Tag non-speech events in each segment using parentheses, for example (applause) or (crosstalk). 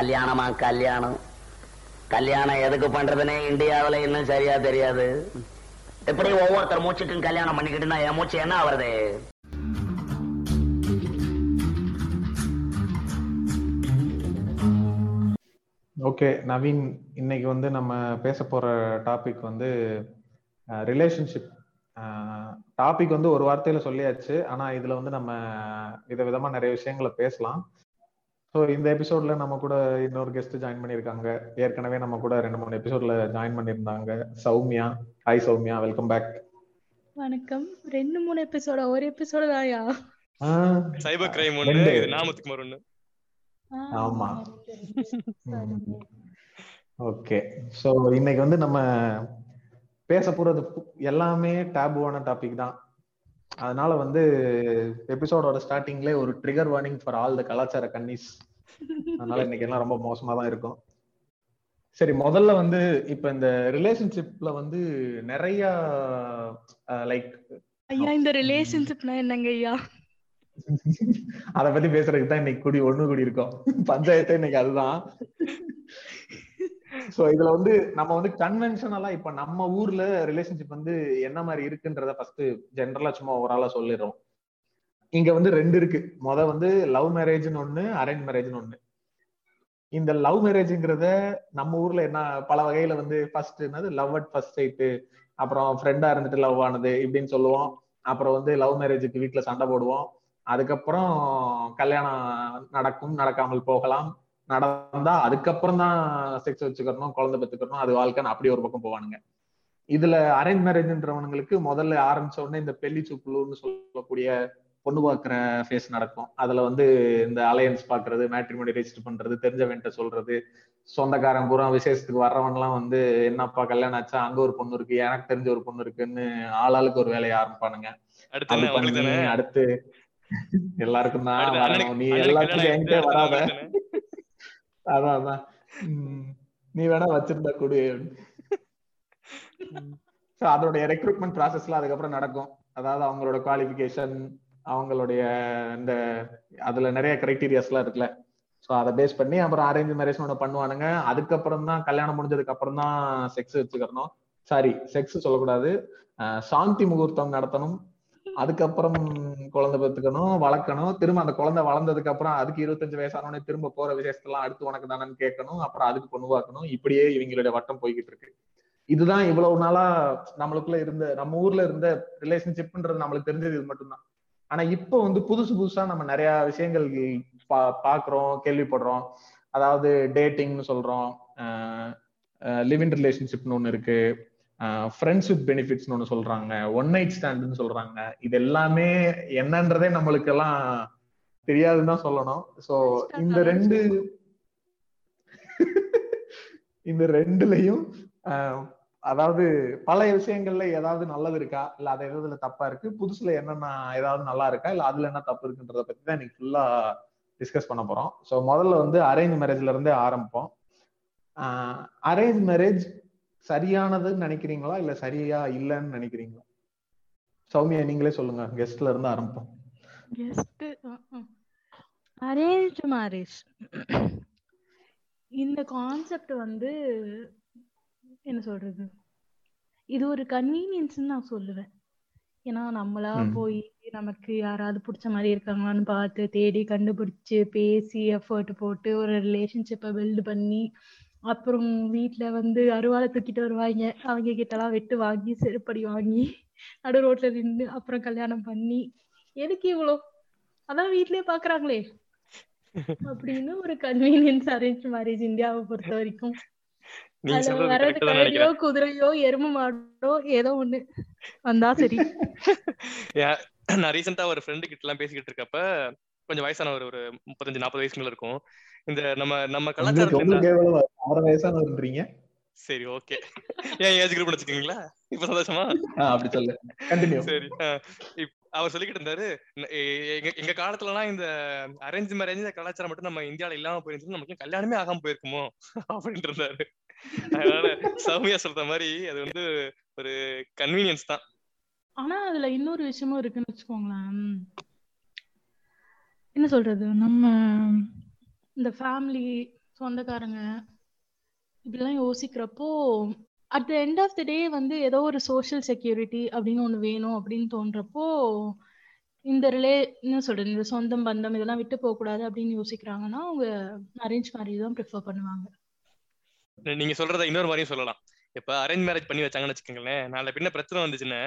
கல்யாணமா கல்யாணம். கல்யாணம் எதுக்கு பண்றதுன்னே இந்தியாவுல இன்னும் சரியா தெரியாது. இப்படி ஒவ்வொருத்தர் மூச்சுக்கும் கல்யாணம் பண்ணிக்கிட்டுனா என் மூச்சு என்ன ஆவறது? ஓகே நவீன் இன்னைக்கு வந்து நம்ம பேச போற டாபிக் வந்து ரிலேஷன்ஷிப் டாபிக் வந்து ஒரு வார்த்தையில சொல்லியாச்சு. ஆனா இதுல வந்து நம்ம வித விதமா நிறைய விஷயங்களை பேசலாம். ஸோ இந்த எபிசோட்ல நம்ம கூட இன்னொரு கெஸ்ட் ஜாயின் பண்ணியிருக்காங்க. ஏற்கனவே நம்ம கூட ரெண்டு மூணு எபிசோட்ல ஜாயின் பண்ணியிருந்தாங்க. Soumya. Hi Soumya. Welcome back வணக்கம். ரெண்டு மூணு எபிசோட ஒரு எபிசோட தான்யா சைபர் கிரைம். இது நாமத்துக்குமார் ஒண்ணு. ஆமா. ஓகே. ஸோ இன்னைக்கு வந்து நம்ம பேச போறது எல்லாமே டேபுவான டாபிக் தான். அதனால வந்து எபிசோடோட ஸ்டார்டிங்ல ஒரு trigger warning for all the கலாச்சார கன்னிஸ். அதனால இன்னைக்கு எல்லாம் ரொம்ப மோசமா தான் இருக்கும். சரி முதல்ல வந்து இப்ப இந்த ரிலேஷன்ஷிப்ல வந்து நிறைய லைக் ஐயா இந்த ரிலேஷன்ஷிப்னா என்னங்க ஐயா? அத பத்தி பேசுறதுக்கு தான் இன்னைக்கு கூடி ஒண்ணு கூடி இருக்கோம். பஞ்சாயத்து இன்னைக்கு அதுதான். சோ இதுல வந்து நம்ம வந்து கன்வென்ஷனலா இப்ப நம்ம ஊர்ல ரிலேஷன்ஷிப் வந்து என்ன மாதிரி இருக்குன்றத ஃபர்ஸ்ட் ஜென்ரலா சும்மா ஓவராலா சொல்லிடுறோம். இங்க வந்து ரெண்டு இருக்கு. முத வந்து லவ் மேரேஜ்னு ஒண்ணு அரேஞ்ச் மேரேஜ்னு ஒண்ணு. இந்த லவ் மேரேஜ்ங்கிறத நம்ம ஊர்ல என்ன பல வகையில வந்து ஃபர்ஸ்ட் என்னது? லவ் அட் ஃபர்ஸ்ட் சைட்டு அப்புறம் ஃப்ரெண்டா இருந்துட்டு லவ் ஆனது இப்படின்னு சொல்லுவோம். அப்புறம் வந்து லவ் மேரேஜுக்கு வீட்டுல சண்டை போடுவோம். அதுக்கப்புறம் கல்யாணம் நடக்கும் நடக்காமல் போகலாம். நடந்தா அதுக்கப்புறம் தான் செக்ஸ் வச்சுக்கணும் குழந்தை பெற்றுக்கணும் அது வாழ்க்கைன்னு அப்படி ஒரு பக்கம் போவானுங்க. இதுல அரேஞ்ச் மேரேஜ்ன்றவனுங்களுக்கு முதல்ல ஆரம்பிச்ச உடனே இந்த பெல்லி சூப்புலுன்னு சொல்லக்கூடிய பொண்ணு பார்க்குற ஃபேஸ் நடக்கும். அதுல வந்து இந்த அலையன்ஸ் பாக்குறது மேட்ரிமோனி ரெஜிஸ்டர் பண்றது தெரிஞ்சவன்ட்ட சொல்றது சொந்தக்காரன் பூரா விசேஷத்துக்கு வர்றவன்லாம் வந்து என்னப்பா கல்யாணம் ஆச்சா? அங்க ஒரு பொண்ணு இருக்கு எனக்கு தெரிஞ்ச ஒரு பொண்ணு இருக்குன்னு ஆளாளுக்கு ஒரு வேலையை ஆரம்பிப்பானுங்க. அடுத்து எல்லாருக்கும் தான் நீ எல்லாத்துக்கும் என்கிட்ட வராத? அதான் அதான். நீ வேணா வச்சிருந்தா கொடு. அதோடைய ரெக்ரூட்மெண்ட் ப்ராசஸ்ல அதுக்கப்புறம் நடக்கும். அதாவது அவங்களோட குவாலிஃபிகேஷன் அவங்களுடைய இந்த அதுல நிறைய கிரைட்டீரியாஸ்லாம் இருக்குல்ல. ஸோ அதை பேஸ் பண்ணி அப்புறம் அரேஞ்ச் மேரேஜ் ஒன்று பண்ணுவானுங்க. அதுக்கப்புறம் தான் கல்யாணம் முடிஞ்சதுக்கு அப்புறம் தான் செக்ஸ் வச்சுக்கிறணும். சாரி செக்ஸ் சொல்லக்கூடாது. சாந்தி முகூர்த்தம் நடத்தணும். அதுக்கப்புறம் குழந்தை பெற்றுக்கணும் வளர்க்கணும். திரும்ப அந்த குழந்தை வளர்ந்ததுக்கு அப்புறம் அதுக்கு இருபத்தஞ்சு வயசானோடனே திரும்ப போற விசேஷத்தெல்லாம் அடுத்து உனக்கு தானேன்னு கேட்கணும். அப்புறம் அதுக்கு பொண்ணுவாக்கணும் இப்படியே இவங்களுடைய வட்டம் போய்கிட்டு இருக்கு. இதுதான் இவ்வளவு நாளா நம்மளுக்குள்ள இருந்த நம்ம ஊர்ல இருந்த ரிலேஷன்ஷிப்ன்றது நம்மளுக்கு தெரிஞ்சது இது மட்டும்தான். ஆனா இப்போ வந்து புதுசு புதுசா நம்ம நிறைய விஷயங்கள் பா பாக்குறோம் கேள்விப்படுறோம். அதாவது டேட்டிங்னு சொல்றோம். லிவ் இன் ரிலேஷன்ஷிப்னு ஒன்று இருக்கு. ஃப்ரெண்ட்ஸ் வித் பெனிஃபிட்ஸ்னு ஒண்ணு சொல்றாங்க ஒன் நைட் ஸ்டாண்டுன்னு சொல்றாங்க. இது எல்லாமே என்னன்றதே நம்மளுக்கு எல்லாம் தெரியாதுன்னு தான் சொல்லணும். சோ இந்த ரெண்டு (laughs) இந்த ரெண்டுலயும் அதாவது பழைய விஷயங்கள்ல ஏதாவது நல்லது இருக்கா? இல்ல அது எதுல தப்பா இருக்கு? புதுசுல என்னென்ன ஏதாவது நல்லா இருக்கா? இல்ல அதுல என்ன தப்பு இருக்குன்றத பத்தி தான் இன்னைக்கு ஃபுல்லா டிஸ்கஸ் பண்ண போறோம். சோ முதல்ல வந்து அரேஞ்ச் மேரேஜ்ல இருந்தே ஆரம்பிப்போம். அரேஞ்ச் மேரேஜ் சரியானதுன்னு நினைக்கிறீங்களா? இல்ல சரியா இல்லைன்னு நினைக்கிறீங்களா? சௌமியா நீங்களே சொல்லுங்க. கெஸ்ட்ல இருந்து ஆரம்பிப்போம். கெஸ்ட் அரேஞ்ச் மேரேஜ் இந்த கான்செப்ட் வந்து என்ன சொல்றது? இது ஒரு கன்வீனியன்ஸ் நான் சொல்லுவேன். ஏன்னா நம்மளா. போய் நமக்கு யாராவது பிடிச்ச மாதிரி இருக்காங்களான்னு பார்த்து தேடி கண்டுபிடிச்சு பேசி எஃபர்ட் போட்டு ஒரு ரிலேஷன்ஷிப்பை பில்ட் பண்ணி அப்புறம் வீட்ல வந்து அருவாளை தூக்கிட்டு வருவாங்க அவங்க கிட்டலாம் வெட்டு வாங்கி செருப்படி வாங்கி நடு ரோட்ல நின்று அப்புறம் கல்யாணம் பண்ணி. எதுக்கு இவ்வளோ அதான் வீட்லயே பாக்குறாங்களே. அப்படின்னு ஒரு கன்வீனியன்ஸ் அரேஞ்ச் மேரேஜ் இந்தியாவை பொறுத்த வரைக்கும். வர்றது குதிரையோ எருமை மாடோ ஏதோ ஒண்ணு. வந்தா சரி. நான் ரீசெண்டா ஒரு ஃப்ரெண்டு கிட்ட எல்லாம் பேசிக்கிட்டு இருக்கப்ப கொஞ்சம் வயசானவர் ஒரு முப்பத்தஞ்சு நாற்பது வயசு மேல இருக்கும். இந்த நம்ம நம்ம கலாச்சாரத்துல எவ்வளவு ஆறு சரி ஓகே ஏன் ஏஜ் குரூப் வச்சுக்கீங்களா? இப்ப சந்தோஷமா? அப்படி சொல்லு. கண்டினியூ சரி அவர் சொல்லிக்கிட்டு இருந்தாரு எங்க காலத்துலலாம் இந்த அரேஞ்ச் மேரேஜ் கலாச்சாரம் மட்டும் நம்ம இந்தியால இல்லாம போயிருந்துச்சு நமக்கு கல்யாணமே ஆகாம போயிருக்குமோ? அப்படின்ட்டு இருந்தாரு. அதனால சௌமியா சொல்ற மாதிரி அது வந்து ஒரு கன்வீனியன்ஸ் தான். ஆனா அதுல இன்னொரு விஷயமும் இருக்குன்னு வச்சுக்கோங்களேன். என்ன சொல்றது? நம்ம இந்த ஃபேமிலி சொந்தக்காரங்க இப்படிலாம் யோசிக்கிறப்போ at the end of the day வந்து ஏதோ ஒரு சோஷியல் செக்யூரிட்டி அப்படின்னு ஒன்று வேணும் அப்படின்னு தோன்றப்போ இந்த ரிலே என்ன சொல்றது இந்த சொந்தம் பந்தம் இதெல்லாம் விட்டு போகக்கூடாது அப்படின்னு யோசிக்கிறாங்கன்னா அவங்க அரேஞ்ச் மேரேஜ் தான் ப்ரிஃபர் பண்ணுவாங்க. நீங்க சொல்றத இன்னொரு மாதிரியும் சொல்லலாம். இப்ப அரேஞ்ச் மேரேஜ் பண்ணி வச்சாங்கன்னு வச்சுக்கோங்களேன் நாளை பின்ன பிரச்சனை வந்துச்சுன்னா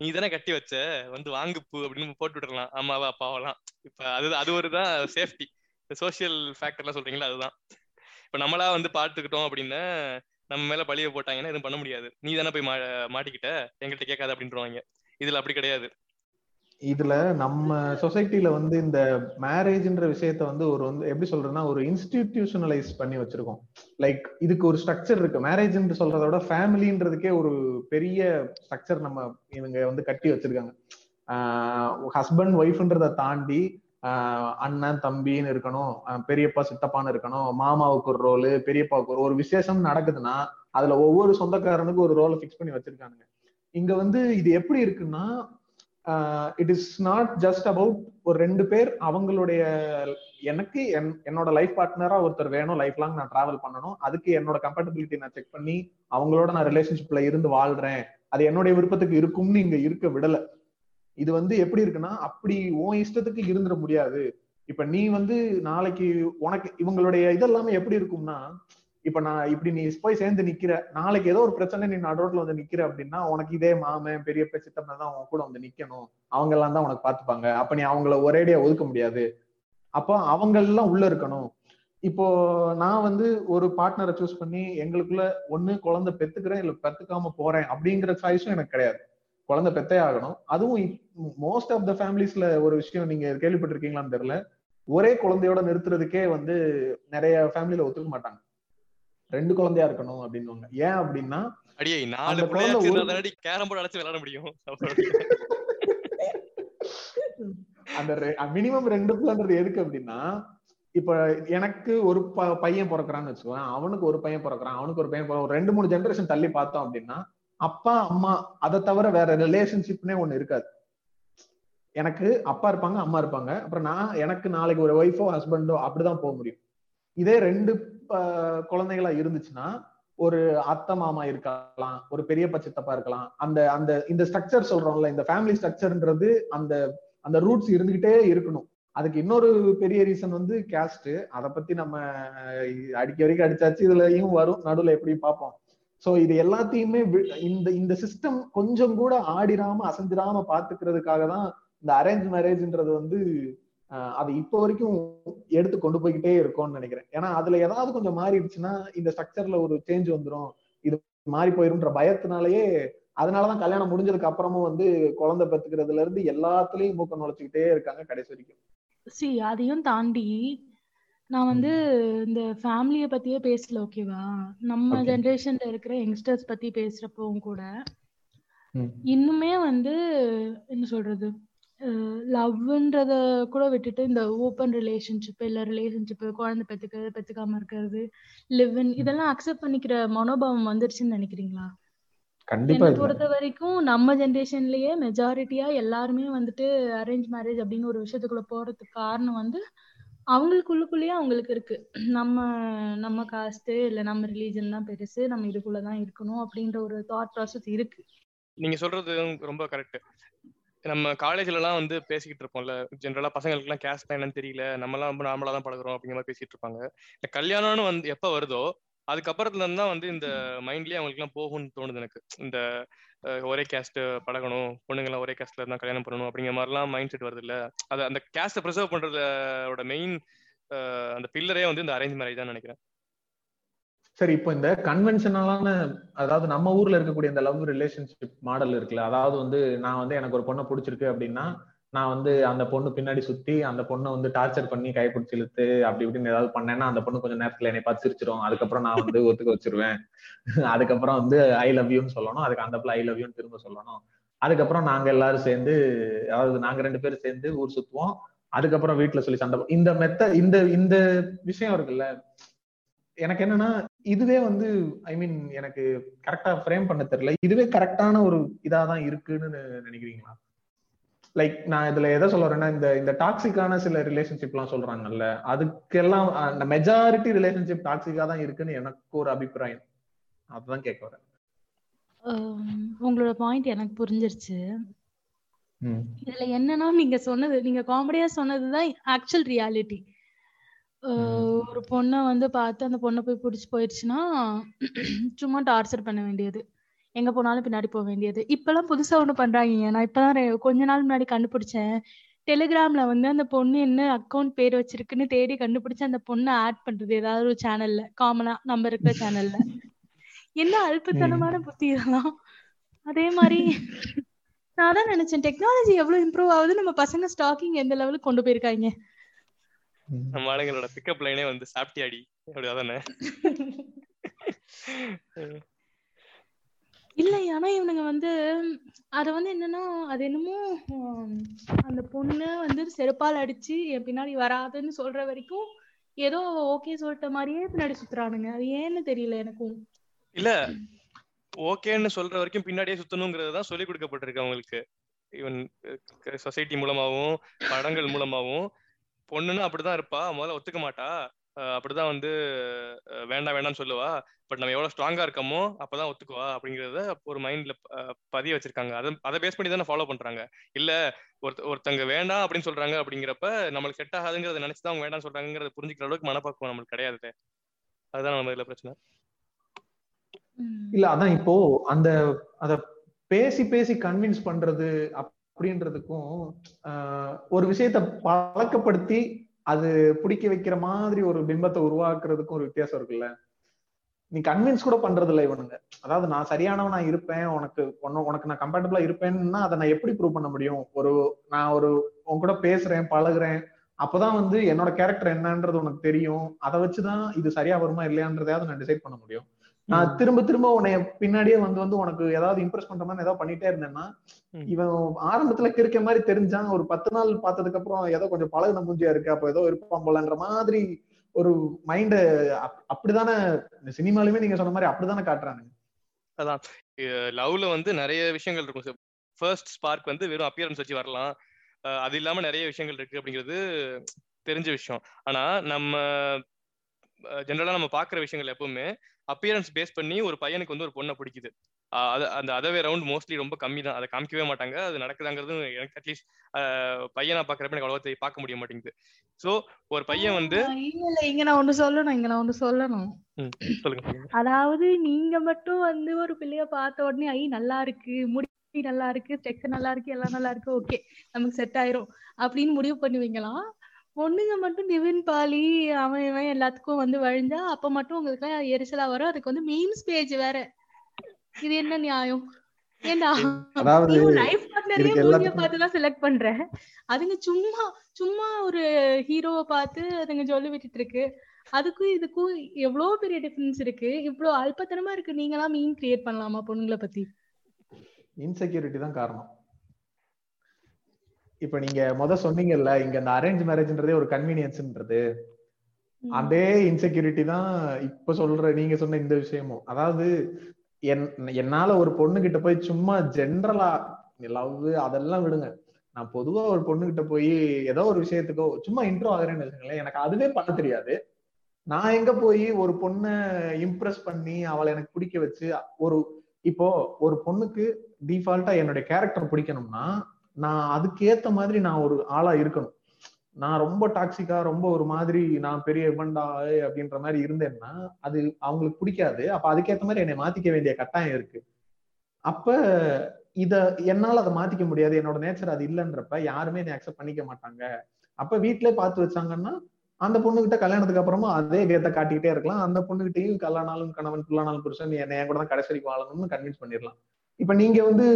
நீ தானே கட்டி வச்ச வந்து வாங்கு பூ அப்படின்னு போட்டு விடலாம் அம்மாவா அப்பாவெல்லாம் இப்ப அது அது ஒரு தான் சேஃப்டி சோசியல் ஃபேக்டர்லாம் சொல்றீங்களா? அதுதான். இப்ப நம்மளா வந்து பார்த்துக்கிட்டோம் அப்படின்னா நம்ம மேல பழிய போட்டாங்கன்னா எதுவும் பண்ண முடியாது. நீ தானே போய் மா மாட்டிக்கிட்ட? எங்கள்கிட்ட கேட்காது அப்படின்றவாங்க. இதுல அப்படி கிடையாது. இதுல நம்ம சொசைட்டில வந்து இந்த மேரேஜ்ன்ற விஷயத்த வந்து ஒரு வந்து எப்படி சொல்றதுன்னா ஒரு இன்ஸ்டிடியூஷனலைஸ் பண்ணி வச்சிருக்கோம். லைக் இதுக்கு ஒரு ஸ்ட்ரக்சர் இருக்கு. மேரேஜ்ன்னு சொல்றத விட ஃபேமிலின்றதுக்கே ஒரு பெரிய ஸ்ட்ரக்சர் நம்ம இவங்க வந்து கட்டி வச்சிருக்காங்க. ஹஸ்பண்ட் ஒய்ஃப்ன்றத தாண்டி அண்ணன் தம்பின்னு இருக்கணும் பெரியப்பா சித்தப்பான்னு இருக்கணும் மாமாவுக்கு ஒரு ரோலு பெரியப்பாவுக்கு ஒரு ஒரு விசேஷம் நடக்குதுன்னா அதுல ஒவ்வொரு சொந்தக்காரனுக்கும் ஒரு ரோலை ஃபிக்ஸ் பண்ணி வச்சிருக்கானுங்க. இங்க வந்து இது எப்படி இருக்குன்னா it is not just about ஒரு ரெண்டு பேர் அவங்களுடைய எனக்கு என் என்னோட லைஃப் பார்ட்னரா ஒருத்தர் வேணும் லைஃப் லாங் நான் டிராவல் பண்ணணும் அதுக்கு என்னோட கம்பேட்டபிலிட்டி நான் செக் பண்ணி அவங்களோட நான் ரிலேஷன்ஷிப்ல இருந்து வாழ்றேன் அது என்னுடைய விருப்பத்துக்கு இருக்கும்னு இங்க இருக்க விடலை. இது வந்து எப்படி இருக்குன்னா அப்படி உன் இஷ்டத்துக்கு இருந்துட முடியாது. இப்ப நீ வந்து நாளைக்கு உனக்கு இவங்களுடைய இதெல்லாமே எப்படி இருக்கும்னா இப்ப நான் இப்படி நீ போய் சேர்ந்து நிக்கிற நாளைக்கு ஏதோ ஒரு பிரச்சனை நீ நடுரோட்ல வந்து நிக்கிற அப்படின்னா உனக்கு இதே மாமன் பெரியப்ப சித்தப்பன் தான் உன் கூட வந்து நிக்கணும். அவங்க எல்லாம் தான் உனக்கு பாத்துப்பாங்க அப்ப நீ அவங்கள ஒரேடியா ஒதுக்க முடியாது. அப்போ அவங்க எல்லாம் உள்ள இருக்கணும். இப்போ நான் வந்து ஒரு பார்ட்னரை சூஸ் பண்ணி எங்களுக்குள்ள ஒண்ணு குழந்தை பெத்துக்கிறேன் இல்ல பெத்துக்காம போறேன் அப்படிங்கிற சாய்ஸும் எனக்கு கிடையாது. குழந்தை பெத்தே ஆகணும். அதுவும் மோஸ்ட் ஆஃப் த ஃபேமிலிஸ்ல ஒரு விஷயம் நீங்க கேள்விப்பட்டிருக்கீங்களான்னு தெரியல. ஒரே குழந்தையோட நிறுத்துறதுக்கே வந்து நிறைய ஃபேமிலியில ஒத்துக்க மாட்டாங்க. ரெண்டு குழந்தையா இருக்கணும் அப்படின்னு ஏன் அப்படின்னா அடியே நாலு குழந்தை கேரம் போர்டு விளையாட முடியும். அந்த மினிமம் ரெண்டு பிள்ளைன்றது எதுக்கு அப்படின்னா இப்ப எனக்கு ஒரு பையன் பிறக்கிறான்னு வச்சுக்கோங்க அவனுக்கு ஒரு பையன் பிறக்கிறான். அவனுக்கு ஒரு பையன் ரெண்டு மூணு ஜெனரேஷன் தள்ளி பார்த்தோம் அப்படின்னா அப்பா அம்மா அதை தவிர வேற ரிலேஷன்ஷிப்னே ஒண்ணு இருக்காது. எனக்கு அப்பா இருப்பாங்க அம்மா இருப்பாங்க. அப்புறம் நான் எனக்கு நாளைக்கு ஒரு ஒய்ஃபோ ஹஸ்பண்டோ அப்படிதான் போக முடியும். இதே ரெண்டு குழந்தைகளா இருந்துச்சுன்னா ஒரு அத்தை மாமா இருக்கலாம் ஒரு பெரியப்பா சித்தப்பா இருக்கலாம். அந்த அந்த இந்த ஸ்ட்ரக்சர் சொல்றோம்ல இந்த ஃபேமிலி ஸ்ட்ரக்சர்ன்றது அந்த அந்த ரூட்ஸ் இருந்துகிட்டே இருக்கணும். அதுக்கு இன்னொரு பெரிய ரீசன் வந்து கேஸ்ட் அதை பத்தி நம்ம அடிக்க வரைக்கும் அடிச்சாச்சு இதுலயும் வரும் நடுவுல எப்படி பார்ப்போம். சோ இது எல்லாத்தையுமே வி- இந்த இந்த சிஸ்டம் கொஞ்சம் கூட ஆடிராம அசைஞ்சிடாம பாத்துக்கிறதுக்காக தான் இந்த அரேஞ்ச் மேரேஜ்ன்றது வந்து அது இப்போ வரைக்கும் எடுத்து கொண்டு போய்கிட்டே இருக்கும்னு நினைக்கிறேன். ஏன்னா அதுல ஏதாவது கொஞ்சம் மாறிடுச்சுன்னா இந்த ஸ்ட்ரக்சர்ல ஒரு சேஞ்ச் வந்துடும் இது மாறி போயிரும்ன்ற பயத்தினாலேயே அதனாலதான் கல்யாணம் முடிஞ்சதுக்கு அப்புறமும் வந்து குழந்தை பெத்துக்கிறதுல இருந்து எல்லாத்துலயும் மூக்க நுழைச்சுக்கிட்டே இருக்காங்க கடைசி வரைக்கும். சி அதையும் தாண்டி நான் வந்து இந்த ஃபேமிலிய பத்தியே பேசல ஓகேவா நம்ம Okay. ஜெனரேஷன்ல இருக்கிற யங்ஸ்டர்ஸ் பத்தி பேசுறப்பவும் கூட ம். இன்னுமே வந்து என்ன சொல்றது லவ்ன்றத கூட விட்டுட்டு இந்த ஓப்பன் ரிலேஷன்ஷிப் இல்ல ரிலேஷன்ஷிப் குழந்தை பெத்துக்கிறது பெத்துக்காம இருக்கிறது லிவ் இன் இதெல்லாம் அக்செப்ட் பண்ணிக்கிற மனோபாவம் வந்துருச்சுன்னு நினைக்கிறீங்களா கண்டிப்பா என்னை இல்ல. பொறுத்த வரைக்கும் நம்ம ஜெனரேஷன்லயே மெஜாரிட்டியா எல்லாருமே வந்துட்டு அரேஞ்ச் மேரேஜ் அப்படின்னு ஒரு விஷயத்துக்குள்ள போறதுக்கு காரணம் வந்து அவங்களுக்குள்ளுக்குள்ளேயே அவங்களுக்கு இருக்கு. நம்ம நம்ம காஸ்ட் இல்ல நம்ம ரிலீஜன் தான் பெருசு நம்ம இதுக்குள்ளதான் இருக்கணும் அப்படின்ற ஒரு தாட் ப்ராசஸ் இருக்கு. நீங்க சொல்றது ரொம்ப கரெக்ட் நம்ம காலேஜ்ல எல்லாம் வந்து பேசிக்கிட்டு இருப்போம்ல ஜென்ரலா பசங்களுக்கு எல்லாம் கேஸ்ட் என்னன்னு தெரியல நம்ம எல்லாம் ரொம்ப நார்மலா தான் பழகுறோம் அப்படிங்கிற மாதிரி பேசிட்டு இருப்பாங்க. இந்த கல்யாணம்னு வந்து எப்ப வருதோ அதுக்கப்புறத்துல இருந்து தான் வந்து இந்த மைண்ட்லயே அவங்களுக்கு எல்லாம் போகும்னு தோணுது எனக்கு. இந்த ஒரே கேஸ்ட் பழகணும் பொண்ணுங்கெல்லாம் ஒரே கேஸ்ட்ல இருந்தா கல்யாணம் பண்ணணும் அப்படிங்கிற மாதிரிலாம் மைண்ட் செட் வருது இல்ல? அது அந்த கேஸ்ட ப்ரிசர்வ் பண்றதோட மெயின் அந்த பில்லரே வந்து இந்த அரேஞ்ச் மேரேஜ் தான் நினைக்கிறேன். சரி இப்போ இந்த கன்வென்ஷனலான அதாவது நம்ம ஊர்ல இருக்கக்கூடிய இந்த லவ் ரிலேஷன்ஷிப் மாடல் இருக்குல்ல அதாவது வந்து நான் வந்து எனக்கு ஒரு பொண்ணை பிடிச்சிருக்கு அப்படின்னா நான் வந்து அந்த பொண்ணு பின்னாடி சுத்தி அந்த பொண்ணை வந்து டார்ச்சர் பண்ணி கைப்பிடிச்சு இழுத்து அப்படி இப்படின்னு ஏதாவது பண்ணேன்னா அந்த பொண்ணு கொஞ்சம் நேரத்துல என்னை பார்த்து சிரிச்சிரும். அதுக்கப்புறம் நான் வந்து ஒத்துக்க வச்சிருவேன். (laughs) அதுக்கப்புறம் வந்து ஐ லவ் யூன்னு சொல்லணும். அதுக்கு அந்த பிள்ளை ஐ லவ் யூன்னு திரும்ப சொல்லணும். அதுக்கப்புறம் நாங்க எல்லாரும் சேர்ந்து அதாவது நாங்க ரெண்டு பேரும் சேர்ந்து ஊர் சுத்துவோம். அதுக்கப்புறம் வீட்டுல சொல்லி சண்டை இந்த மெத்த இந்த இந்த விஷயம் இருக்குல்ல. எனக்கு என்னன்னா இதுவே வந்து ஐ மீன் எனக்கு கரெக்டா ஃப்ரேம் பண்ண தெரியல. இதுவே கரெக்டான ஒரு இதாதான் இருக்குன்னு நினைக்கிறீங்களா? லைக் நான் இதுல எதை சொல்ல வரேன்னா இந்த இந்த டாக்ஸிக்கான சில ரிலேஷன்ஷிப் எல்லாம் சொல்றாங்கல்ல அதுக்கெல்லாம் அந்த மெஜாரிட்டி ரிலேஷன்ஷிப் டாக்ஸிக்கா தான் இருக்குன்னு எனக்கு ஒரு அபிப்பிராயம். அதுதான் கேட்க வரேன். உங்களோட பாயிண்ட் எனக்கு புரிஞ்சிருச்சு. இதுல என்னன்னா நீங்க சொன்னது நீங்க காமெடியா சொன்னதுதான் ஆக்சுவல் ரியாலிட்டி ஒரு பொண்ணை வந்து பார்த்து அந்த பொண்ணை போய் பிடிச்சி போயிடுச்சுன்னா சும்மா டார்ச்சர் பண்ண வேண்டியது. எங்க போனாலும் பின்னாடி போக வேண்டியது. இப்பெல்லாம் புதுசா ஒண்ணு பண்றாங்க நான் இப்பதான் கொஞ்ச நாள் முன்னாடி கண்டுபிடிச்சேன். டெலிகிராம்ல வந்து அந்த பொண்ணு என்ன அக்கவுண்ட் பேர் வச்சிருக்குன்னு தேடி கண்டுபிடிச்சு அந்த பொண்ணை ஆட் பண்றது. ஏதாவது ஒரு சேனல்ல காமனா நம்ம இருக்கிற சேனல்ல என்ன அல்பத்தனமான புத்தி இதெல்லாம். அதே மாதிரி நான் தான் நினைச்சேன் டெக்னாலஜி எவ்வளவு இம்ப்ரூவ் ஆகுது நம்ம பசங்க ஸ்டாக்கிங் எந்த லெவலுக்கு கொண்டு போயிருக்காங்க. நம்ம ஆளுங்களோட பிக்கப் லைனே வந்து சாப்பிட்டியாடி. அப்படி அதானே (laughs) இல்ல ஆனா இவனுங்க வந்து அத வந்து என்னன்னா அது என்னமோ அந்த பொண்ணு வந்து செருப்பால் அடிச்சு என் பின்னாடி வராதுன்னு சொல்ற வரைக்கும் ஏதோ ஓகே சொல்லிட்ட மாதிரியே பின்னாடி சுத்துறானுங்க. அது ஏன்னு தெரியல எனக்கும். இல்ல ஓகேன்னு சொல்ற வரைக்கும் பின்னாடியே சுத்தணுங்கிறது தான் சொல்லி கொடுக்கப்பட்டிருக்கு அவங்களுக்கு. ஈவன் சொசைட்டி மூலமாவும் படங்கள் மூலமாவும். பொண்ணுன்னு அப்படிதான் இருப்பா முதல்ல ஒத்துக்க மாட்டா. அப்படிதான் வந்து வேண்டாம் வேண்டாம்னு சொல்லுவா. பட் நம்ம எவ்வளவு ஸ்ட்ராங்கா இருக்கோமோ அப்பதான் ஒத்துக்குவா அப்படிங்கறத ஒரு மைண்ட்ல பதிய வச்சிருக்காங்க. அதை அதை பேஸ் பண்ணி தானே ஃபாலோ பண்றாங்க. இல்ல ஒருத்த ஒருத்தங்க வேண்டாம் அப்படின்னு சொல்றாங்க அப்படிங்கிறப்ப நம்மளுக்கு செட் ஆகாதுங்கிறத நினைச்சுதான் அவங்க வேண்டாம் சொல்றாங்கிறத புரிஞ்சுக்கிற அளவுக்கு மனப்பக்குவம் நம்மளுக்கு கிடையாது அதுதான் நம்ம இதுல பிரச்சனை. இல்ல அதான் இப்போ அந்த அத பேசி பேசி கன்வின்ஸ் பண்றது அப்படின்றதுக்கும் ஆஹ், ஒரு விஷயத்த பழக்கப்படுத்தி அது பிடிக்க வைக்கிற மாதிரி ஒரு பிம்பத்தை உருவாக்குறதுக்கும் ஒரு வித்தியாசம் இருக்குல்ல. நீ கன்வின்ஸ் கூட பண்றது இல்லை இவனுங்க. அதாவது நான் சரியானவனா இருப்பேன் உனக்கு உன்ன- உனக்கு நான் கம்ஃபர்டபுளா இருப்பேன்னா அதை நான் எப்படி ப்ரூவ் பண்ண முடியும்? ஒரு நான் ஒரு உன் கூட பேசுறேன் பழகுறேன் அப்பதான் வந்து என்னோட கேரக்டர் என்னன்றது உனக்கு தெரியும். அதை வச்சுதான் இது சரியா வருமா இல்லையான்றதையாவது நான் டிசைட் பண்ண முடியும். நான் திரும்ப திரும்ப உன்னை பின்னாடியே வந்து வந்து உனக்கு ஏதாவது இம்ப்ரெஸ் பண்ற மாதிரி ஏதாவது பண்ணிட்டே இருந்தேன்னா. இவன் ஆரம்பத்துல கிறுக்க மாதிரி தெரிஞ்சான். ஒரு பத்து நாள் பார்த்ததுக்கு அப்புறம் ஏதோ கொஞ்சம் பழகுன மூஞ்சியா இருக்கு. அப்ப ஏதோ இருப்பான் போலன்ற மாதிரி ஒரு மைண்ட அப்படிதானே சினிமாலுமே நீங்க சொன்ன மாதிரி அப்படிதானே காட்டுறானுங்க. லவ்ல வந்து நிறைய விஷயங்கள் இருக்கும் ஃபர்ஸ்ட் ஸ்பார்க் வந்து வெறும் அப்பியரன்ஸ் வச்சு வரலாம். அது இல்லாம நிறைய விஷயங்கள் இருக்கு அப்படிங்கிறது தெரிஞ்ச விஷயம். ஆனா நம்ம ஜென்ரலா நம்ம பாக்குற விஷயங்கள் எப்பவுமே அப்பியரன்ஸ் பேஸ் பண்ணி ஒரு பையனுக்கு வந்து ஒரு பொண்ணை பிடிக்குது. அது அந்த அதவே ரவுண்ட் மோஸ்ட்லி ரொம்ப கம்மி தான் அதை காமிக்கவே மாட்டாங்க. அது நடக்குதாங்கிறது எனக்கு அட்லீஸ்ட் பையனா பாக்குறப்ப எனக்கு அவ்வளவா பார்க்க முடிய மாட்டேங்குது. சோ ஒரு பையன் வந்து இல்ல இங்க நான் ஒண்ணு சொல்லணும் இங்க நான் ஒண்ணு சொல்லணும். சொல்லுங்க. அதாவது நீங்க மட்டும் வந்து ஒரு பிள்ளைய பார்த்த உடனே ஐ நல்லா இருக்கு. முடி நல்லா இருக்கு. ஸ்ட்ரக்சர் நல்லா இருக்கு. எல்லாம் நல்லா இருக்கு. ஓகே நமக்கு செட் ஆயிரும். அப்படின்னு முடிவு பண்ணுவீங்களாம் பொண்ணுங்க மட்டும் நிவின் பாலி அவன் இவன் எல்லாத்துக்கும் வந்து வழிஞ்சா அப்ப மட்டும் உங்களுக்கு எரிச்சலா வரும். அதுக்கு வந்து மீம்ஸ் பேஜ் வேற. இது என்ன நியாயம்? ஏண்டா? லைஃப் பார்ட்னரே பார்த்து தான் செலக்ட் பண்ற. அதுங்க சும்மா சும்மா ஒரு ஹீரோவை பார்த்து அதுங்க சொல்லி விட்டுட்டு இருக்கு. அதுக்கும் இதுக்கும் எவ்வளவு பெரிய டிஃபரன்ஸ் இருக்கு? இவ்வளவு அல்பத்தனமா இருக்கு. நீங்களாம் மீன் கிரியேட் பண்ணலாமா பொண்ணுங்களை பத்தி? இன்செக்யூரிட்டி தான் காரணம். இப்ப நீங்க முத சொன்னீங்கல்ல இங்க இந்த அரேஞ்ச் மேரேஜ்ன்றதே ஒரு கன்வீனியன்ஸ்ன்றது அதே இன்செக்யூரிட்டி தான் இப்ப சொல்ற நீங்க சொன்ன இந்த விஷயமும். அதாவது என் என்னால ஒரு பொண்ணு கிட்ட போய் சும்மா ஜென்ரலா லவ் அதெல்லாம் விடுங்க. நான் பொதுவா ஒரு பொண்ணு கிட்ட போய் ஏதோ ஒரு விஷயத்துக்கோ சும்மா இன்ட்ரோ ஆகுறேன்னு வச்சுக்கோங்களேன் எனக்கு அதுவே பண்ண தெரியாது. நான் எங்க போய் ஒரு பொண்ணை இம்ப்ரெஸ் பண்ணி அவளை எனக்கு பிடிக்க வச்சு ஒரு இப்போ ஒரு பொண்ணுக்கு டிஃபால்ட்டா என்னுடைய கேரக்டர் பிடிக்கணும்னா நான் அதுக்கு ஏத்த மாதிரி நான் ஒரு ஆளா இருக்கணும். நான் ரொம்ப டாக்ஸிக்கா ரொம்ப ஒரு மாதிரி நான் பெரிய இவன்டா அப்படின்ற மாதிரி இருந்தேன்னா அது அவங்களுக்கு பிடிக்காது. அப்ப அதுக்கேத்த மாதிரி என்னை மாத்திக்க வேண்டிய கட்டாயம் இருக்கு. அப்ப இத என்னால அதை மாத்திக்க முடியாது. என்னோட நேச்சர் அது இல்லைன்றப்ப யாருமே என்னை அக்செப்ட் பண்ணிக்க மாட்டாங்க. அப்ப வீட்லயே பார்த்து வச்சாங்கன்னா அந்த பொண்ணுகிட்ட கல்யாணத்துக்கு அப்புறமா அதே கேத்த காட்டிக்கிட்டே இருக்கலாம். அந்த பொண்ணுகிட்டையும் கல்யாணாலும் கணவன் புல்லானாலும் புருஷன் என்னை என் கூட தான் கடைசி வாழணும்னு கன்வின்ஸ் பண்ணிடலாம் இப்ப நீங்க வந்து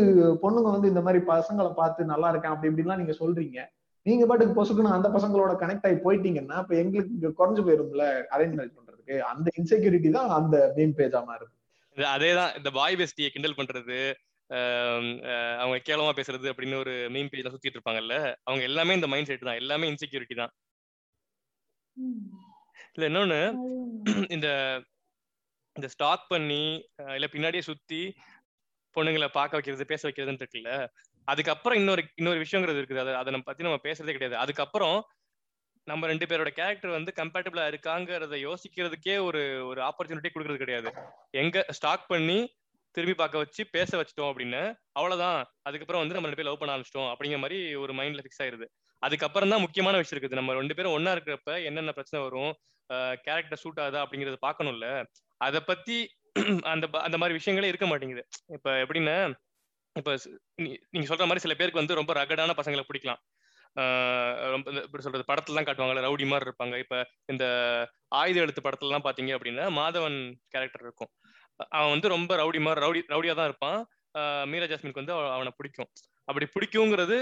பொண்ணுங்க வந்து இந்த மாதிரி பசங்களை பார்த்து நல்லா இருக்கேன் அப்படி இப்படிலாம் நீங்க சொல்றீங்க. நீங்க பாட்டுக்கு பொசுக்குன்னு அந்த பசங்களோட கனெக்ட் ஆகி போயிட்டீங்கன்னா இப்ப எங்களுக்கு இங்க குறைஞ்சு போயிரும்ல அரேஞ்ச் மேரேஜ் பண்றதுக்கு. அந்த இன்செக்யூரிட்டி தான் அந்த மீம் பேஜா மாறுது. இது அதேதான் இந்த பாய் பெஸ்டியை கிண்டல் பண்றது அவங்க கேவலமா பேசுறது அப்படின்னு ஒரு மீன் பேஜ்ல சுத்திட்டு இருப்பாங்கல்ல அவங்க எல்லாமே இந்த மைண்ட் செட் தான் எல்லாமே இன்செக்யூரிட்டி தான். இல்ல இன்னொன்னு இந்த இந்த ஸ்டாக் பண்ணி இல்ல பின்னாடியே சுத்தி பொண்ணுங்களை பார்க்க வைக்கிறது பேச வைக்கிறதுன்னு இருக்குல்ல? அதுக்கப்புறம் இன்னொரு இன்னொரு விஷயங்கிறது இருக்குது. அதை அதை நம்ம பத்தி நம்ம பேசுறதே கிடையாது. அதுக்கப்புறம் நம்ம ரெண்டு பேரோட கேரக்டர் வந்து கம்பேட்டபிளா இருக்காங்கிறத யோசிக்கிறதுக்கே ஒரு ஒரு ஆப்பர்ச்சுனிட்டி கொடுக்கறது கிடையாது. எங்க ஸ்டாக் பண்ணி திரும்பி பார்க்க வச்சு பேச வச்சிட்டோம் அப்படின்னு அவ்வளவுதான். அதுக்கப்புறம் வந்து நம்ம ரெண்டு பேரும் லவ் பண்ண ஆரம்பிச்சிட்டோம் அப்படிங்கிற மாதிரி ஒரு மைண்ட்ல ஃபிக்ஸ் ஆயிருது. அதுக்கப்புறம் தான் முக்கியமான விஷயம் இருக்குது. நம்ம ரெண்டு பேரும் ஒன்னா இருக்கிறப்ப என்னென்ன பிரச்சனை வரும் கேரக்டர் சூட் ஆகுதா அப்படிங்கறத பாக்கணும்ல அதை பத்தி (clears throat) அந்த அந்த மாதிரி விஷயங்களே இருக்க மாட்டேங்குது. இப்ப எப்படின்னா இப்ப நீங்க சொல்ற மாதிரி சில பேருக்கு வந்து ரொம்ப ரகடான பசங்களை பிடிக்கலாம். ரொம்ப இந்த எப்படி சொல்றது படத்துல எல்லாம் காட்டுவாங்கல்ல ரவுடி மாதிரி இருப்பாங்க. இப்ப இந்த ஆயுத எழுத்து படத்துல எல்லாம் பாத்தீங்க அப்படின்னா மாதவன் கேரக்டர் இருக்கும். அவன் வந்து ரொம்ப ரவுடி மாதிரி ரவுடி ரவுடியா தான் இருப்பான். மீரா ஜாஸ்மினுக்கு வந்து அவனை பிடிக்கும். அப்படி பிடிக்குங்கிறது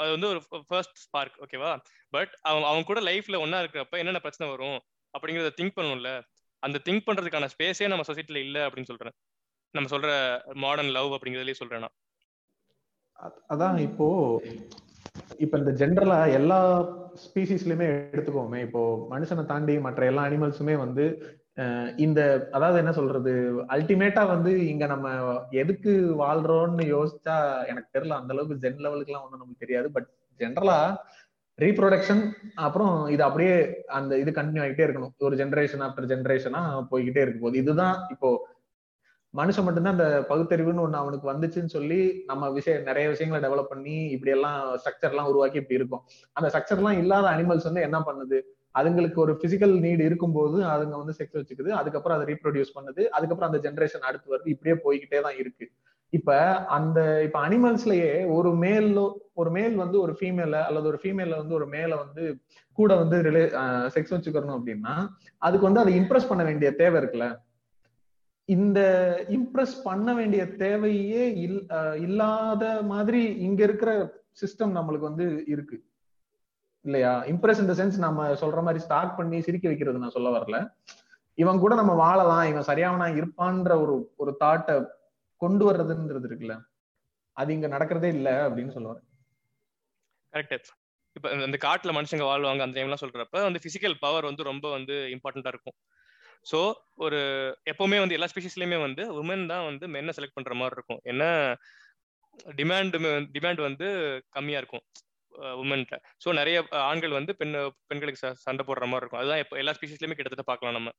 அது வந்து ஒரு ஃபர்ஸ்ட் ஸ்பார்க் ஓகேவா பட் அவன் அவன் கூட லைஃப்ல ஒன்னா இருக்கிறப்ப என்னென்ன பிரச்சனை வரும் அப்படிங்கறத திங்க் பண்ணணும்ல அந்த திங்க் பண்றதுக்கான ஸ்பேஸே நம்ம சொசைட்டில இல்ல அப்படின்னு சொல்றேன். நம்ம சொல்ற மாடர்ன் லவ் அப்படிங்கறதுலயே சொல்றேன் நான். அதான் இப்போ இப்ப இந்த ஜென்ரலா எல்லா ஸ்பீசிஸ்லயுமே எடுத்துக்கோமே. இப்போ மனுஷனை தாண்டி மற்ற எல்லா அனிமல்ஸுமே வந்து இந்த அதாவது என்ன சொல்றது? அல்டிமேட்டா வந்து இங்க நம்ம எதுக்கு வாழ்றோம்னு யோசிச்சா எனக்கு தெரியல. அந்த அளவுக்கு ஜென் லெவலுக்கு எல்லாம் ஒண்ணும் நமக்கு தெரியாது. பட் ஜென்ரலா ரீப்ரொடக்ஷன் அப்புறம் இது அப்படியே அந்த இது கண்டினியூ ஆகிட்டே இருக்கணும். ஒரு ஜென்ரேஷன் ஆஃப்டர் ஜென்ரேஷனா போய்கிட்டே இருக்கும் போது இதுதான் இப்போ மனுஷன் மட்டும்தான் அந்த பகுத்தறிவுன்னு ஒன்று அவனுக்கு வந்துச்சுன்னு சொல்லி நம்ம விஷயம் நிறைய விஷயங்களை டெவலப் பண்ணி இப்படி எல்லாம் ஸ்ட்ரக்சர்லாம் உருவாக்கி இப்படி இருக்கும். அந்த ஸ்ட்ரக்சர்லாம் இல்லாத அனிமல்ஸ் வந்து என்ன பண்ணுது? அதுங்களுக்கு ஒரு பிசிக்கல் நீடு இருக்கும்போது அதுங்க வந்து செக்ஸ் வச்சுக்குது. அதுக்கப்புறம் அதை ரீப்ரொடியூஸ் பண்ணுது. அதுக்கப்புறம் அந்த ஜென்ரேஷன் அடுத்து வருது. இப்படியே போய்கிட்டே தான் இருக்கு. இப்ப அந்த இப்ப அனிமல்ஸ்லயே ஒரு மேலோ ஒரு மேல் வந்து ஒரு ஃபீமேல அல்லது ஒரு ஃபீமேல வந்து ஒரு மேல வந்து கூட வந்து ரிலே செக்ஸ் வச்சுக்கணும் அப்படின்னா அதுக்கு வந்து அதை இம்ப்ரெஸ் பண்ண வேண்டிய தேவை இருக்குல்ல? இந்த இம்ப்ரெஸ் பண்ண வேண்டிய தேவையே இல் இல்லாத மாதிரி இங்க இருக்கிற சிஸ்டம் நம்மளுக்கு வந்து இருக்கு. இல்லையா? இம்ப்ரெஸ் இந்த சென்ஸ் நம்ம சொல்ற மாதிரி ஸ்டார்ட் பண்ணி சிரிக்க வைக்கிறது நான் சொல்ல வரல. இவன் கூட நம்ம வாழலாம் இவன் சரியாவனா இருப்பான்ற ஒரு ஒரு தாட்டை கொண்டு வர்றதுன்றது இருக்குல்ல. அது இங்க நடக்கிறதே இல்ல அப்படின்னு சொல்ல கரெக்ட் இப்ப இந்த- இந்த காட்டுல மனுஷங்க வாழ்வாங்க அந்த டைம்லாம் சொல்றப்ப வந்து பிசிக்கல் பவர் வந்து ரொம்ப வந்து இம்பார்ட்டண்டா இருக்கும். சோ ஒரு எப்பவுமே வந்து எல்லா ஸ்பீஷிஸ்லயுமே வந்து உமன் தான் வந்து மென்னை செலக்ட் பண்ற மாதிரி இருக்கும். என்ன டிமாண்ட் டிமாண்ட் வந்து கம்மியா இருக்கும் உமன்கிட்ட ஸோ நிறைய ஆண்கள் வந்து பெண் பெண்களுக்கு சண்டை போடுற மாதிரி இருக்கும். அதுதான் இப்போ எல்லா ஸ்பீஷிஸ்லயுமே கிட்டத்தட்ட பார்க்கலாம் நம்ம.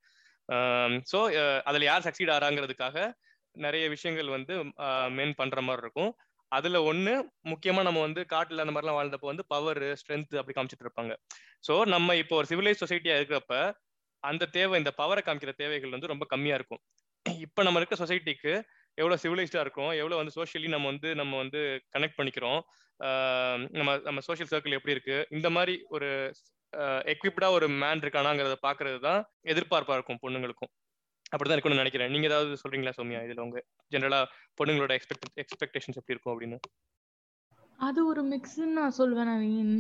ஸோ அதுல யார் சக்சீட் ஆறாங்கிறதுக்காக நிறைய விஷயங்கள் வந்து மெயின் பண்ற மாதிரி இருக்கும். அதுல ஒண்ணு முக்கியமா நம்ம வந்து காட்டுல அந்த மாதிரிலாம் வாழ்ந்தப்போ வந்து பவர் ஸ்ட்ரென்த் அப்படி காமிச்சிட்டு இருப்பாங்க. ஸோ நம்ம இப்போ ஒரு சிவிலைஸ் சொசைட்டியா இருக்கிறப்ப அந்த தேவை இந்த பவரை காமிக்கிற தேவைகள் வந்து ரொம்ப கம்மியா இருக்கும். இப்ப நம்ம இருக்க சொசைட்டிக்கு எவ்வளவு சிவிலைஸ்டா இருக்கும் எவ்வளவு வந்து சோஷியலி நம்ம வந்து நம்ம வந்து கனெக்ட் பண்ணிக்கிறோம் நம்ம நம்ம சோஷியல் சர்க்கிள் எப்படி இருக்கு இந்த மாதிரி ஒரு எக்விப்டா ஒரு மேன் இருக்கானாங்கிறத பாக்குறது தான் எதிர்பார்ப்பா இருக்கும் பொண்ணுங்களுக்கும். அப்படிதான் இருக்கும்னு நினைக்கிறேன். நீங்க ஏதாவது சொல்றீங்களா சௌமியா இதுல உங்க ஜென்ரலா பொண்ணுங்களோட எக்ஸ்பெக்ட் எக்ஸ்பெக்டேஷன்ஸ் எப்படி இருக்கும் அப்படின்னு? அது ஒரு மிக்ஸ்ன்னு நான் சொல்வேன் நவீன்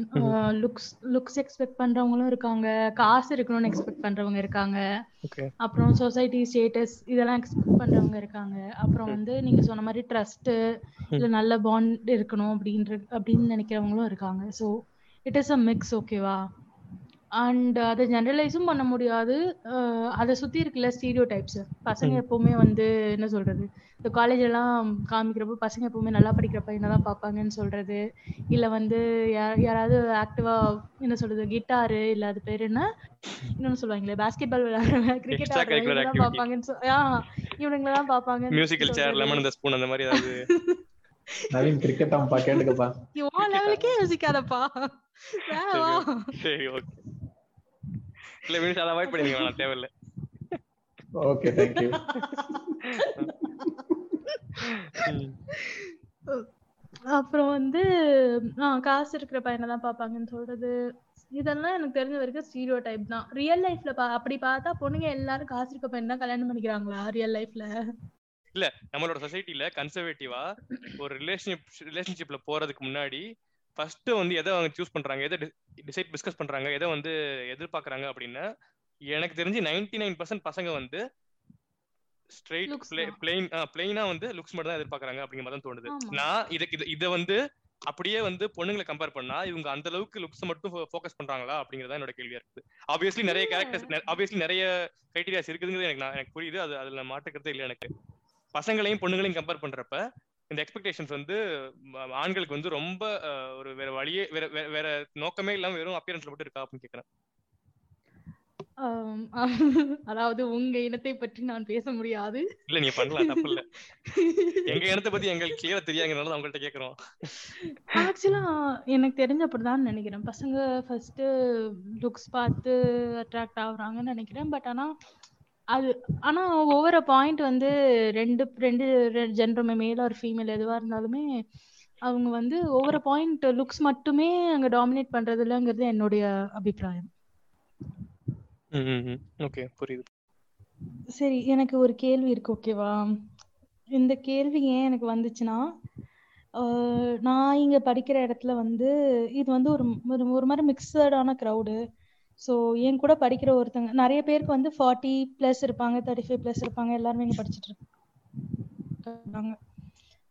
லுக்ஸ் லுக்ஸ் எக்ஸ்பெக்ட் பண்றவங்களும் இருக்காங்க. காசு இருக்கணும்னு எக்ஸ்பெக்ட் பண்றவங்க இருக்காங்க. அப்புறம் சொசைட்டி ஸ்டேட்டஸ் இதெல்லாம் எக்ஸ்பெக்ட் பண்றவங்க இருக்காங்க. அப்புறம் வந்து நீங்க சொன்ன மாதிரி ட்ரஸ்ட் இல்ல நல்ல பாண்ட் இருக்கணும் அப்படின்ற அப்படின்னு நினைக்கிறவங்களும் இருக்காங்க. So it is a mix ஓகேவா அண்ட் அதை ஜெனரலைஸும் பண்ண முடியாது. அதை சுத்தி இருக்குல்ல ஸ்டீரியோ டைப்ஸ் பசங்க. எப்பவுமே வந்து என்ன சொல்றது? இந்த காலேஜ் எல்லாம் காமிக்கிறப்போ பசங்க எப்பவுமே நல்லா படிக்கிற பையனை தான் பார்ப்பாங்கன்னு சொல்றது. இல்ல வந்து யா- யாராவது ஆக்டிவா என்ன சொல்றது? கிட்டாரு இல்ல அது பேர் என்ன இன்னொன்னு சொல்லுவாங்களே பாஸ்கெட் பால் விளையாடுறவங்க (laughs) கிரிக்கெட் ஆடுறவங்க தான். பார்ப்பாங்கன்னு சொல் ஆஹ் இவனுங்களை தான் பார்ப்பாங்கன்னு மியூசிக்கல் சேர் லெமன் இந்த ஸ்பூன் அந்த மாதிரி ஏதாவது? (laughs) நவீன் கிரிக்கெட் அவன்பா கேட்டுக்கப்பா லெவலுக்கே யோசிக்காதப்பா. வேற வா சரி ஓகே இல்ல மீன்ஸ் அதை அவாய்ட் பண்ணிங்க வேணாம் தேவையில்ல. ஓகே தேங்க்யூ ம். அப்புறம் வந்து காசு இருக்கிற பையனை தான் பார்ப்பாங்கன்னு சொல்றது. இதெல்லாம் எனக்கு தெரிஞ்ச வரைக்கும் ஸ்டீரியோ டைப் தான். ரியல் லைஃப்ல பா அப்படி பார்த்தா பொண்ணுங்க எல்லாரும் காசு இருக்க பையன் தான் கல்யாணம் பண்ணிக்கிறாங்களா ரியல் லைஃப்ல நம்மளோட சொசைட்டில கன்சர்வேட்டிவா ஒரு ரிலேஷன்ஷிப் ரிலேஷன்ஷிப்ல போறதுக்கு முன்னாடி ஃபர்ஸ்ட் வந்து எதை அவங்க சூஸ் பண்றாங்க எதை டிசைட் டிஸ்கஸ் பண்றாங்க எதை வந்து எதிர்பார்க்கறாங்க அப்படின்னா எனக்கு தெரிஞ்சு 99% நைன் பர்சன்ட் பசங்க வந்து ஸ்ட்ரெயிட். பிளெயின் பிளெயினா வந்து லுக்ஸ் மட்டும் தான் எதிர்பார்க்கறாங்க அப்படிங்கிற மாதிரி தான் தோணுது. நான் இதுக்கு இது இதை வந்து அப்படியே வந்து பொண்ணுங்களை கம்பேர் பண்ணா இவங்க அந்த அளவுக்கு லுக்ஸ் மட்டும் ஃபோக்கஸ் பண்றாங்களா அப்படிங்கறத என்னோட கேள்வியா இருக்குது ஆப்வியஸ்லி நிறைய. கேரக்டர்ஸ் ஆப்வியஸ்லி நிறைய கிரைட்டீரியாஸ் இருக்குதுங்கிறது எனக்கு நான் எனக்கு புரியுது அது அதுல மாற்றுக்கிறதே இல்லை எனக்கு பசங்களையும் பொண்ணுங்களையும் கம்பேர் பண்றப்ப இந்த எக்ஸ்பெக்டேஷன்ஸ் வந்து ஆண்களுக்கு வந்து ரொம்ப ஒரு வேற வழியே வேற வேற- நோக்கமே இல்லாம வெறும் அப்பியரன்ஸ்ல மட்டும் இருக்கா அப்படின்னு கேக்குறேன். அதாவது உங்க இனத்தை பற்றி நான் பேச முடியாது. இல்ல நீங்க பண்ணலாம் தப்பு இல்ல. எங்க இனத்தை பத்தி எங்களுக்கு கிளியரா தெரியாங்கிறனால தான் உங்கள்ட்ட கேக்குறோம். ஆக்சுவலா எனக்கு தெரிஞ்ச அப்படிதான் நினைக்கிறேன். பசங்க ஃபர்ஸ்ட் லுக்ஸ் பார்த்து அட்ராக்ட் ஆகுறாங்கன்னு நினைக்கிறேன். பட் ஆனா அது ஆனா ஒவ்வொரு பாயிண்ட் வந்து ரெண்டு ரெண்டு ஜென்டருமே மேல் ஒரு ஃபீமேல் எதுவா இருந்தாலுமே அவங்க வந்து ஒவ்வொரு பாயிண்ட் லுக்ஸ் மட்டுமே அங்க டாமினேட் பண்றது இல்லைங்கிறது என்னுடைய அபிப்பிராயம். ஓகே புரியுது. சரி எனக்கு ஒரு கேள்வி இருக்கு ஓகேவா இந்த கேள்வி ஏன் எனக்கு வந்துச்சுன்னா நான் இங்க படிக்கிற இடத்துல வந்து இது வந்து ஒரு ஒரு ஒரு மாதிரி மிக்சடான க்ரௌடு ஸோ என் கூட படிக்கிற ஒருத்தங்க நிறைய பேருக்கு வந்து ஃபார்ட்டி ப்ளஸ் இருப்பாங்க தேர்ட்டி ஃபைவ் ப்ளஸ் இருப்பாங்க எல்லாருமே இங்க படிச்சுட்டு இருக்காங்க.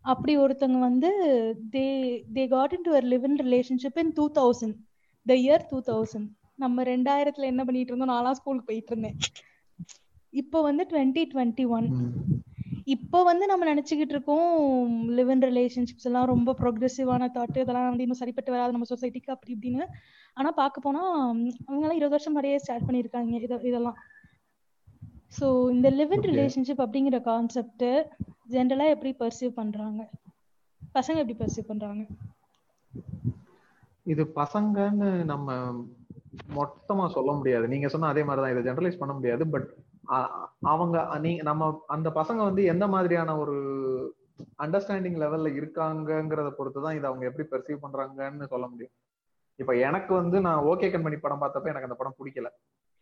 அப்படி ஒருத்தங்க வந்து they they got in to ஒரு live in relationship in two thousand the year two thousand நம்ம ரெண்டாயிரத்துல என்ன பண்ணிட்டு இருந்தோம்? நான்லாம் ஸ்கூலுக்கு போயிட்டு இருந்தேன். இப்போ வந்து டுவெண்ட்டி டுவெண்ட்டி ஒன் இப்போ வந்து நம்ம நினைச்சுக்கிட்டு இருக்கோம் லிவ் இன் ரிலேஷன்ஷிப்ஸ் எல்லாம் ரொம்ப ப்ரோக்ரெசிவான தாட் இதெல்லாம் வந்து இன்னும் சரிப்பட்டு வராது நம்ம சொசைட்டிக்கு அப்படி இப்படின்னு. ஆனா பார்க்க போனா அவங்க எல்லாம் இருபது வருஷம் முறையே ஸ்டார்ட் பண்ணியிருக்காங்க இத இதெல்லாம். ஸோ இந்த லிவ் இன். ரிலேஷன்ஷிப் அப்படிங்கிற கான்செப்ட் ஜென்ரலா எப்படி பர்சீவ் பண்றாங்க? பசங்க எப்படி பர்சீவ் பண்றாங்க? இது பசங்கன்னு நம்ம மொத்தமா சொல்ல முடியாது. நீங்க சொன்ன அதே மாதிரிதான். இதை ஜெனரலைஸ் பண்ண முடியாது. பட் அவங்க நீங்க நம்ம அந்த பசங்க வந்து எந்த மாதிரியான ஒரு அண்டர்ஸ்டாண்டிங் லெவல்ல இருக்காங்கங்கிறத பொறுத்து தான் இதை அவங்க எப்படி பெர்சீவ் பண்றாங்கன்னு சொல்ல முடியும். இப்ப எனக்கு வந்து நான் ஓகே கண்மணி படம் பார்த்தப்ப எனக்கு அந்த படம் பிடிக்கல.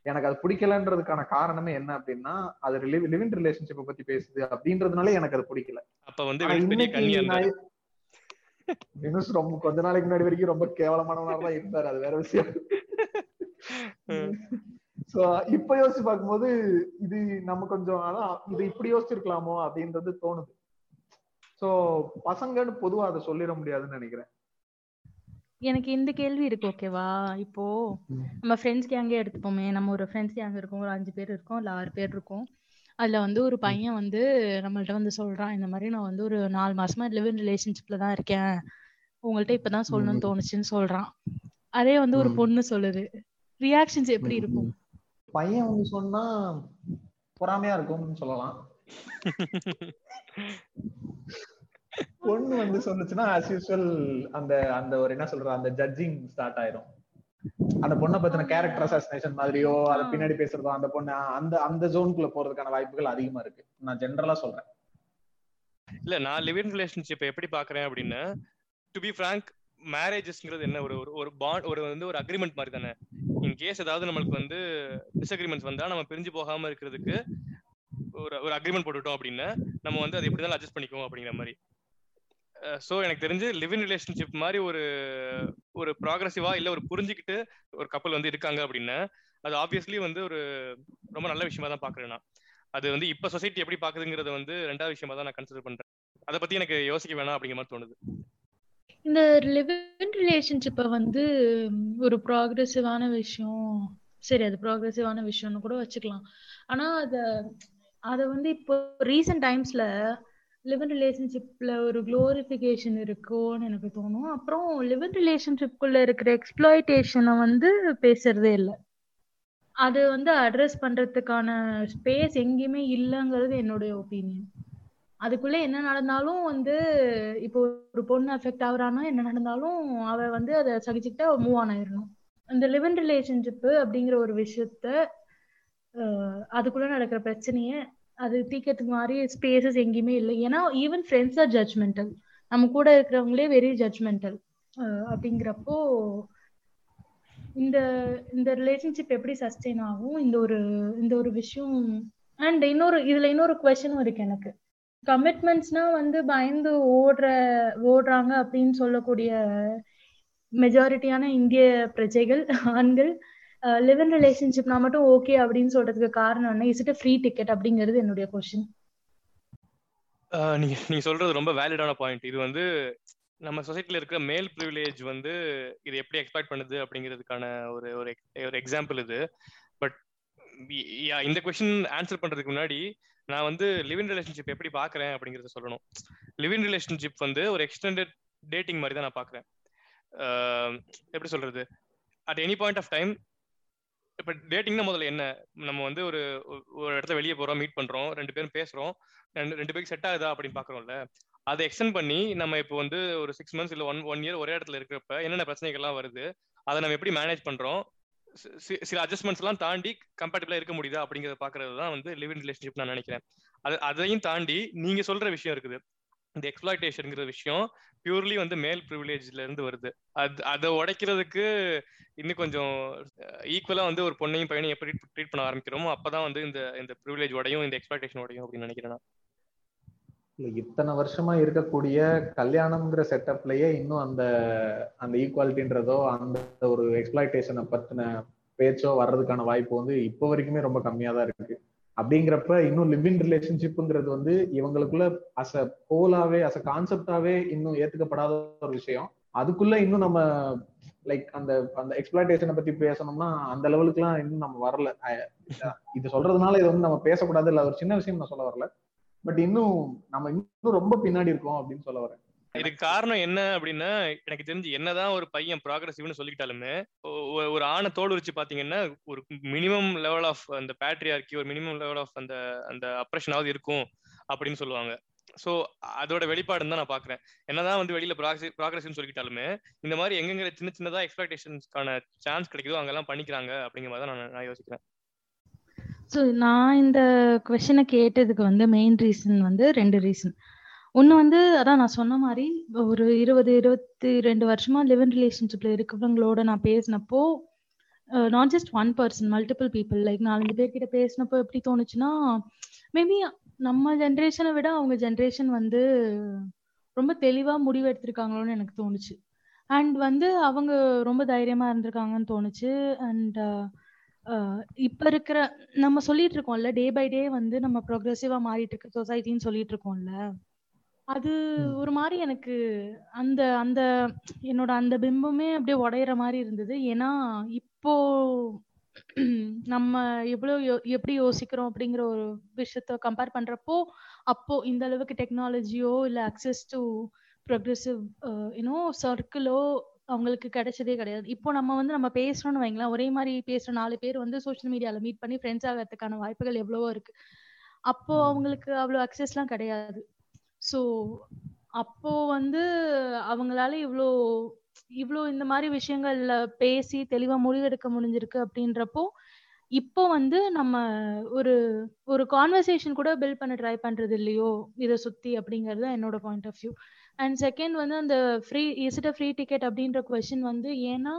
எனக்கு அது பிடிக்கலன்றதுக்கான காரணமே என்ன அப்படின்னா அது லிவ் லிவிங் ரிலேஷன்ஷிப்பை பத்தி பேசுது அப்படின்றதுனால எனக்கு அது பிடிக்கல. அப்ப வந்து ரொம்ப கொஞ்ச நாளைக்கு முன்னாடி வரைக்கும் ரொம்ப கேவலமானவனா தான் இருந்தாரு. அது வேற விஷயம். சோ இப்ப யோசிச்சு பார்க்கும்போது இது நம்ம கொஞ்சம் அதான் இது இப்படி யோசிச்சிருக்கலாமோ அப்படின்றது தோணுது. சோ பசங்கன்னு பொதுவா அதை சொல்லிட முடியாதுன்னு நினைக்கிறேன். எனக்கு இந்த கேள்வி இருக்கு ஓகேவா இப்போ. நம்ம ஃப்ரெண்ட்ஸ் கேங்கே எடுத்துப்போமே. நம்ம ஒரு ஃப்ரெண்ட்ஸ் கேங் இருக்கோம் ஒரு அஞ்சு பேர் இருக்கோம் இல்ல ஆறு பேர் இருக்கோம். அதுல வந்து ஒரு பையன் வந்து நம்மள்ட்ட வந்து சொல்றான் இந்த மாதிரி நான் வந்து ஒரு நாலு மாசமா லிவ் இன் ரிலேஷன்ஷிப்ல தான் இருக்கேன். உங்கள்ட்ட இப்பதான் சொல்லணும்னு. தோணுச்சுன்னு சொல்றான். அதே வந்து ஒரு. பொண்ணு சொல்லுது. ரியாக்ஷன்ஸ் எப்படி இருக்கும்? பையன் வந்து சொன்னா பொறாமையா இருக்கும்னு சொல்லலாம். (laughs) பொண்ணு வந்து சொன்னுச்சுன்னா as usual அந்த அந்த ஒரு என்ன சொல்ற அந்த ஜட்ஜிங் ஸ்டார்ட் ஆயிரும். அந்த பொண்ணை பத்தின கேரக்டர் அசாசினேஷன் மாதிரியோ அதை. பின்னாடி பேசுறதோ அந்த பொண்ணு அந்த அந்த ஜோனுக்குள்ள போறதுக்கான வாய்ப்புகள் அதிகமா இருக்கு. நான் ஜென்ரலா சொல்றேன். இல்ல நான் லிவ் இன் ரிலேஷன்ஷிப் எப்படி பாக்குறேன் அப்படின்னா டு பி ஃப்ராங்க் மேரேஜஸ்ங்கிறது என்ன ஒரு ஒரு- ஒரு பாண்ட் ஒரு வந்து ஒரு அக்ரிமெண்ட் மாதிரி தானே. இன் கேஸ் ஏதாவது நம்மளுக்கு வந்து டிஸ்அக்ரிமெண்ட்ஸ் வந்தா நம்ம பிரிஞ்சு போகாம இருக்கிறதுக்கு ஒரு ஒரு அக்ரிமெண்ட் போட்டுட்டோம் அப்படின்னு நம்ம வந்து அது எப்படி அட்ஜஸ்ட் பண்ணிக்குவோம் அப்படிங்கிற மாதிரி. ஸோ எனக்கு தெரிஞ்சு லிவ் இன் ரிலேஷன்ஷிப் மாதிரி ஒரு ஒரு ப்ராக்ரஸிவா இல்லை ஒரு புரிஞ்சுக்கிட்டு ஒரு கப்பல் வந்து இருக்காங்க அப்படின்னா அது ஆப்வியஸ்லி வந்து ஒரு ரொம்ப நல்ல விஷயமா தான் பாக்குறேன் நான். அது வந்து இப்ப சொசைட்டி எப்படி பாக்குதுங்கிறத வந்து ரெண்டாவது விஷயமா தான் நான் கன்சிடர் பண்றேன். அதை பத்தி எனக்கு யோசிக்க வேணாம் அப்படிங்கிற மாதிரி தோணுது. இந்த லிவிங் ரிலேஷன்ஷிப்பை வந்து ஒரு ப்ராக்ரெசிவான விஷயம் சரி அது ப்ராக்ரெசிவான விஷயம்னு கூட வச்சுக்கலாம். ஆனா அத அதை வந்து இப்போ ரீசெண்ட் டைம்ஸ்ல லிவன் ரிலேஷன்ஷிப்ல ஒரு குளோரிஃபிகேஷன் இருக்கும்னு எனக்கு தோணும். அப்புறம் லிவன் இன் ரிலேஷன்ஷிப்குள்ள இருக்கிற எக்ஸ்ப்ளாய்டேஷனை வந்து பேசுறதே இல்லை. அது வந்து அட்ரஸ் பண்றதுக்கான ஸ்பேஸ் எங்கேயுமே இல்லைங்கிறது என்னுடைய ஒப்பீனியன் அதுக்குள்ள என்ன நடந்தாலும் வந்து இப்போ ஒரு பொண்ணு அஃபெக்ட் ஆகுறான்னா என்ன நடந்தாலும் அவ வந்து அதை சகிச்சுக்கிட்டு அவ மூவ் ஆன் ஆயிடணும். இந்த லிவன் ரிலேஷன்ஷிப்பு அப்படிங்கிற ஒரு விஷயத்த அதுக்குள்ள நடக்கிற பிரச்சனையை அது தீக்கிறதுக்கு மாதிரி ஸ்பேசஸ் எங்கேயுமே இல்லை. ஏன்னா ஈவன் ஃப்ரெண்ட்ஸ் ஆர் ஜட்ஜ்மெண்டல் நம்ம கூட இருக்கிறவங்களே வெரி ஜட்ஜ்மெண்டல் அப்படிங்கிறப்போ இந்த இந்த ரிலேஷன்ஷிப் எப்படி சஸ்டெயின் ஆகும்? இந்த ஒரு இந்த ஒரு விஷயம் அண்ட் இன்னொரு இதுல இன்னொரு கொஸ்டினும் இருக்கு எனக்கு. கமிட்மெண்ட்ஸ்னா வந்து பயந்து ஓடுற ஓடுறாங்க அப்படின்னு சொல்லக்கூடிய மெஜாரிட்டியான இந்திய பிரஜைகள் ஆண்கள் லிவ் இன் ரிலேஷன்ஷிப்னா மட்டும் ஓகே அப்படின்னு சொல்றதுக்கு காரணம் என்ன? இஸ் இட் ஃப்ரீ டிக்கெட் அப்படிங்கிறது என்னுடைய கொஸ்டின் நீங்க நீங்க சொல்றது ரொம்ப வேலிடான பாயிண்ட் இது வந்து நம்ம சொசைட்டில இருக்கிற மேல் ப்ரிவிலேஜ் வந்து இது எப்படி எக்ஸ்பெக்ட் பண்ணுது அப்படிங்கிறதுக்கான ஒரு ஒரு ஒரு எக்ஸாம்பிள் இது. பட் இந்த கொஸ்டின் ஆன்சர் பண்றதுக்கு முன்னாடி நான் வந்து லிவிங் ரிலேஷன்ஷிப் எப்படி பாக்குறேன் அப்படிங்கறத சொல்லணும். லிவிங் ரிலேஷன்ஷிப் வந்து ஒரு எக்ஸ்டெண்டட் டேட்டிங் மாதிரி தான் நான் பாக்குறேன் எப்படி சொல்றது? At any point of time இப்ப டேட்டிங்னா முதல்ல என்ன? நம்ம வந்து ஒரு ஒரு இடத்துல வெளியே போறோம் மீட் பண்றோம் ரெண்டு பேரும் பேசுறோம் ரெண்டு ரெண்டு பேருக்கு செட் ஆகுதா அப்படின்னு பாக்குறோம்ல அதை எக்ஸ்டெண்ட் பண்ணி நம்ம இப்போ வந்து ஒரு சிக்ஸ் மந்த்ஸ் இல்ல ஒன் ஒன் இயர் ஒரே இடத்துல இருக்கிறப்ப என்னென்ன பிரச்சனைகள்லாம் வருது அதை நம்ம எப்படி மேனேஜ் பண்றோம் சில அட்ஜஸ்ட்மெண்ட்ஸ் எல்லாம் தாண்டி கம்பேட்டபிளா இருக்க முடியுதா அப்படிங்கறத பாக்குறது தான் வந்து இன் ரிலேஷன்ஷிப் நான் நினைக்கிறேன். அது அதையும் தாண்டி நீங்க சொல்ற விஷயம் இருக்குது. இந்த எக்ஸ்பிளாய்டேஷனுங்கிற விஷயம் பியூர்லி வந்து மேல் ப்ரிவிலேஜ்ல இருந்து வருது. அது அதை உடைக்கிறதுக்கு இன்னும் கொஞ்சம் ஈக்குவலா வந்து ஒரு பொண்ணையும் பையனையும் எப்படி ட்ரீட் பண்ண ஆரம்பிக்கிறோமோ அப்பதான் வந்து இந்த இந்த ப்ரிவிலேஜ் உடையும் இந்த எக்ஸ்பிளாய்டேஷன் உடையும் அப்படின்னு நினைக்கிறேன் இத்தனை வருஷமா இருக்கக்கூடிய கல்யாணம்ங்கிற செட்டப்லயே இன்னும் அந்த அந்த ஈக்குவாலிட்டின்றதோ அந்த ஒரு எக்ஸ்பிளாய்டேஷனை பத்தின பேச்சோ வர்றதுக்கான வாய்ப்பு வந்து இப்போ வரைக்குமே ரொம்ப கம்மியா தான் இருக்கு. அப்படிங்கிறப்ப இன்னும் லிவிங் ரிலேஷன்ஷிப்புங்கிறது வந்து இவங்களுக்குள்ள அஸ் அ ஹோலாவே அஸ் அ கான்செப்டாவே இன்னும் ஏத்துக்கப்படாத ஒரு விஷயம். அதுக்குள்ள இன்னும் நம்ம லைக் அந்த அந்த எக்ஸ்பிளாய்டேஷனை பத்தி பேசணும்னா அந்த லெவலுக்குலாம் இன்னும் நம்ம வரல. இது சொல்றதுனால இது வந்து நம்ம பேசக்கூடாது. இல்ல ஒரு சின்ன விஷயம் நான் சொல்ல வரல. பட் இன்னும் நம்ம இன்னும் ரொம்ப பின்னாடி இருக்கோம் அப்படின்னு சொல்ல வரேன். இதுக்கு காரணம் என்ன அப்படின்னா எனக்கு தெரிஞ்சு என்னதான் ஒரு பையன் ப்ராக்ரஸிவ்னு சொல்லிக்கிட்டாலுமே ஒரு ஆணை தோல் உரிச்சு பாத்தீங்கன்னா ஒரு மினிமம் லெவல் ஆஃப் அந்த பேட்ரியார்கி ஒரு மினிமம் லெவல் ஆஃப் அந்த அந்த அப்ரேஷனாவது இருக்கும் அப்படின்னு சொல்லுவாங்க. ஸோ அதோட வெளிப்பாடுன்னு தான் நான் பாக்குறேன். என்னதான் வந்து வெளியில ப்ராக்ரஸிவ்னு சொல்லிக்கிட்டாலுமே இந்த மாதிரி எங்கெங்க சின்ன சின்னதா எக்ஸ்பெக்டேஷன்ஸ்க்கான சான்ஸ் கிடைக்குதோ அங்கெல்லாம் பண்ணிக்கிறாங்க அப்படிங்கிற மாதிரி தான் நான் நான் யோசிக்கிறேன். ஸோ நான் இந்த கொஷனை கேட்டதுக்கு வந்து மெயின் ரீசன் வந்து ரெண்டு ரீசன் ஒன்று வந்து அதான் நான் சொன்ன மாதிரி ஒரு இருபது இருபத்தி ரெண்டு வருஷமா லிவ் இன் ரிலேஷன்ஷிப்ல இருக்கிறவங்களோட நான் பேசினப்போ not just one person multiple people like நாலஞ்சு பேர்கிட்ட பேசினப்போ எப்படி தோணுச்சுன்னா மேபி நம்ம ஜென்ரேஷனை விட அவங்க ஜென்ரேஷன் வந்து ரொம்ப தெளிவா முடிவு எடுத்திருக்காங்களோன்னு எனக்கு தோணுச்சு. அண்ட் வந்து அவங்க ரொம்ப தைரியமா இருந்திருக்காங்கன்னு தோணுச்சு. அண்ட் இப்ப இருக்கிற நம்ம சொல்லிட்டு இருக்கோம்ல டே பை டே வந்து நம்ம ப்ரோக்ரஸிவா மாறிட்டு இருக்க சொசைட்டின்னு சொல்லிட்டு இருக்கோம்ல. அது ஒரு மாதிரி எனக்கு அந்த அந்த என்னோட அந்த பிம்பமே அப்படியே உடையிற மாதிரி இருந்தது. ஏன்னா இப்போ நம்ம எவ்வளவு எப்படி யோசிக்கிறோம் அப்படிங்கிற ஒரு விஷயத்த கம்பேர் பண்றப்போ அப்போ இந்த அளவுக்கு டெக்னாலஜியோ இல்ல access to progressive you know சர்க்கிளோ அவங்களுக்கு கிடைச்சதே கிடையாது. இப்போ நம்ம வந்து நம்ம பேசுறோம்னு வைங்களேன் ஒரே மாதிரி பேசுற நாலு பேர் வந்து சோஷியல் மீடியால மீட் பண்ணி ஃப்ரெண்ட்ஸ் ஆகிறதுக்கான வாய்ப்புகள் எவ்வளவோ இருக்கு. அப்போ அவங்களுக்கு அவ்வளவு அக்சஸ் எல்லாம் கிடையாது. ஸோ அப்போ வந்து அவங்களால இவ்வளோ இவ்வளோ இந்த மாதிரி விஷயங்கள்ல பேசி தெளிவா முடிவெடுக்க முடிஞ்சிருக்கு அப்படின்றப்போ இப்போ வந்து நம்ம ஒரு ஒரு கான்வர்சேஷன் கூட பில்ட் பண்ண ட்ரை பண்றது இல்லையோ இதை சுத்தி அப்படிங்கிறது என்னோட point of view and second வந்து அந்த ஃப்ரீ இஸ் ஃப்ரீ டிக்கெட் அப்படின்ற கொஷின் வந்து ஏன்னா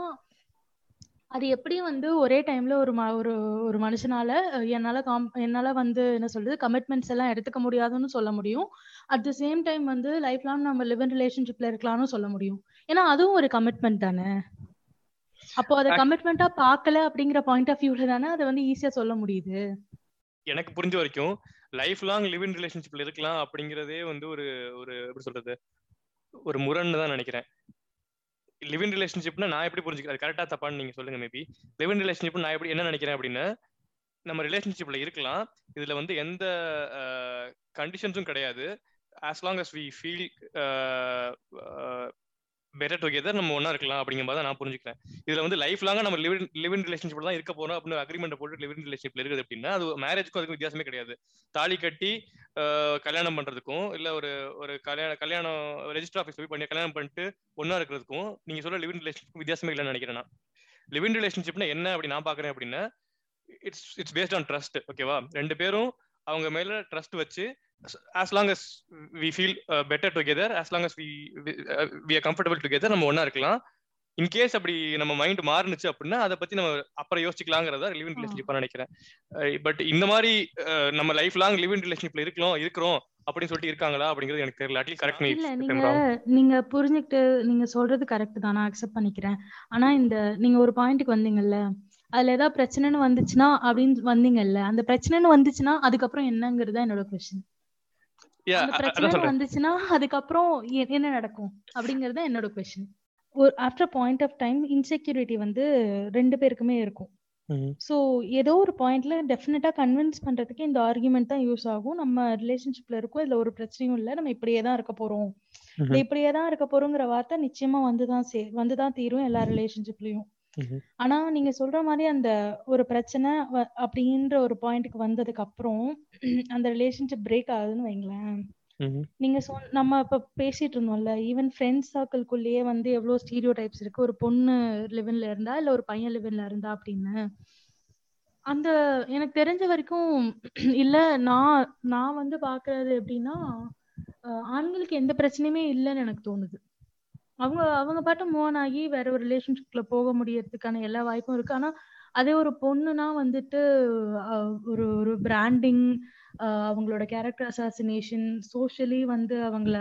அது எப்படி வந்து ஒரே டைம்ல ஒரு ஒரு ஒரு மனுஷனால என்னால காம் என்னால வந்து என்ன சொல்றது கமிட்மெண்ட்ஸ் எல்லாம் எடுத்துக்க முடியாதுன்னு சொல்ல முடியும். அட் த சேம் டைம் வந்து லைஃப் லாங் நம்ம லிவ் இன் ரிலேஷன்ஷிப்ல இருக்கலாம்னு சொல்ல முடியும். ஏன்னா அதுவும் ஒரு கமிட்மெண்ட் தானே? அப்போ அதை கமிட்மெண்டா பார்க்கல அப்படிங்கிற பாயிண்ட் ஆஃப் வியூல தானே அதை வந்து ஈஸியா சொல்ல முடியுது? எனக்கு புரிஞ்ச வரைக்கும் லைஃப் லாங் லிவ் இன் ரிலேஷன்ஷிப்ல இருக்கலாம் அப்படிங்கறதே வந்து ஒரு ஒரு எப்படி சொல்றது? ஒரு முரண்னு தான் நினைக்கிறேன். லிவ் இன் ரிலேஷன்ஷிப்னா நான் எப்படி புரிஞ்சுக்கிறேன் கரெக்டா தப்பான்னு நீங்க சொல்லுங்க மேபி லிவ் இன் ரிலேஷன்ஷிப் நான் எப்படி என்ன நினைக்கிறேன் அப்படின்னா நம்ம ரிலேஷன்ஷிப்ல இருக்கலாம். இதுல வந்து எந்த கண்டிஷன்ஸும் கிடையாது. As long as we feel better together நம்ம ஒன்றா இருக்கலாம் அப்படிங்கிற மாதிரி நான் புரிஞ்சுக்கிறேன். இதில் வந்து லைஃப் லாங்காக நம்ம லிவ் லிவிங் ரிலேஷன்ஷிப் தான் இருக்க போறோம். அப்படின்னு அக்ரிமெண்ட் போட்டு லிவிங் ரிலேஷன்ஷிப்ல இருக்குது அப்படின்னா அது மேரேஜ்க்கும் அதுக்கும் வித்தியாசமே கிடையாது. தாலி கட்டி uh, கல்யாணம் பண்றதுக்கும் இல்ல ஒரு ஒரு கல்யாணம் கல்யாணம் ரெஜிஸ்டர் ஆஃபீஸ் போய் பண்ணி கல்யாணம் பண்ணிட்டு ஒன்னா இருக்கிறதுக்கும் நீங்க சொல்ல லிவிங் ரிலேஷன்ஷிப் வித்தியாசமே இல்லைன்னு நினைக்கிறேன் நான். லிவிங் ரிலேஷன்ஷிப்னா என்ன அப்படி நான் பாக்குறேன் அப்படின்னா it's it's based on trust ஓகேவா ரெண்டு பேரும் அவங்க மேல ட்ரஸ்ட் வச்சு as long as we feel uh, better together as long as we we, uh, we are comfortable together நம்ம ஒண்ணா இருக்கலாம். இன் கேஸ் அப்படி நம்ம மைண்ட் மாறுனுச்சு அப்படின்னா அதை பத்தி நம்ம அப்புறம் யோசிக்கலாங்கிறதா லிவ் இன் ரிலேஷன்ஷிப்பா நினைக்கிறேன். பட் இந்த மாதிரி நம்ம லைஃப் லாங் லிவ் இன் ரிலேஷன்ஷிப்ல இருக்கிறோம் இருக்கிறோம் அப்படின்னு சொல்லிட்டு இருக்காங்களா அப்படிங்கிறது எனக்கு தெரியல. அட்லீஸ்ட் கரெக்ட் இல்ல நீங்க நீங்க புரிஞ்சுக்கிட்டு நீங்க சொல்றது கரெக்ட் தான் நான் அக்செப்ட் பண்ணிக்கிறேன். ஆனா இந்த நீங்க ஒரு பாயிண்ட்டுக்கு வந்தீங்கல்ல அதுல ஏதாவது பிரச்சனைன்னு வந்துச்சுன்னா அப்படின்னு வந்தீங்கல்ல அந்த பிரச்சனைன்னு வந்துச்சுன்னா அதுக்கப்புறம் என்னங்கிறது என்னோட கொஸ்டின் அந்த பிரச்சனை வந்துச்சுன்னா அதுக்கப்புறம் என்ன நடக்கும்? அப்படிங்கறது என்னோட கொஸ்டின் ஒரு after point of time insecurity வந்து ரெண்டு பேருக்குமே இருக்கும். ஸோ ஏதோ ஒரு பாயிண்ட்ல டெஃபினட்டா கன்வின்ஸ் பண்றதுக்கு இந்த ஆர்குமெண்ட் தான் யூஸ் ஆகும். நம்ம ரிலேஷன்ஷிப்ல இருக்கோம் இதுல ஒரு பிரச்சனையும் இல்லை. நம்ம இப்படியே தான் இருக்க போறோம். இல்ல இப்படியே தான் இருக்க போறோங்கிற வார்த்தை நிச்சயமா வந்துதான் சே வந்துதான் தீரும் எல்லா ரிலேஷன்ஷிப்லயும் ஆனா நீங்க சொல்ற மாதிரி அந்த ஒரு பிரச்சனை வ- அப்படின்ற ஒரு பாயிண்ட்க்கு வந்ததுக்கு அப்புறம் அந்த ரிலேஷன்ஷிப் பிரேக் ஆகுதுன்னு வைங்களேன். நீங்க சொன் நம்ம இப்ப பேசிட்டு இருந்தோம்ல ஈவன் ஃப்ரெண்ட்ஸ் சர்க்கிள்குள்ளேயே வந்து எவ்வளவு ஸ்டீரியோ டைப்ஸ் இருக்கு. ஒரு பொண்ணு லிவன்ல இருந்தா இல்ல ஒரு பையன் லிவன்ல இருந்தா அப்படின்னு. அந்த எனக்கு தெரிஞ்ச வரைக்கும் இல்ல நான் நான் வந்து பாக்குறது எப்படின்னா ஆண்களுக்கு எந்த பிரச்சனையுமே இல்லைன்னு எனக்கு தோணுது. அவங்க அவங்க பாட்டு மூவ் ஆகி வேற ஒரு ரிலேஷன்ஷிப்ல போக முடியறதுக்கான எல்லா வாய்ப்பும் இருக்கு. ஆனா அதே ஒரு பொண்ணுனா வந்துட்டு ஒரு ஒரு பிராண்டிங் அவங்களோட கேரக்டர் அசாசினேஷன் சோஷியலி வந்து அவங்கள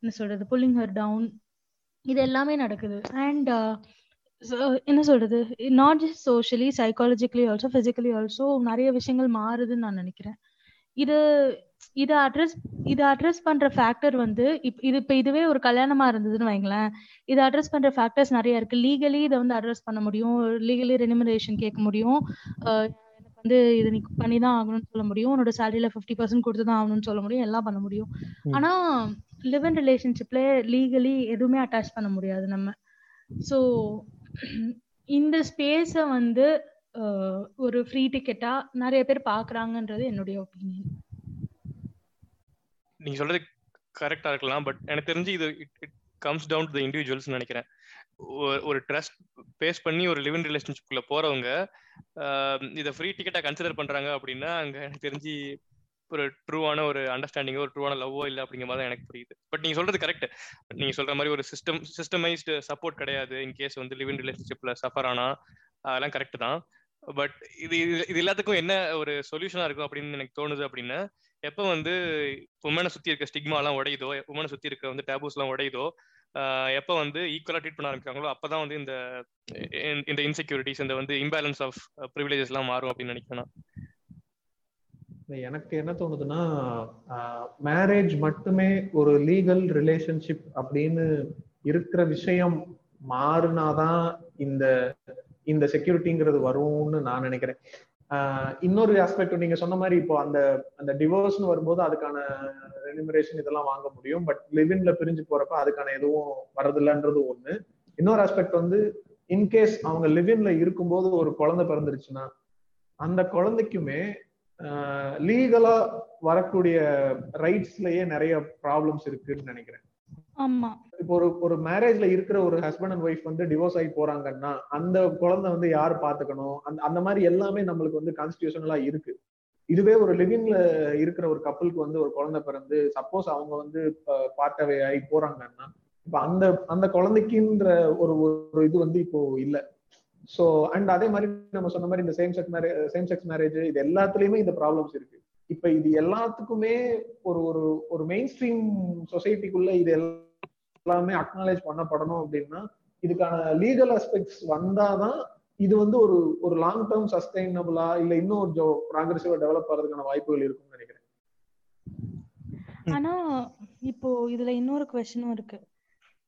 என்ன சொல்றது புல்லிங் ஹர் டவுன் இது எல்லாமே நடக்குது. அண்ட் என்ன சொல்றது not just socially psychologically also physically also நிறைய விஷயங்கள் மாறுதுன்னு நான் நினைக்கிறேன். இது இதை அட்ரஸ் இதை அட்ரஸ் பண்ற ஃபேக்டர் வந்து இது இப்போ இதுவே ஒரு கல்யாணமா இருந்ததுன்னு வைங்களேன் இதை அட்ரஸ் பண்ற ஃபேக்டர்ஸ் நிறைய இருக்கு. லீகலி இதை வந்து அட்ரஸ் பண்ண முடியும். லீகலி ரெனிமரேஷன் கேட்க முடியும். வந்து இது நீ பண்ணி தான் ஆகணும்னு சொல்ல முடியும். உன்னோட சேலரியில ஃபிஃப்டி பர்சன்ட் கொடுத்து தான் ஆகணும்னு சொல்ல முடியும். எல்லாம் பண்ண முடியும். ஆனா லிவ் இன் ரிலேஷன்ஷிப்ல லீகலி எதுவுமே அட்டாச் பண்ண முடியாது நம்ம. ஸோ இந்த ஸ்பேஸை வந்து ஒரு ஃப்ரீ டிக்கெட்டா நிறைய பேர் பாக்குறாங்கன்றது என்னுடைய ஒப்பீனியன் நீங்க சொல்றது கரெக்டா இருக்கலாம் பட் எனக்கு தெரிஞ்சு இது it comes down to the individuals நினைக்கிறேன். ஒரு- ஒரு ட்ரஸ்ட் பேஸ் பண்ணி ஒரு லிவ் இன் ரிலேஷன்ஷிப்குள்ள போறவங்க இதை ஃப்ரீ டிக்கெட்டா கன்சிடர் பண்றாங்க அப்படின்னா அங்க எனக்கு தெரிஞ்சு ஒரு ட்ரூவான ஒரு அண்டர்ஸ்டாண்டிங்கோ ஒரு ட்ரூவான லவ்வோ இல்லை அப்படிங்கிற மாதிரி தான் எனக்கு புரியுது. பட் நீங்க சொல்றது கரெக்ட் நீங்க சொல்ற மாதிரி ஒரு சிஸ்டம் சிஸ்டமைஸ்டு சப்போர்ட் கிடையாது இன் கேஸ் வந்து லிவ் இன் ரிலேஷன்ஷிப்ல சஃபர் ஆனா அதெல்லாம் கரெக்ட் தான். பட் இது இது- இது எல்லாத்துக்கும் என்ன ஒரு சொல்யூஷனா இருக்கும் அப்படின்னு எனக்கு தோணுது அப்படின்னா எப்ப வந்து உமனை சுத்தி இருக்க ஸ்டிக்மா எல்லாம் உடையுதோ உமனை சுத்தி இருக்க வந்து டேபூஸ் எல்லாம் உடையுதோ எப்ப வந்து ஈக்குவலா ட்ரீட் பண்ண ஆரம்பிக்கிறாங்களோ அப்பதான் வந்து இந்த இந்த- இன்செக்யூரிட்டிஸ் இந்த வந்து இம்பேலன்ஸ் ஆஃப் ப்ரிவிலேஜஸ் எல்லாம் மாறும் அப்படின்னு நினைக்கிறேன் எனக்கு என்ன தோணுதுன்னா மேரேஜ் மட்டுமே ஒரு லீகல் ரிலேஷன்ஷிப் அப்படின்னு இருக்கிற விஷயம் மாறினாதான் இந்த இந்த செக்யூரிட்டிங்கிறது வரும்னு நான் நினைக்கிறேன். இன்னொரு ஆஸ்பெக்ட் நீங்க சொன்ன மாதிரி இப்போ அந்த அந்த டிவோர்ஸ்னு வரும்போது அதுக்கான ரெனிமரேஷன் இதெல்லாம் வாங்க முடியும். பட் லிவின்ல பிரிஞ்சு போறப்ப அதுக்கான எதுவும் வரதில்லைன்றது ஒண்ணு. இன்னொரு ஆஸ்பெக்ட் வந்து இன்கேஸ் அவங்க லிவின்ல இருக்கும்போது ஒரு குழந்தை பிறந்துருச்சுன்னா அந்த குழந்தைக்குமே லீகலா வரக்கூடிய ரைட்ஸ்லயே நிறைய ப்ராப்ளம்ஸ் இருக்குன்னு நினைக்கிறேன். ஆமா. இப்போ ஒரு ஒரு மேரேஜ்ல இருக்கிற ஒரு ஹஸ்பண்ட் அண்ட் ஒய்ஃப் வந்து டிவோர்ஸ் ஆகி போறாங்கன்னா அந்த குழந்தை வந்து யார் பாத்துக்கணும்? அந்த அந்த மாதிரி எல்லாமே நம்மளுக்கு வந்து கான்ஸ்டியூஷனலா இருக்கு. இதுவே ஒரு லிவிங்ல இருக்கிற ஒரு கப்பலுக்கு வந்து ஒரு குழந்தை பிறந்து சப்போஸ் அவங்க வந்து பார்ட்டவே ஆகி போறாங்கன்னா இப்ப அந்த அந்த குழந்தைக்குன்ற ஒரு ஒரு இது வந்து இப்போ இல்ல. சோ அண்ட் அதே மாதிரி நம்ம சொன்ன மாதிரி இந்த same sex marriage same sex marriage இது எல்லாத்துலயுமே இந்த ப்ராப்ளம்ஸ் இருக்கு. இப்ப இது எல்லாத்துக்குமே ஒரு ஒரு ஒரு மெயின் ஸ்ட்ரீம் சொசைட்டிக்குள்ள இது எல்லாமே அக்னாலேஜ் பண்ணப்படணும் அப்படின்னா இதுக்கான லீகல் அஸ்பெக்ட்ஸ் வந்தாதான் இது வந்து ஒரு ஒரு லாங் டேர்ம் சஸ்டைனபிளா இல்ல இன்னும் கொஞ்சம் ப்ராக்ரெசிவா டெவலப் ஆகிறதுக்கான வாய்ப்புகள் இருக்கும்னு நினைக்கிறேன். ஆனா இப்போ இதுல இன்னொரு கொஸ்டினும் இருக்கு.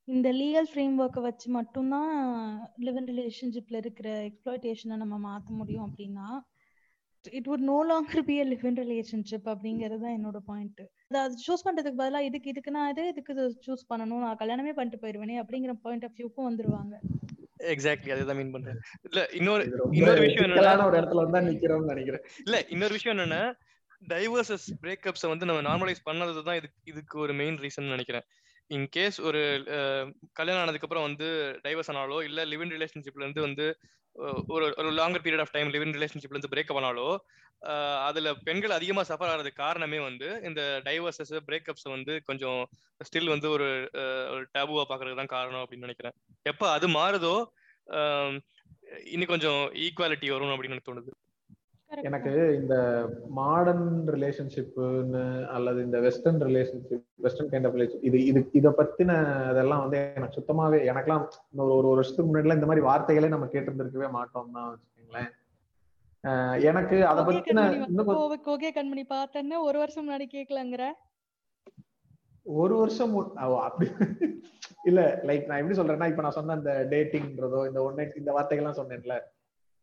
இந்த லீகல் ஃப்ரேம் ஒர்க்கை வச்சு மட்டும்தான் லிவ் இன் ரிலேஷன்ஷிப்ல இருக்கிற எக்ஸ்ப்ளாய்டேஷனை நம்ம மாத்த முடியும் அப்படின்னா it would no longer be a live in relationship அப்படிங்கிறது தான் என்னோட பாயிண்ட் அது சூஸ் பண்றதுக்கு பதிலா இதுக்கு இதுக்கு நான் இது இதுக்கு இது சூஸ் பண்ணணும் நான் கல்யாணமே பண்ணிட்டு போயிருவேனே அப்படிங்கிற பாயிண்ட் ஆஃப் வியூக்கும் வந்துருவாங்க. எக்ஸாக்ட்லி அதுதான் மீன் பண்றேன். இல்ல இன்னொரு இன்னொரு விஷயம் என்னன்னா ஒரு இடத்துல வந்து நிக்கிறோம்னு நினைக்கிறேன். இல்ல இன்னொரு விஷயம் என்னன்னா டைவர்சஸ் பிரேக்கப்ஸ் வந்து நம்ம நார்மலைஸ் பண்ணது தான் இதுக்கு இதுக்கு ஒரு மெயின் ரீசன் நினைக்கிறேன். இன் கேஸ் ஒரு கல்யாணம் ஆனதுக்கு அப்புறம் வந்து டைவர்ஸ் ஆனாலோ இல்ல லிவ் இன் ரிலேஷன்ஷிப்ல இருந்து வந்து ஒரு ஒரு longer period of time live ரிலேஷன்ஷிப்ல இருந்து பிரேக்கப் ஆனாலோ அதுல பெண்கள் அதிகமா சஃபர் ஆகிறது காரணமே வந்து இந்த டைவர்சஸ் பிரேக்கப்ஸ் வந்து கொஞ்சம் ஸ்டில் வந்து ஒரு ஒரு டேபுவா பாக்குறது தான் காரணம் அப்படின்னு நினைக்கிறேன். எப்ப அது மாறுதோ இன்னும் கொஞ்சம் ஈக்குவாலிட்டி வரும் அப்படின்னு எனக்கு தோணுது. எனக்கு. இந்த மாடர்ன் ரிலேஷன்ஷிப்னு அல்லது இந்த western relationship western kind of relation இது இது இத பத்தின இதெல்லாம் வந்து எனக்கு சுத்தமாவே எனக்கெல்லாம் இன்னொரு ஒரு ஒரு வருஷத்துக்கு முன்னாடிலாம் இந்த மாதிரி வார்த்தைகளே நம்ம கேட்டிருந்திருக்கவே மாட்டோம் தான் வச்சுக்கோங்களேன். எனக்கு அதை பத்தின கோகே கண்மணி பார்த்தேன்னு ஒரு வருஷம் முன்னாடி கேட்கலங்கிற ஒரு வருஷம் அப்படி இல்ல லைக் நான் எப்படி சொல்றேன்னா இப்ப நான் சொன்ன அந்த டேட்டிங்ன்றதோ இந்த ஒன் நைட் இந்த வார்த்தைகள்லாம் சொன்னேன்ல.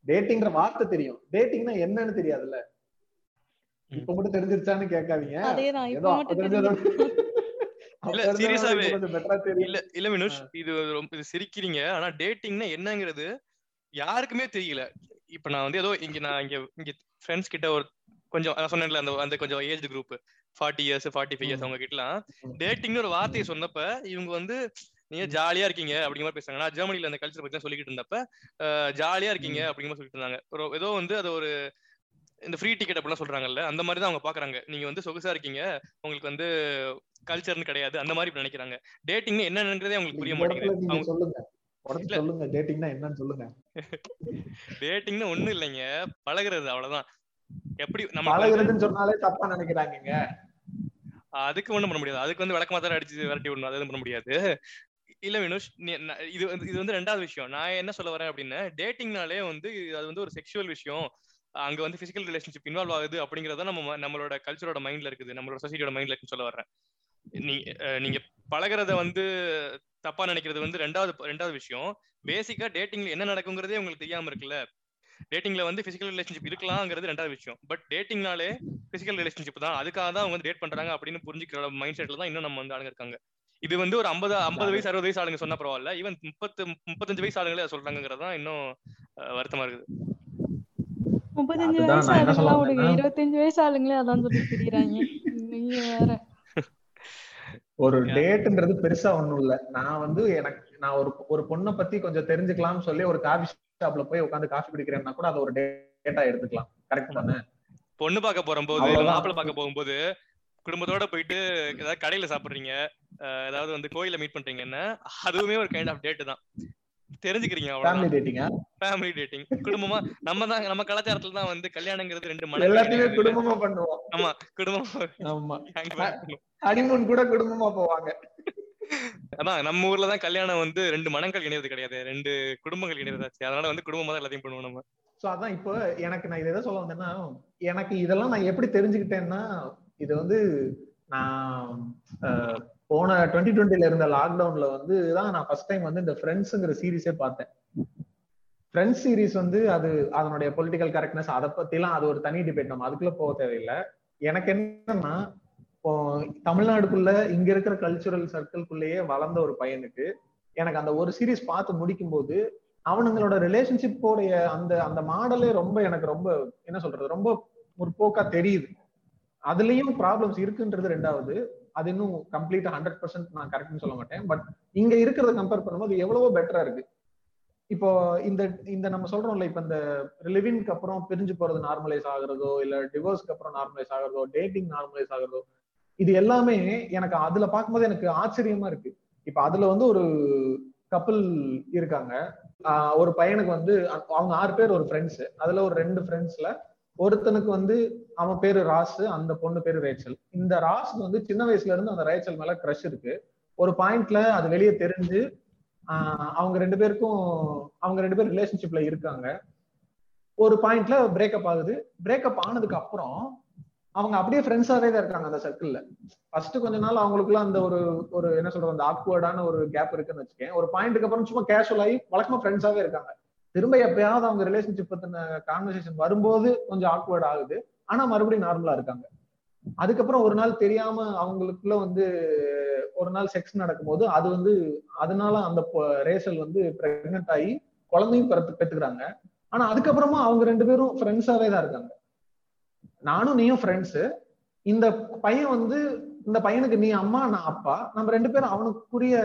டேட்டிங்கிற வார்த்தை தெரியும். டேட்டிங்னா என்னன்னு தெரியாதுல்ல. இப்ப மட்டும் தெரிஞ்சிருச்சான்னு கேட்காதீங்க. இல்ல, இல்ல வினுஷ் இது ரொம்ப இது சிரிக்கிறீங்க. ஆனா டேட்டிங்னா என்னங்கிறது யாருக்குமே தெரியல. இப்ப நான் வந்து ஏதோ இங்க நான் இங்க இங்க ஃப்ரெண்ட்ஸ் கிட்ட ஒரு கொஞ்சம் நான் சொன்னேன்ல அந்த அந்த கொஞ்சம் age group forty years forty five years. அவங்க கிட்டலாம். டேட்டிங்னு ஒரு வார்த்தையை சொன்னப்ப இவங்க வந்து நீங்க ஜாலியா இருக்கீங்க அப்படிங்கிற மாதிரி பேசுறாங்க. நான் ஜெர்மனில அந்த கல்ச்சர் பத்தி சொல்லிக்கிட்டு இருந்தப்ப ஜாலியா இருக்கீங்க. அப்படிங்கிற மாதிரி சொல்லிட்டு இருந்தாங்க. ஏதோ வந்து அது ஒரு இந்த ஃப்ரீ டிக்கெட் அப்படிலாம் சொல்றாங்கல்ல அந்த மாதிரி தான் அவங்க பாக்குறாங்க. நீங்க வந்து சொகுசா இருக்கீங்க உங்களுக்கு வந்து கல்ச்சர்னு கிடையாது அந்த மாதிரி நினைக்கிறாங்க. டேட்டிங் என்னன்றதே அவங்களுக்கு புரிய மாட்டேங்குது. சொல்லுங்க. சொல்லுங்க. டேட்டிங்னா என்னன்னு சொல்லுங்க. டேட்டிங்னு ஒண்ணும் இல்லைங்க. பழகுறது அவ்வளவுதான். எப்படி வந்து பழகுறதுன்னு சொன்னாலே தப்பா நினைக்கிறாங்கங்க அதுக்கு ஒண்ணும் பண்ண முடியாது. அதுக்கு வந்து விளக்கமா தான் அடிச்சு விரட்டி விடணும். அது பண்ண முடியாது. இல்ல வினுஷ் நீ- இது வந்து இது வந்து ரெண்டாவது விஷயம். நான் என்ன சொல்ல வரேன் அப்படின்னா டேட்டிங்னாலே வந்து அது வந்து ஒரு செக்ஷுவல் விஷயம். அங்க வந்து பிசிக்கல் ரிலேஷன்ஷிப் இன்வால்வ் ஆகுது அப்படிங்கறத நம்ம நம்மளோட கல்ச்சரோட மைண்ட்ல இருக்குது. நம்மளோட சொசைட்டியோட மைண்ட்ல இருக்குன்னு சொல்ல வர்றேன் நீ நீங்க பழகிறத வந்து தப்பா நினைக்கிறது வந்து ரெண்டாவது ரெண்டாவது விஷயம். பேசிக்கா டேட்டிங்ல என்ன நடக்குங்கிறதே உங்களுக்கு தெரியாம இருக்குல்ல. டேட்டிங்ல வந்து பிசிக்கல் ரிலேஷன்ஷிப் இருக்கலாங்கிறது ரெண்டாவது விஷயம். பட் டேட்டிங்னாலே பிசிக்கல் ரிலேஷன்ஷிப் தான். அதுக்காக தான் அவங்க வந்து டேட் பண்றாங்க அப்படின்னு புரிஞ்சுக்கிற மைண்ட் செட்ல தான் இன்னும் நம்ம வந்து ஆளுங்க இருக்காங்க. இது வந்து ஒரு ஐம்பது ஐம்பது வயசு அறுபது வயசு ஆளுங்க சொன்னா பரவாயில்ல. ஈவன் முப்பத்து முப்பத்தஞ்சு வயசு ஆளுங்களே அதை சொல்றாங்கிறது தான் இன்னும் வருத்தமா இருக்குது. முப்பத்தஞ்சு வயசு ஆளுங்களா விடுங்க. இருபத்தஞ்சு வயசு ஆளுங்களே அதான் சொல்லி திரியுறாங்க. நீங்க வேற. ஒரு. டேட்ன்றது பெருசா ஒண்ணும் இல்ல. நான் வந்து எனக்கு நான் ஒரு ஒரு பொண்ணை பத்தி கொஞ்சம் தெரிஞ்சுக்கலாம்னு சொல்லி ஒரு காஃபி ஷாப்ல போய் உட்காந்து காஃபி குடிக்கிறேன்னா கூட அது ஒரு டேட்டா எடுத்துக்கலாம். கரெக்ட் தானே? பொண்ணு பார்க்க அவ்வளவுதான். மாப்பிள்ளை பார்க்க போகும்போது குடும்பத்தோட போயிட்டு ஏதாவது கடையில சாப்பிடுறீங்க ஏதாவது வந்து கோயில மீட் பண்றீங்கன்னா அதுவுமே ஒரு கைண்ட் ஆஃப் டேட் தான். தெரிஞ்சுக்கிறீங்க டேட்டிங்கா ஃபேமிலி டேட்டிங் குடும்பமா நம்ம தான் நம்ம கலாச்சாரத்துல தான் வந்து கல்யாணங்கிறது ரெண்டு மன எல்லாத்தையுமே குடும்பமா பண்ணுவோம். ஆமா குடும்பம் ஆமா. ஹனிமூன் கூட குடும்பமா போவாங்க. அதான் நம்ம ஊர்ல தான் கல்யாணம் வந்து ரெண்டு மனங்கள் இணையது கிடையாது. ரெண்டு குடும்பங்கள் இணையதாச்சு அதனால வந்து குடும்பமா தான் எல்லாத்தையும் பண்ணுவோம் நம்ம. சோ அதான் இப்போ எனக்கு நான் இதை எதை சொல்ல வந்தேன்னா எனக்கு இதெல்லாம் நான் எப்படி தெரிஞ்சுக்கிட்டேன்னா இது வந்து நான் போன டுவெண்ட்டி டுவெண்ட்டில இருந்த லாக்டவுன்ல வந்து தான் நான் ஃபர்ஸ்ட் டைம் வந்து இந்த ஃப்ரெண்ட்ஸுங்கிற சீரிஸே பார்த்தேன். ஃப்ரெண்ட்ஸ் சீரிஸ் வந்து அது அதனுடைய பொலிட்டிக்கல் கரெக்ட்னஸ் அதை பத்திலாம் அது ஒரு தனி டிபேட் நம்ம அதுக்குள்ள போக தேவையில்லை. எனக்கு என்னன்னா இப்போ தமிழ்நாடுக்குள்ள இங்க இருக்கிற கல்ச்சுரல் சர்க்கிள்குள்ளேயே வளர்ந்த ஒரு பையனுக்கு எனக்கு அந்த ஒரு சீரிஸ் பார்த்து முடிக்கும் போது அவனுங்களோட ரிலேஷன்ஷிப்போடைய அந்த அந்த மாடலே ரொம்ப எனக்கு ரொம்ப என்ன சொல்றது ரொம்ப முற்போக்கா தெரியுது. அதுலயும் ப்ராப்ளம்ஸ் இருக்குன்றது ரெண்டாவது. அது இன்னும் கம்ப்ளீட்டா ஹண்ட்ரட் பர்சன்ட் நான் கரெக்ட்னு சொல்ல மாட்டேன். பட் இங்க இருக்கிறத கம்பேர் பண்ணும்போது எவ்வளவோ பெட்டரா இருக்கு. இப்போ இந்த இந்த நம்ம சொல்றோம்ல இப்ப இந்த லிவிங்க்கு அப்புறம் பிரிஞ்சு போறது நார்மலைஸ் ஆகுறதோ இல்ல டிவோர்ஸ்க்கு அப்புறம் நார்மலைஸ் ஆகுறதோ டேட்டிங் நார்மலைஸ் ஆகுறதோ இது எல்லாமே எனக்கு அதுல பார்க்கும்போது எனக்கு ஆச்சரியமா இருக்கு. இப்ப அதுல வந்து ஒரு கப்பல் இருக்காங்க. ஒரு பையனுக்கு வந்து அவங்க ஆறு பேர் ஒரு ஃப்ரெண்ட்ஸ் அதுல ஒரு ரெண்டு ஃப்ரெண்ட்ஸ்ல ஒருத்தனுக்கு வந்து அவன் பேரு ராஸ் அந்த பொண்ணு பேரு ரேச்சல். இந்த ராஸ்க்கு வந்து சின்ன வயசுல இருந்து அந்த ரேச்சல் மேல க்ரஷ் இருக்கு. ஒரு பாயிண்ட்ல அது வெளியே தெரிஞ்சு அவங்க ரெண்டு பேருக்கும் அவங்க ரெண்டு பேரும் ரிலேஷன்ஷிப்ல இருக்காங்க. ஒரு பாயிண்ட்ல பிரேக்கப் ஆகுது. பிரேக்கப் ஆனதுக்கு அப்புறம் அவங்க அப்படியே ஃப்ரெண்ட்ஸாவே தான் இருக்காங்க அந்த சர்க்கிள்ல ஃபர்ஸ்ட் கொஞ்ச நாள் அவங்களுக்குள்ள அந்த ஒரு ஒரு என்ன சொல்றது அந்த ஆக்வர்டான ஒரு கேப் இருக்குன்னு வச்சுக்கேன். ஒரு பாயிண்ட்டுக்கு அப்புறம் சும்மா கேஷுவல் ஆகி வழக்கமா ஃப்ரெண்ட்ஸாவே இருக்காங்க. திரும்ப எப்பயாவது அவங்க ரிலேஷன்ஷிப் பத்தின கான்வர்சேஷன் வரும்போது கொஞ்சம் ஆக்வர்ட் ஆகுது. ஆனா மறுபடியும் நார்மலா இருக்காங்க. அதுக்கப்புறம் ஒரு நாள் தெரியாம அவங்களுக்குள்ள வந்து ஒரு நாள் செக்ஸ் நடக்கும்போது அது வந்து அதனால அந்த ரேசல் வந்து பிரெக்னென்ட் ஆகி குழந்தையும் பிறத்து பெற்றுக்கிறாங்க. ஆனா அதுக்கப்புறமா அவங்க ரெண்டு பேரும் ஃப்ரெண்ட்ஸாவே தான் இருக்காங்க. நானும் நீயும் ஃப்ரெண்ட்ஸ் இந்த பையன் வந்து இந்த பையனுக்கு நீ அம்மா நான் அப்பா. நம்ம ரெண்டு பேரும் அவனுக்குரிய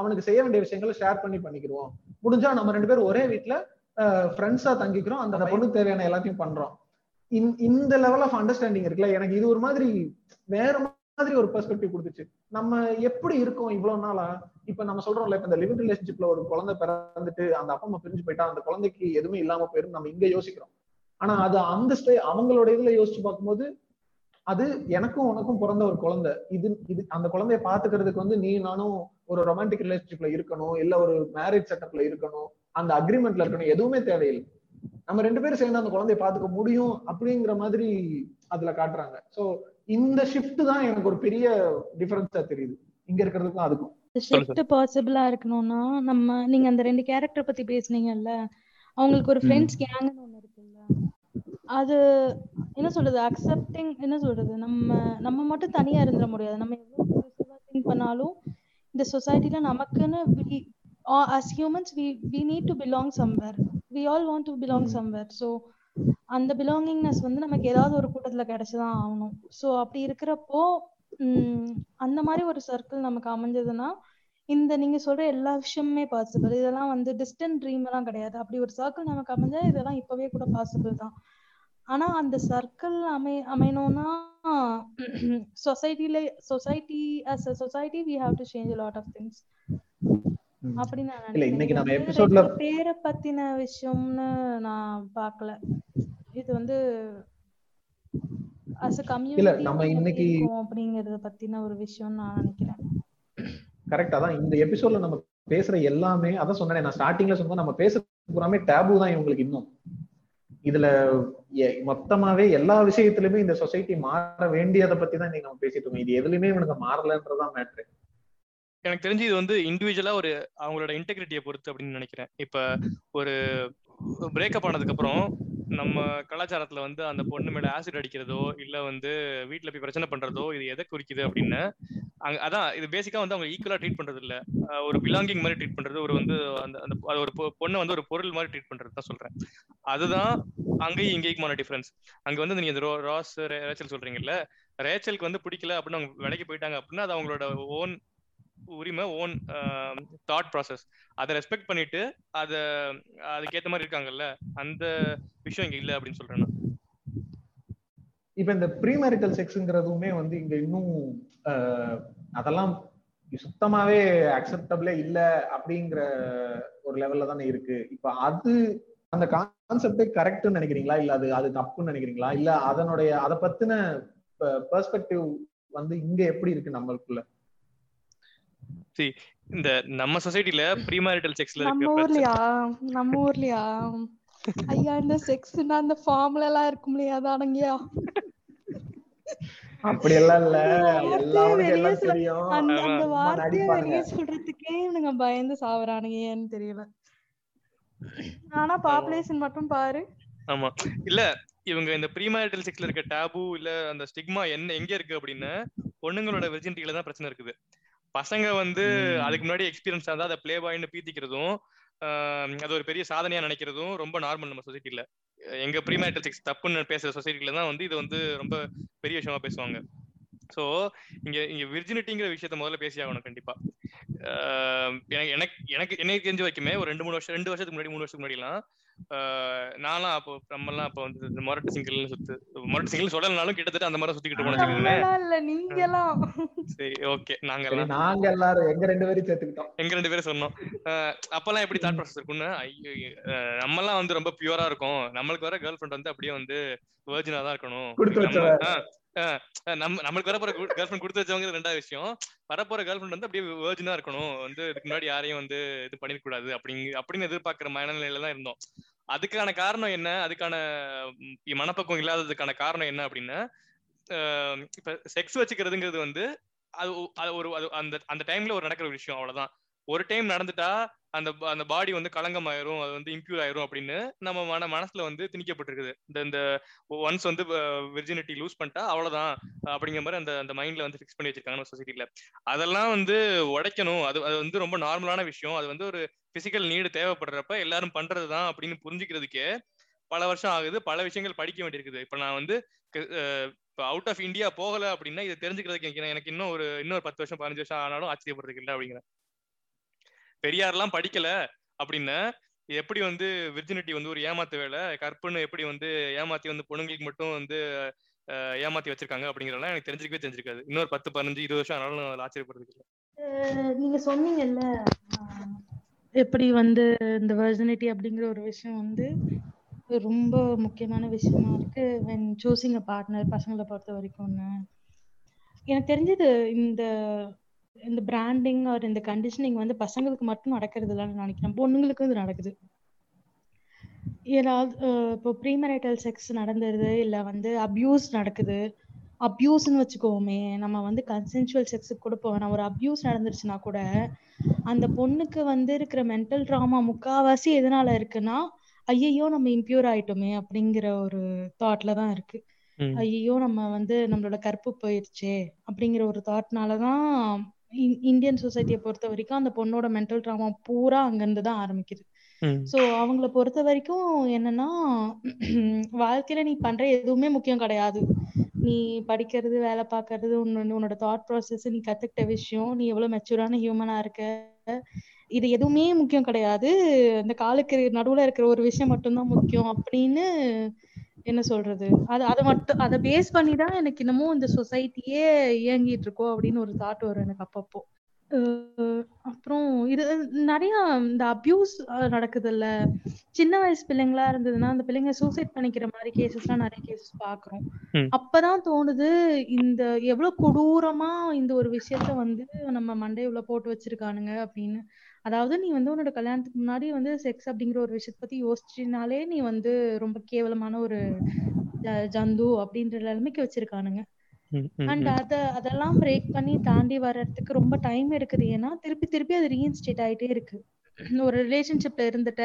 அவனுக்கு செய்ய வேண்டிய விஷயங்களை ஷேர் பண்ணி பண்ணிக்கிறோம் முடிஞ்சா நம்ம ரெண்டு பேரும் ஒரே வீட்டுல ஃப்ரெண்ட்ஸா தங்கிக்கிறோம். அந்த பொண்ணுக்கு தேவையான எல்லாத்தையும் பண்றோம். இந்த- இந்த லெவல் ஆஃப் அண்டர்ஸ்டாண்டிங் இருக்குல்ல? எனக்கு இது ஒரு மாதிரி வேற மாதிரி ஒரு பெர்ஸ்பெக்டிவ் கொடுத்துச்சு. நம்ம எப்படி இருக்கோம் இவ்வளவு நாளா? இப்ப நம்ம சொல்றோம்ல இப்ப இந்த லிவிங் ரிலேஷன்ஷிப்ல ஒரு குழந்தை பிறந்துட்டு அந்த அப்பா அம்மா பிரிஞ்சு போயிட்டா அந்த குழந்தைக்கு எதுவுமே இல்லாம போயிரும் நம்ம இங்க யோசிக்கிறோம். ஆனா அது அந்த ஸ்டே அவங்களோட இதுல யோசிச்சு பார்க்கும்போது அது எனக்கும் உனக்கும் பிறந்த ஒரு குழந்தை. இது இது அந்த குழந்தைய பாத்துக்கிறதுக்கு வந்து நீ நானும் ஒரு ரொமான்டிக் ரிலேஷன்ஷிப்ல இருக்கணும் இல்ல ஒரு மேரேஜ் செட்டப்ல இருக்கணும் அந்த அக்ரிமெண்ட்ல இருக்கணும் எதுவுமே தேவையில்லை. நம்ம ரெண்டு பேரும் சேர்ந்து அந்த குழந்தைய பாத்துக்க முடியும் அப்படிங்கிற மாதிரி அதுல காட்டுறாங்க. சோ இந்த ஷிஃப்ட் தான் எனக்கு ஒரு பெரிய டிஃபரன்ஸா தெரியுது. இங்க இருக்கிறதுக்கும் அதுக்கும். ஷிஃப்ட் பாசிபிளா இருக்கணும்னா நம்ம நீங்க அந்த ரெண்டு கேரக்டர் பத்தி பேசுனீங்கல்ல அவங்களுக்கு ஒரு. ஃப்ரெண்ட்ஸ் கேங்னு ஒண்ணு இருக்குல்ல. அது என்ன சொல்றது? அக்செப்டிங் என்ன சொல்றது? நம்ம நம்ம மட்டும் தனியா இருந்துட முடியாது. நம்ம எவ்வளவு திங்க் பண்ணாலும் இந்த சொசைட்டில நமக்குன்னு we- uh, as humans we we need to belong all want to belong ம். somewhere. So அந்த belongingness வந்து நமக்கு ஏதாவது ஒரு கூட்டத்துல கிடைச்சுதான் ஆகணும். சோ அப்படி இருக்கிறப்போ அந்த மாதிரி ஒரு சர்க்கிள் நமக்கு அமைஞ்சதுன்னா இந்த நீங்க சொல்ற எல்லா விஷயமுமே பாசிபிள் இதெல்லாம் வந்து டிஸ்டன்ட் ட்ரீம் எல்லாம் கிடையாது. அப்படி ஒரு சர்க்கிள் நமக்கு அமைஞ்சா இதெல்லாம் இப்பவே கூட பாசிபிள் தான். ஆனா அந்த சர்க்கிள் அமை அமையணும்னா சொசைட்டில society as a society we have to change lot of things ம். அப்படி நான் இல்ல நினைக்கிறேன். இன்னைக்கு நம்ம எபிசோட்ல பேரை பத்தின விஷயம்னு நான் பார்க்கல. இது வந்து அஸ் இல்ல கம்யூனிட்டி நம்ம இன்னைக்கு அப்படிங்கறத பத்தின ஒரு விஷயம் நான் நினைக்கிறேன். கரெக்டா தான். இந்த எபிசோட்ல நம்ம பேசுற எல்லாமே அதான் சொன்னேன் நான் ஸ்டார்டிங்ல சொன்னா நம்ம பேசுறது பூராமே டேபு தான் இவங்களுக்கு இன்னும். இதுல எ- மொத்தமாவே எல்லா விஷயத்திலுமே இந்த சொசைட்டி மாற வேண்டியதை பத்தி தான் இன்னைக்கு நம்ம பேசிட்டு இருக்கோம். இது எதுலயுமே இவனுக்கு மாறலன்றதான் மேட்ரு எனக்கு தெரிஞ்சு இது வந்து இண்டிவிஜுவலா ஒரு அவங்களோட இன்டெகிரிட்டியை பொறுத்து அப்படின்னு நினைக்கிறேன். இப்ப ஒரு பிரேக்கப் ஆனதுக்கு அப்புறம் நம்ம கலாச்சாரத்துல வந்து அந்த பொண்ணு மேல ஆசிட் அடிக்கிறதோ இல்ல வந்து வீட்டுல போய் பிரச்சனை பண்றதோ இது எதை குறிக்குது அப்படின்னு அங்க அதான் இது பேசிக்கா வந்து அவங்க ஈக்குவலா ட்ரீட் பண்றது இல்ல ஒரு பிலாங்கிங் மாதிரி ட்ரீட் பண்றது ஒரு வந்து அந்த அந்த அது ஒரு பொ- பொண்ணை வந்து ஒரு பொருள் மாதிரி ட்ரீட் பண்றது தான் சொல்றேன். அதுதான் அங்கேயும் இங்கேயுமான டிஃபரன்ஸ் அங்க வந்து நீங்க இந்த ரோ- ராஸ் ரே- ரேச்சல் சொல்றீங்கல்ல ரேச்சலுக்கு வந்து பிடிக்கல அப்படின்னு அவங்க விலைக்கு போயிட்டாங்க அப்படின்னா அது அவங்களோட ஓன் உரிமை ஓன் தாட் ப்ராசஸ் அதை ரெஸ்பெக்ட் பண்ணிட்டு அத அதுக்கேற்ற மாதிரி இருக்காங்கல்ல அந்த விஷயம் இங்க இல்ல அப்படின்னு சொல்றேன் இப்ப இந்த ப்ரீமேரிட்டல் செக்ஸ்ங்கிறதுமே வந்து இங்க இன்னும் அதெல்லாம் சுத்தமாவே அக்செப்டபிளே இல்ல அப்படிங்கிற ஒரு லெவல்ல தானே இருக்கு. இப்ப அது அந்த கான்செப்டே கரெக்ட்னு நினைக்கிறீங்களா? இல்ல அது அது தப்புன்னு நினைக்கிறீங்களா? இல்ல அதனுடைய அதை பத்தின பெர்ஸ்பெக்டிவ் வந்து இங்க எப்படி இருக்கு நம்மளுக்குள்ள? இந்த நம்ம சொசைட்டில ப்ரீமேரிட்டல் செக்ஸ்ல நம்ம இருக்க பிரச்சனை. ஊர்லயா? நம்ம ஊர்லயா? ஐயா இந்த செக்ஸ்னா அந்த ஃபார்ம்ல எல்லாம் இருக்கும் இல்லையா அதானங்கயா அப்படி எல்லாம் இல்ல சொல் தெரியும். அந்த அந்த வார்த்தையை வெளியே சொல்றதுக்கே இவனுங்க பயந்து சாவறானுங்க ஏன்னு தெரியல ஆனா. பாப்புலேஷன் மட்டும் பாரு. ஆமா. இல்ல இவங்க இந்த ப்ரீமேரிட்டல் செக்ஸ்ல இருக்க டேபு இல்ல அந்த ஸ்டிக்மா என்ன எங்க இருக்கு அப்படின்னு பொண்ணுங்களோட வெர்ஜினிட்டியில தான் பிரச்சனை இருக்குது. பசங்க வந்து. அதுக்கு முன்னாடி எக்ஸ்பீரியன்ஸ் இருந்தா அதை ப்ளே பாய்னு பீத்திக்கிறதும் அது ஒரு பெரிய சாதனையா நினைக்கிறதும் ரொம்ப நார்மல் நம்ம சொசைட்டில எங்க ப்ரீமேரிட்டல் செக்ஸ் தப்புன்னு பேசுற சொசைட்டில தான் வந்து இது வந்து ரொம்ப பெரிய விஷயமா பேசுவாங்க. சோ இங்க இங்க விர்ஜினிட்டிங்கிற விஷயத்த முதல்ல பேசி ஆகணும் கண்டிப்பா. எனக்கு எனக்கு எனக்கு எனக்கு தெரிஞ்ச வரைக்குமே ஒரு ரெண்டு மூணு வருஷம் ரெண்டு வருஷத்துக்கு முன்னாடி மூணு வருஷத்துக்கு முன்னாடி எல்லாம் நான்லாம் அப்போ நம்மலாம் அப்போ வந்து இந்த மொரட்டு சிங்கிள்னு சுத்து மொரட்டு சிங்கிள் சொல்லலனாலும் கிட்டத்தட்ட அந்த மாதிரி சுத்திக்கிட்டு போன வச்சுக்கோங்களேன். நம்மலாம் இல்ல நீங்கலாம். சரி ஓகே. சரி நாங்கெல்லாம் நாங்க எல்லாரும் எங்க ரெண்டு பேரும் சேர்த்துக்கிட்டோம். எங்க ரெண்டு பேரும் சொன்னோம் அப்பெல்லாம் எப்படி தாட் ப்ராசஸ் இருக்கும்னு? நம்மலாம் வந்து ரொம்ப பியூரா இருக்கும். நம்மளுக்கு வர கேர்ள் ஃப்ரெண்ட் வந்து அப்படியே வந்து வேர்ஜினா தான் இருக்கணும். நம்ம நம்ம நம்மளுக்கு வரப்போற கேர்ள் ஃப்ரெண்ட் கொடுத்து வச்சவங்க ரெண்டாவது விஷயம் வரப்போற கேர்ள் ஃப்ரெண்ட் வந்து அப்படியே வேர்ஜினா இருக்கணும். வந்து இதுக்கு முன்னாடி யாரையும் வந்து இது பண்ணிடக்கூடாது அப்படிங்க அப்படின்னு எதிர்பார்க்கிற மனநிலையில தான் இருந்தோம். அதுக்கான காரணம் என்ன? அதுக்கான மனப்பக்கம் மனப்பக்குவம் இல்லாததுக்கான காரணம் என்ன அப்படின்னா இப்ப செக்ஸ் வச்சுக்கிறதுங்கிறது வந்து அது அது ஒரு அது அந்த அந்த டைம்ல ஒரு நடக்கிற ஒரு விஷயம் அவ்வளவுதான். ஒரு டைம் நடந்துட்டா அந்த அந்த பாடி வந்து களங்கம் ஆயிரும் அது வந்து இம்ப்யூர் ஆயிரும் அப்படின்னு நம்ம மன மனசுல வந்து திணிக்கப்பட்டிருக்குது. இந்த இந்த ஒன்ஸ் வந்து விர்ஜினிட்டி லூஸ் பண்ணிட்டா அவ்வளவுதான் அப்படிங்கிற மாதிரி அந்த அந்த மைண்ட்ல வந்து ஃபிக்ஸ் பண்ணி வச்சிருக்காங்க சொசைட்டில அதெல்லாம் வந்து உடைக்கணும். அது அது வந்து ரொம்ப நார்மலான விஷயம். அது வந்து ஒரு பிசிக்கல் நீடு தேவைப்படுறப்ப எல்லாரும் பண்றதுதான் அப்படின்னு புரிஞ்சுக்கிறதுக்கே பல வருஷம் ஆகுது. பல விஷயங்கள் படிக்க வேண்டியிருக்குது. இப்ப நான் வந்து இப்போ அவுட் ஆஃப் இந்தியா போகல அப்படின்னா இதை தெரிஞ்சுக்கிறதுக்கு எனக்கு இன்னும் ஒரு இன்னொரு பத்து வருஷம் பதினஞ்சு வருஷம் ஆனாலும் ஆச்சரியப்படுறதுக்கு இல்லை அப்படிங்கிறேன். பெரியார்லாம் படிக்கல அப்படின்னா எப்படி வந்து விர்ஜினிட்டி வந்து ஒரு ஏமாத்து வேலை கற்புன்னு எப்படி வந்து ஏமாத்தி வந்து பொண்ணுங்களுக்கு மட்டும் வந்து ஏமாத்தி வச்சிருக்காங்க அப்படிங்கறதெல்லாம் எனக்கு தெரிஞ்சிருக்கவே தெரிஞ்சிருக்காது. இன்னொரு பத்து பதினஞ்சு இருபது வருஷம் ஆனாலும் அதில் ஆச்சரியப்படுறதுக்கு நீங்க சொன்னீங்கல்ல எப்படி வந்து இந்த வெர்ஜினிட்டி அப்படிங்கிற ஒரு விஷயம் வந்து ரொம்ப முக்கியமான விஷயமா இருக்கு. When choosing a partner பசங்களை பொறுத்த வரைக்கும்னு. எனக்கு தெரிஞ்சது இந்த இந்த பிராண்டிங் ஆர் இந்த கண்டிஷனிங் வந்து பசங்களுக்கு மட்டும் நடக்கிறது இல்லைன்னு நினைக்கிறேன். பொண்ணுங்களுக்கும் இது நடக்குது. ஏதாவது இப்போ ப்ரீமரைட்டல் செக்ஸ் நடந்துருது இல்ல வந்து அபியூஸ் நடக்குது. அபியூஸ்னு வச்சுக்கோமே நம்ம வந்து கன்சென்சுவல் செக்ஸுக்கு கூட போக வேணாம் ஒரு அபியூஸ் நடந்துருச்சுன்னா கூட அந்த பொண்ணுக்கு வந்து இருக்கிற மென்டல் ட்ராமா முக்காவாசி எதனால இருக்குன்னா ஐயையோ நம்ம இம்பியூர் ஆயிட்டோமே அப்படிங்கிற ஒரு தாட்ல தான் இருக்கு. ம். ஐயையோ நம்ம வந்து நம்மளோட கற்பு போயிருச்சே அப்படிங்கிற ஒரு தாட்னால தான் இந்தியன் சொசைட்டியை பொறுத்த வரைக்கும் அந்த பொண்ணோட மென்டல் ட்ராமா பூரா அங்கிருந்து தான் ஆரம்பிக்குது. ஸோ அவங்கள பொறுத்த வரைக்கும் என்னன்னா (clears throat) வாழ்க்கையில நீ பண்ற எதுவுமே முக்கியம் கிடையாது. நீ படிக்கிறது வேலை பார்க்கறது உன்னோட தாட் ப்ராசஸ் நீ கத்துக்கிட்ட விஷயம் நீ எவ்வளவு மெச்சூரான ஹியூமனா இருக்க இது எதுவுமே முக்கியம் கிடையாது. அந்த காலுக்கு நடுவுல இருக்கிற ஒரு விஷயம் மட்டும்தான் முக்கியம் அப்படின்னு என்ன சொல்றது? அது அதை மட்டும் அதை பேஸ் பண்ணி தான் எனக்கு இன்னமும் இந்த சொசைட்டியே இயங்கிட்டு இருக்கோம் அப்படின்னு ஒரு தாட் வரும் எனக்கு அப்பப்போ. அப்புறம் இது நிறைய இந்த அபியூஸ் நடக்குதுல்ல. சின்ன வயசு பிள்ளைங்களா இருந்ததுன்னா அந்த பிள்ளைங்க சூசைட் பண்ணிக்கிற மாதிரி கேசஸ் எல்லாம் நிறைய கேசஸ் பாக்குறோம். அப்பதான் தோணுது இந்த எவ்வளவு கொடூரமா இந்த ஒரு விஷயத்த வந்து நம்ம மண்டையுள்ள போட்டு வச்சிருக்கானுங்க அப்படின்னு. அதாவது நீ வந்து உன்னோட கல்யாணத்துக்கு முன்னாடி வந்து செக்ஸ் அப்படிங்கிற ஒரு விஷயத்த பத்தி யோசிச்சினாலே நீ வந்து ரொம்ப கேவலமான ஒரு ஜந்து அப்படின்ற நிலைமைக்கு வச்சிருக்கானுங்க. அண்ட். அத அதெல்லாம் பிரேக் பண்ணி தாண்டி வர்றதுக்கு ரொம்ப டைம் எடுக்குது ஏன்னா திருப்பி திருப்பி அது ரீஇன்ஸ்டேட் ஆயிட்டே இருக்கு. ஒரு ரிலேஷன்ஷிப்ல இருந்துட்ட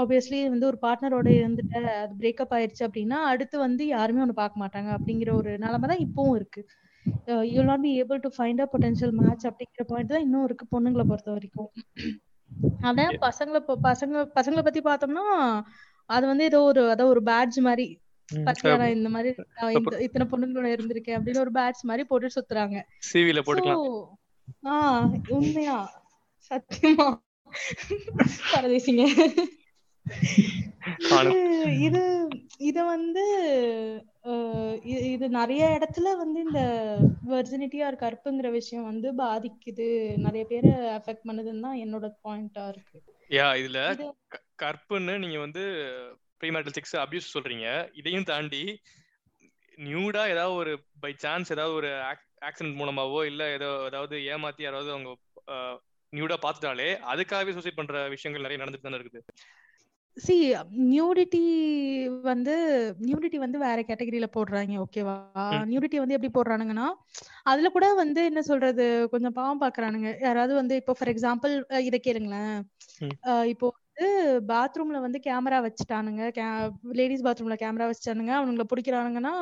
ஆப்வியஸ்லி வந்து ஒரு பார்ட்னரோட இருந்துட்ட அது பிரேக்கப் ஆயிருச்சு அப்படின்னா அடுத்து வந்து யாருமே ஒண்ணு பார்க்க மாட்டாங்க அப்படிங்கிற ஒரு நிலைமை தான் இப்பவும் இருக்கு. You not be able to find a potential match அப்படிங்கிற பாயிண்ட் தான் இன்னும் இருக்கு பொண்ணுங்களை பொறுத்த வரைக்கும். அதான் பசங்களை பசங்க பசங்களை பத்தி பார்த்தோம்னா அது வந்து ஏதோ ஒரு அதான் ஒரு பேட்ஜ் மாதிரி இந்த மாதிரி இத்தனை பொண்ணுங்களோட இருந்திருக்கேன் அப்படின்னு ஒரு பேட்ச் மாதிரி போட்டு சுத்துறாங்க. CV ல So, போட்டுக்கலாம். ஆஹ் உண்மையா? சத்தியமா? (laughs) பரதேசிங்க. ஆனா- இது- இது வந்து இது நிறைய இடத்துல வந்து இந்த வெர்ஜினிட்டி ஆர் கற்புங்கிற விஷயம் வந்து பாதிக்குது. நிறைய பேரை அஃபெக்ட் பண்ணுதுன்னு தான் என்னோட பாயிண்டா இருக்கு. யா இதுல கற்புன்னு நீங்க வந்து ப்ரீமேட்டல் செக்ஸ் அபியூஸ் சொல்றீங்க. இதையும் தாண்டி நியூடா ஏதாவது ஒரு பை சான்ஸ் ஏதாவது ஒரு ஆக்சிடென்ட் மூலமாவோ இல்ல ஏதோ ஏதாவது ஏமாத்தி யாராவது அவங்க நியூடா பார்த்துட்டாலே அதுக்காகவே சூசைட் பண்ற விஷயங்கள் நிறைய நடந்துட்டு தானே இருக்குது. சி நியூடிட்டி வந்து நியூடிட்டி வந்து வேற கேட்டகரியில போடுறாங்க ஓகேவா. நியூடிட்டி வந்து எப்படி போடுறானுங்கன்னா அதுல கூட வந்து என்ன சொல்றது கொஞ்சம் பாவம் பாக்குறானுங்க. யாராவது வந்து இப்போ ஃபார் எக்ஸாம்பிள் இதை கேளுங்களேன். இப்போ வந்து பாத்ரூம்ல வந்து கேமரா வச்சுட்டானுங்க. லேடிஸ் பாத்ரூம்ல கேமரா வச்சுட்டானுங்க. அவனுங்களை பிடிக்கிறானுங்கன்னா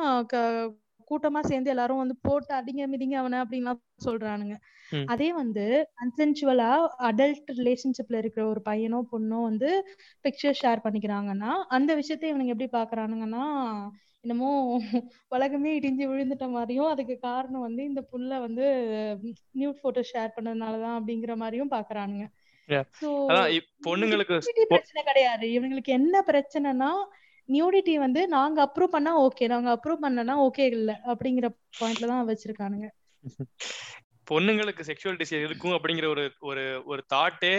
கூட்டமா சேர்ந்து எல்லாரும் வந்து போட்டு அடிங்க மிதிங்க அவனை அப்படின்லாம் சொல்றானுங்க. அதே வந்து கன்சென்சுவலா அடல்ட் ரிலேஷன்ஷிப்ல இருக்கிற ஒரு பையனோ பொண்ணோ வந்து பிக்சர் ஷேர் பண்ணிக்கிறாங்கன்னா அந்த விஷயத்தை இவனுங்க எப்படி பாக்குறானுங்கன்னா என்னமோ உலகமே இடிஞ்சு விழுந்துட்ட மாதிரியும் அதுக்கு காரணம் வந்து இந்த புள்ள வந்து நியூட் போட்டோ ஷேர் பண்ணதுனாலதான் அப்படிங்கிற மாதிரியும் பாக்குறானுங்க. பொண்ணுங்களுக்கு பிரச்சனை கிடையாது. இவங்களுக்கு என்ன பிரச்சனைனா நியூடிட்டி வந்து நாங்க அப்ரூவ் பண்ணா ஓகே நாங்க அப்ரூவ் பண்ணனா ஓகே இல்ல அப்படிங்கிற பாயிண்ட்ல தான் வச்சிருக்கானுங்க. பொண்ணுங்களுக்கு செக்ஷுவல் டிசைர் இருக்கும் அப்படிங்கிற ஒரு ஒரு ஒரு தாட்டே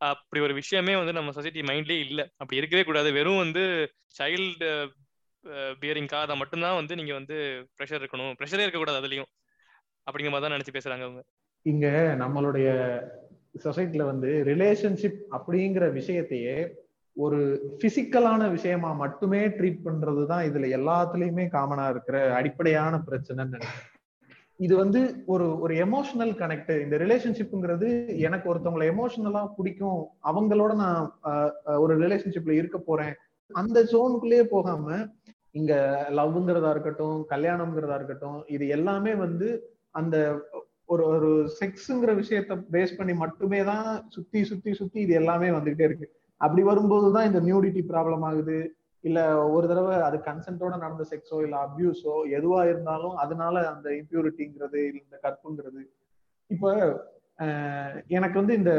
அப்படி ஒரு விஷயமே வந்து நம்ம சொசைட்டி மைண்ட்லயே இல்ல. அப்படி இருக்கவே கூடாது. வெறும் வந்து சைல்டு பியரிங்காக அதை மட்டும்தான் வந்து நீங்க வந்து ப்ரெஷர் இருக்கணும். ப்ரெஷரே இருக்கக்கூடாது அதுலயும். அப்படிங்கிற மாதிரி தான் நினைச்சு பேசுறாங்க அவங்க. இங்க நம்மளுடைய சொசைட்டில வந்து ரிலேஷன்ஷிப் அப்படிங்கிற விஷயத்தையே ஒரு பிசிக்கலான விஷயமா மட்டுமே ட்ரீட் பண்றதுதான் இதுல எல்லாத்துலயுமே காமனா இருக்கிற அடிப்படையான பிரச்சனைன்னு நினைக்கிறேன். இது வந்து ஒரு ஒரு எமோஷனல் கனெக்ட் இந்த ரிலேஷன்ஷிப்புங்கிறது எனக்கு ஒருத்தவங்களை எமோஷனலா பிடிக்கும். அவங்களோட நான் ஒரு ரிலேஷன்ஷிப்ல இருக்க போறேன். அந்த ஜோனுக்குள்ளேயே போகாம இங்க லவ்ங்கிறதா இருக்கட்டும் கல்யாணம்ங்கிறதா இருக்கட்டும் இது எல்லாமே வந்து அந்த ஒரு ஒரு செக்ஸுங்கிற விஷயத்த பேஸ் பண்ணி மட்டுமே தான் சுத்தி சுத்தி சுத்தி இது எல்லாமே வந்துகிட்டே இருக்கு. அப்படி வரும்போது தான் இந்த நியூடிட்டி ப்ராப்ளம் ஆகுது. இல்ல ஒரு தடவை அது கன்சென்ட்டோட நடந்த செக்ஸோ இல்ல அபியூஸோ எதுவா இருந்தாலும் அதனால அந்த இம்பியூரிட்டிங்கிறது இந்த கற்புங்கிறது. இப்ப எனக்கு வந்து இந்த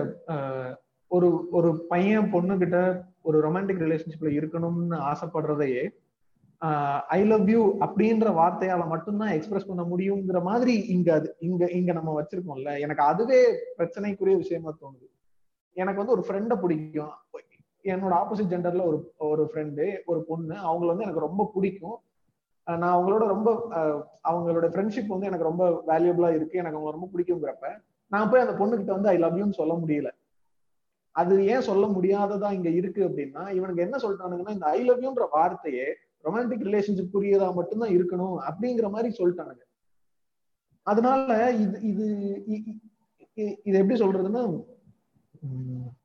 ஒரு ஒரு பையன் பொண்ணு கிட்ட ஒரு ரொமான்டிக் ரிலேஷன்ஷிப்ல இருக்கணும்னு ஆசைப்படுறதையே ஐ லவ் யூ அப்படின்ற வார்த்தையால மட்டும்தான் எக்ஸ்பிரஸ் பண்ண முடியுங்கிற மாதிரி இங்க அது இங்க இங்க நம்ம வச்சிருக்கோம்ல. எனக்கு அதுவே பிரச்சனைக்குரிய விஷயமா தோணுது. எனக்கு வந்து ஒரு ஃப்ரெண்டை பிடிக்கும். என்னோட ஆப்போசிட் ஜெண்டர்ல ஒரு ஒரு ஃப்ரெண்டு ஒரு பொண்ணு. அவங்கள வந்து எனக்கு ரொம்ப பிடிக்கும். நான் அவங்களோட ரொம்ப அவங்களோட ஃப்ரெண்ட்ஷிப் வந்து எனக்கு ரொம்ப வேல்யூபிளா இருக்கு. எனக்கு அவங்க ரொம்ப பிடிக்குங்கிறப்ப நான் போய் அந்த பொண்ணுகிட்ட வந்து ஐ லவ் யூன்னு சொல்ல முடியல. அது ஏன் சொல்ல முடியாததா இங்க இருக்கு அப்படின்னா இவனுக்கு என்ன சொல்லிட்டானுங்கன்னா இந்த ஐ லவ் யூன்ற வார்த்தையே ரொமான்டிக் ரிலேஷன்ஷிப் புரியதா மட்டும்தான் இருக்கணும் அப்படிங்கிற மாதிரி சொல்லிட்டானுங்க. அதனால இது இது இது எப்படி சொல்றதுன்னா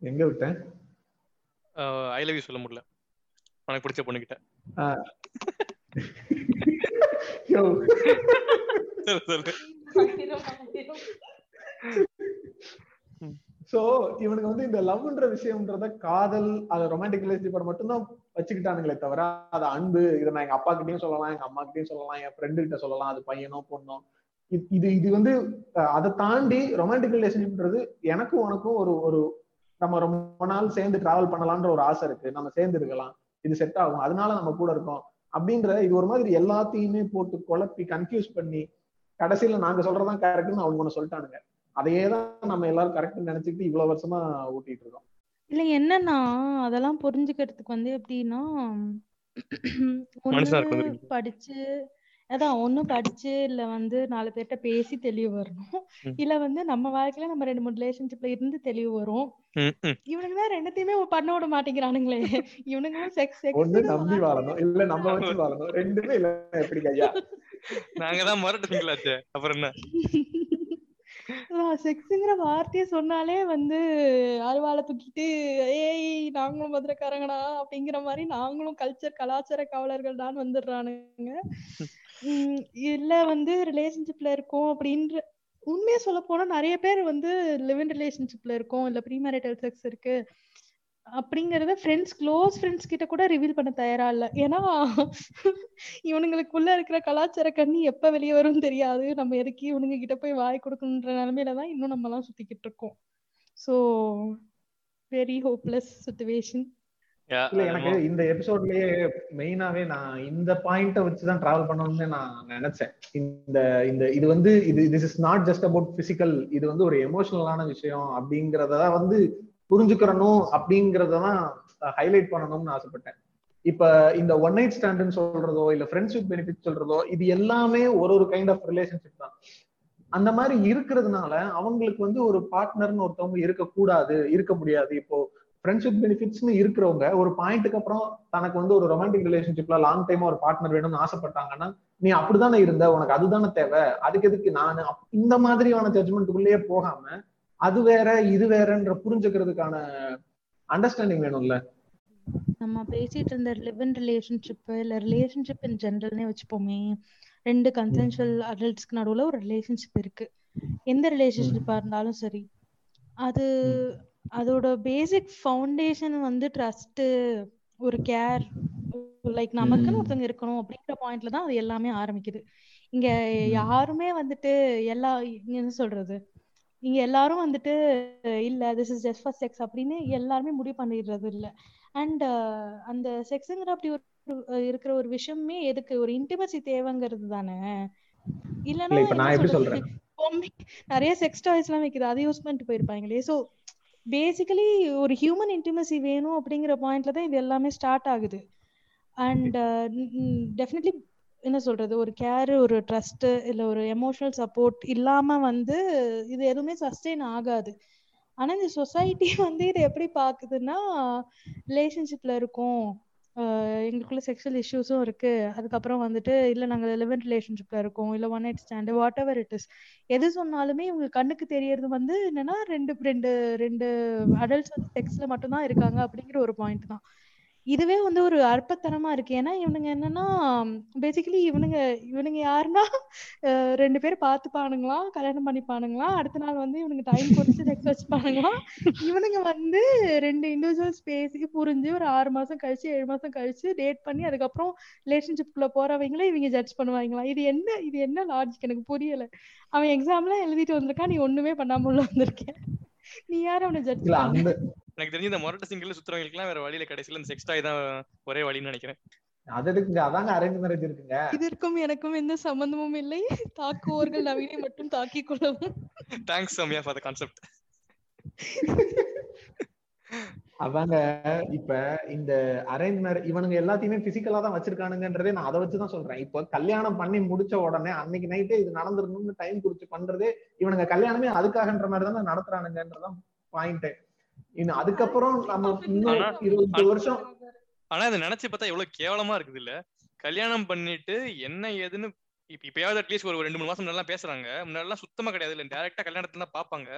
எங்க விட்டேன்? ஐ லவ் யூ சொல்ல முடியல. உனக்கு பிடிச்ச. (laughs) சொல்லு சொல்லு. சோ இவனுக்கு வந்து இந்த லவ்ன்ற விஷயம்ன்றத காதல் அது ரொமான்டிக் ரிலேஷன்ஷிப் மட்டும்தான் வச்சுக்கிட்டானுங்களே தவிர அது அன்பு இதை நான் எங்க அப்பா கிட்டயும் சொல்லலாம் எங்க அம்மா கிட்டயும் சொல்லலாம் என் ஃப்ரெண்டு கிட்ட சொல்லலாம் அது பையனோ பொண்ணோ இது- இது இது வந்து அதை தாண்டி ரொமான்டிக் ரிலேஷன்ஷிப்ன்றது எனக்கும் உனக்கும் ஒரு ஒரு நம்ம ரொம்ப நாள் சேர்ந்து டிராவல் பண்ணலாம்ன்ற ஒரு ஆசை இருக்கு. நம்ம சேர்ந்து இருக்கலாம். இது செட் ஆகும். அதனால நம்ம கூட இருக்கோம். அப்படின்ற இது ஒரு மாதிரி எல்லாத்தையுமே போட்டு குழப்பி கன்ஃபியூஸ் பண்ணி கடைசியில நாங்க சொல்றதான் கரெக்ட்னு அவங்க ஒண்ணு சொல்லிட்டானுங்க. அதையே தான் நம்ம எல்லாரும் கரெக்ட்னு நினைச்சுக்கிட்டு இவ்வளவு வருஷமா ஊட்டிட்டு இருக்கோம். இல்ல என்னன்னா அதெல்லாம் புரிஞ்சுக்கிறதுக்கு வந்து எப்படின்னா படிச்சு அதான் ஒண்ணு படிச்சு இல்ல வந்து நாலு பேர்ட்ட பேசி தெளிவு வரணும். இல்ல வந்து நம்ம வாழ்க்கையில நம்ம ரெண்டு மூணு ரிலேஷன்ஷிப்ல இருந்து தெளிவு வரும். இவனுங்க தான் ரெண்டுத்தையுமே பண்ண விட மாட்டேங்கிறானுங்களே. இவனுங்களும் செக்ஸ் ஒண்ணு நம்பி வாழணும். இல்ல நம்ம வச்சு வாழணும். ரெண்டுமே இல்ல. எப்படி ஐயா? நாங்க தான் மரட்டு அப்புறம் என்ன? செக்ஸுங்கிற வார்த்தையை சொன்னாலே வந்து அருவாளை தூக்கிட்டு ஏய் நாங்களும் மதுரைக்காரங்கடா அப்படிங்கிற மாதிரி நாங்களும் கல்ச்சர் கலாச்சார காவலர்கள் தான் வந்துடுறானுங்க இல்ல வந்து ரிலேஷன்ஷிப்ல இருக்கோம் அப்படின்ற உண்மையா சொல்ல போனா நிறைய பேர் வந்து லிவ் இன் ரிலேஷன்ஷிப்ல இருக்கோம் இல்ல ப்ரீ மேரிட்டல் செக்ஸ் இருக்கு அப்படிங்கறத ஃப்ரெண்ட்ஸ் க்ளோஸ் ஃப்ரெண்ட்ஸ் கிட்ட கூட ரிவீல் பண்ண தயாரா இல்ல. ஏன்னா இவனுங்களுக்குள்ள இருக்கிற கலாச்சார கண்ணி எப்ப வெளியே வரும்னு தெரியாது. நம்ம எதுக்கு இவனுங்க கிட்ட போய் வாய் கொடுக்கணுன்ற நிலைமையில தான் இன்னும் நம்ம எல்லாம் சுத்திக்கிட்டு இருக்கோம். சோ வெரி ஹோப்லெஸ் சுச்சுவேஷன் இல்ல எனக்கு. இந்த எபிசோட்லயே மெயினாவே நான் இந்த பாயிண்ட வச்சுதான் டிராவல் பண்ணணும்னு நான் நினைச்சேன். இந்த இந்த இது வந்து இது this is not just about physical இது வந்து ஒரு எமோஷனலான விஷயம் அப்படிங்கறத வந்து புரிஞ்சுக்கிறணும் அப்படிங்கறதான் ஹைலைட் பண்ணணும்னு ஆசைப்பட்டேன். இப்ப இந்த ஒன் நைட் ஸ்டாண்டுன்னு சொல்றதோ இல்ல ஃப்ரெண்ட்ஷிப் பெனிஃபிட் சொல்றதோ இது எல்லாமே ஒரு ஒரு கைண்ட் ஆஃப் ரிலேஷன்ஷிப் தான். அந்த மாதிரி இருக்கிறதுனால அவங்களுக்கு வந்து ஒரு பார்ட்னர்னு ஒருத்தவங்க இருக்கக்கூடாது இருக்க முடியாது. இப்போ ஃப்ரெண்ட்ஷிப் பெனிஃபிட்ஸ்னு இருக்கிறவங்க ஒரு பாயிண்ட்டுக்கு அப்புறம் தனக்கு வந்து ஒரு ரொமான்டிக் ரிலேஷன்ஷிப்ல லாங் டைமா ஒரு பார்ட்னர் வேணும்னு ஆசைப்பட்டாங்கன்னா நீ அப்படிதானே இருந்த உனக்கு அதுதானே தேவை அதுக்கு எதுக்கு நான் இந்த மாதிரியான ஜட்மெண்ட்டுக்குள்ளேயே போகாம அது வேற இது வேறன்ற புரிஞ்சுக்கிறதுக்கான அண்டர்ஸ்டாண்டிங் வேணும்ல? நம்ம பேசிட்டு இருந்த லிவ் ரிலேஷன்ஷிப் இல்ல ரிலேஷன்ஷிப் இன் ஜெனரல்னே வச்சுப்போமே ரெண்டு கன்சென்சுவல் அடல்ட்ஸ்க்கு நடுவுல ஒரு ரிலேஷன்ஷிப் இருக்கு. எந்த ரிலேஷன்ஷிப்பா இருந்தாலும் சரி அது அதோட பேசிக் ஃபவுண்டேஷன் வந்து ட்ரஸ்ட் ஒரு கேர் லைக் நமக்குன்னு. ஒருத்தவங்க இருக்கணும் அப்படிங்கிற பாயிண்ட்ல தான் அது எல்லாமே ஆரம்பிக்குது. இங்க. யாருமே வந்துட்டு எல்லா என்ன சொல்றது? இங்க எல்லாரும் வந்துட்டு இல்ல this is just for sex அப்படின்னு எல்லாருமே முடிவு பண்ணிடுறது இல்ல. அண்ட் அந்த செக்ஸுங்கிற அப்படி ஒரு இருக்கிற ஒரு விஷயமே எதுக்கு? ஒரு இன்டிமசி தேவைங்கிறது தானே. இல்லனா இல்ல இப்ப நான் என்ன எப்படி சொல்றது? சொல்றேன்? பொம்மை நிறைய செக்ஸ் டாய்ஸ் எல்லாம் வைக்குது. அதை யூஸ் பண்ணிட்டு போயிருப்பாங்களே. சோ பேசிக்கலி ஒரு ஹியூமன் இன்டிமசி வேணும் அப்படிங்கிற பாயிண்ட்ல தான் இது எல்லாமே ஸ்டார்ட் ஆகுது. அண்ட் டெஃபினெட்லி என்ன சொல்றது? ஒரு கேர் ஒரு ட்ரஸ்ட் இல்ல ஒரு எமோஷனல் சப்போர்ட் இல்லாம வந்து இது எதுவுமே சஸ்டெயின் ஆகாது. ஆனா இந்த சொசைட்டி (laughs) வந்து இதை எப்படி பாக்குதுன்னா ரிலேஷன்ஷிப்ல இருக்கோம். எங்களுக்குள்ள செக்ஷுவல் இஷ்யூஸும் இருக்கு. அதுக்கப்புறம் வந்துட்டு இல்ல நாங்க லெவன் ரிலேஷன்ஷிப்ல இருக்கோம். இல்ல one night stand whatever it is எது சொன்னாலுமே இவங்க கண்ணுக்கு தெரியறது வந்து என்னன்னா ரெண்டு ரெண்டு ரெண்டு அடல்ட்ஸ் வந்து செக்ஸ்ல மட்டும்தான் இருக்காங்க அப்படிங்கிற ஒரு பாயிண்ட் தான். இதுவே வந்து ஒரு அற்பத்தனமா இருக்கு. ஏன்னா இவனுங்க என்னன்னா பேசிக்கலி இவனுங்க இவனுங்க யாருன்னா ரெண்டு பேர் பார்த்துப்பானுங்களாம் கல்யாணம் பண்ணிப்பானுங்களாம் அடுத்த நாள் வந்து இவனுங்க டைம் கொடுத்து செக்ஸ் வச்சுப்பானுங்களாம் இவனுங்க வந்து ரெண்டு இண்டிவிஜுவல்ஸ் பேசி புரிஞ்சு ஒரு ஆறு மாசம் கழிச்சு ஏழு மாசம் கழிச்சு டேட் பண்ணி அதுக்கப்புறம் ரிலேஷன்ஷிப்குள்ள போறவங்களே இவங்க ஜட்ஜ் பண்ணுவாங்களாம் இது என்ன இது என்ன லாஜிக் எனக்கு புரியல. அவன் எக்ஸாம்லாம் எழுதிட்டு வந்திருக்கான் நீ ஒண்ணுமே பண்ணாம உள்ள வந்திருக்க. நீ யார் அவனை ஜட்ஜ் எனக்கு தெரிஞ்சு இந்த மொரட்ட சிங்கிள் சுத்துறவங்களுக்கு எல்லாம் வேற வழியில கடைசியில இந்த செக்ஸ் டாய் தான் ஒரே வழின்னு நினைக்கிறேன். அது இருக்குங்க. அதாங்க அரேஞ்ச் மேரேஜ் இருக்குங்க. இதற்கும் எனக்கும் எந்த சம்பந்தமும் இல்லை. தாக்குவோர்கள் நவீனை மட்டும் தாக்கிக் கொள்ளவும். Thanks Soumya for the concept அதாங்க இப்ப இந்த அரேஞ்ச் மேரேஜ் இவனுங்க எல்லாத்தையுமே பிசிக்கலா தான் வச்சிருக்கானுங்கன்றதே நான் அதை வச்சுதான் சொல்றேன். இப்ப கல்யாணம் பண்ணி முடிச்ச உடனே அன்னைக்கு நைட்டே இது நடந்துடணும்னு டைம் குறிச்சு பண்றதே இவனுங்க கல்யாணமே அதுக்காகன்ற மாதிரி தானே நடத்துறானுங்கன்றதான் பாயிண்ட் இன்னும் அதுக்கப்புறம் நம்ம இன்னும் ஆனா- இருபது வருஷம் ஆனா அதை நினைச்சு பார்த்தா எவ்வளவு கேவலமா இருக்குது இல்ல கல்யாணம் பண்ணிட்டு என்ன ஏதுன்னு இப்ப இப்பயாவது அட்லீஸ்ட் ஒரு ரெண்டு மூணு மாசம் நல்லா பேசுறாங்க. முன்னாடிலாம் சுத்தமா கிடையாது. இல்ல டேரக்டா கல்யாணத்துல தான் பாப்பாங்க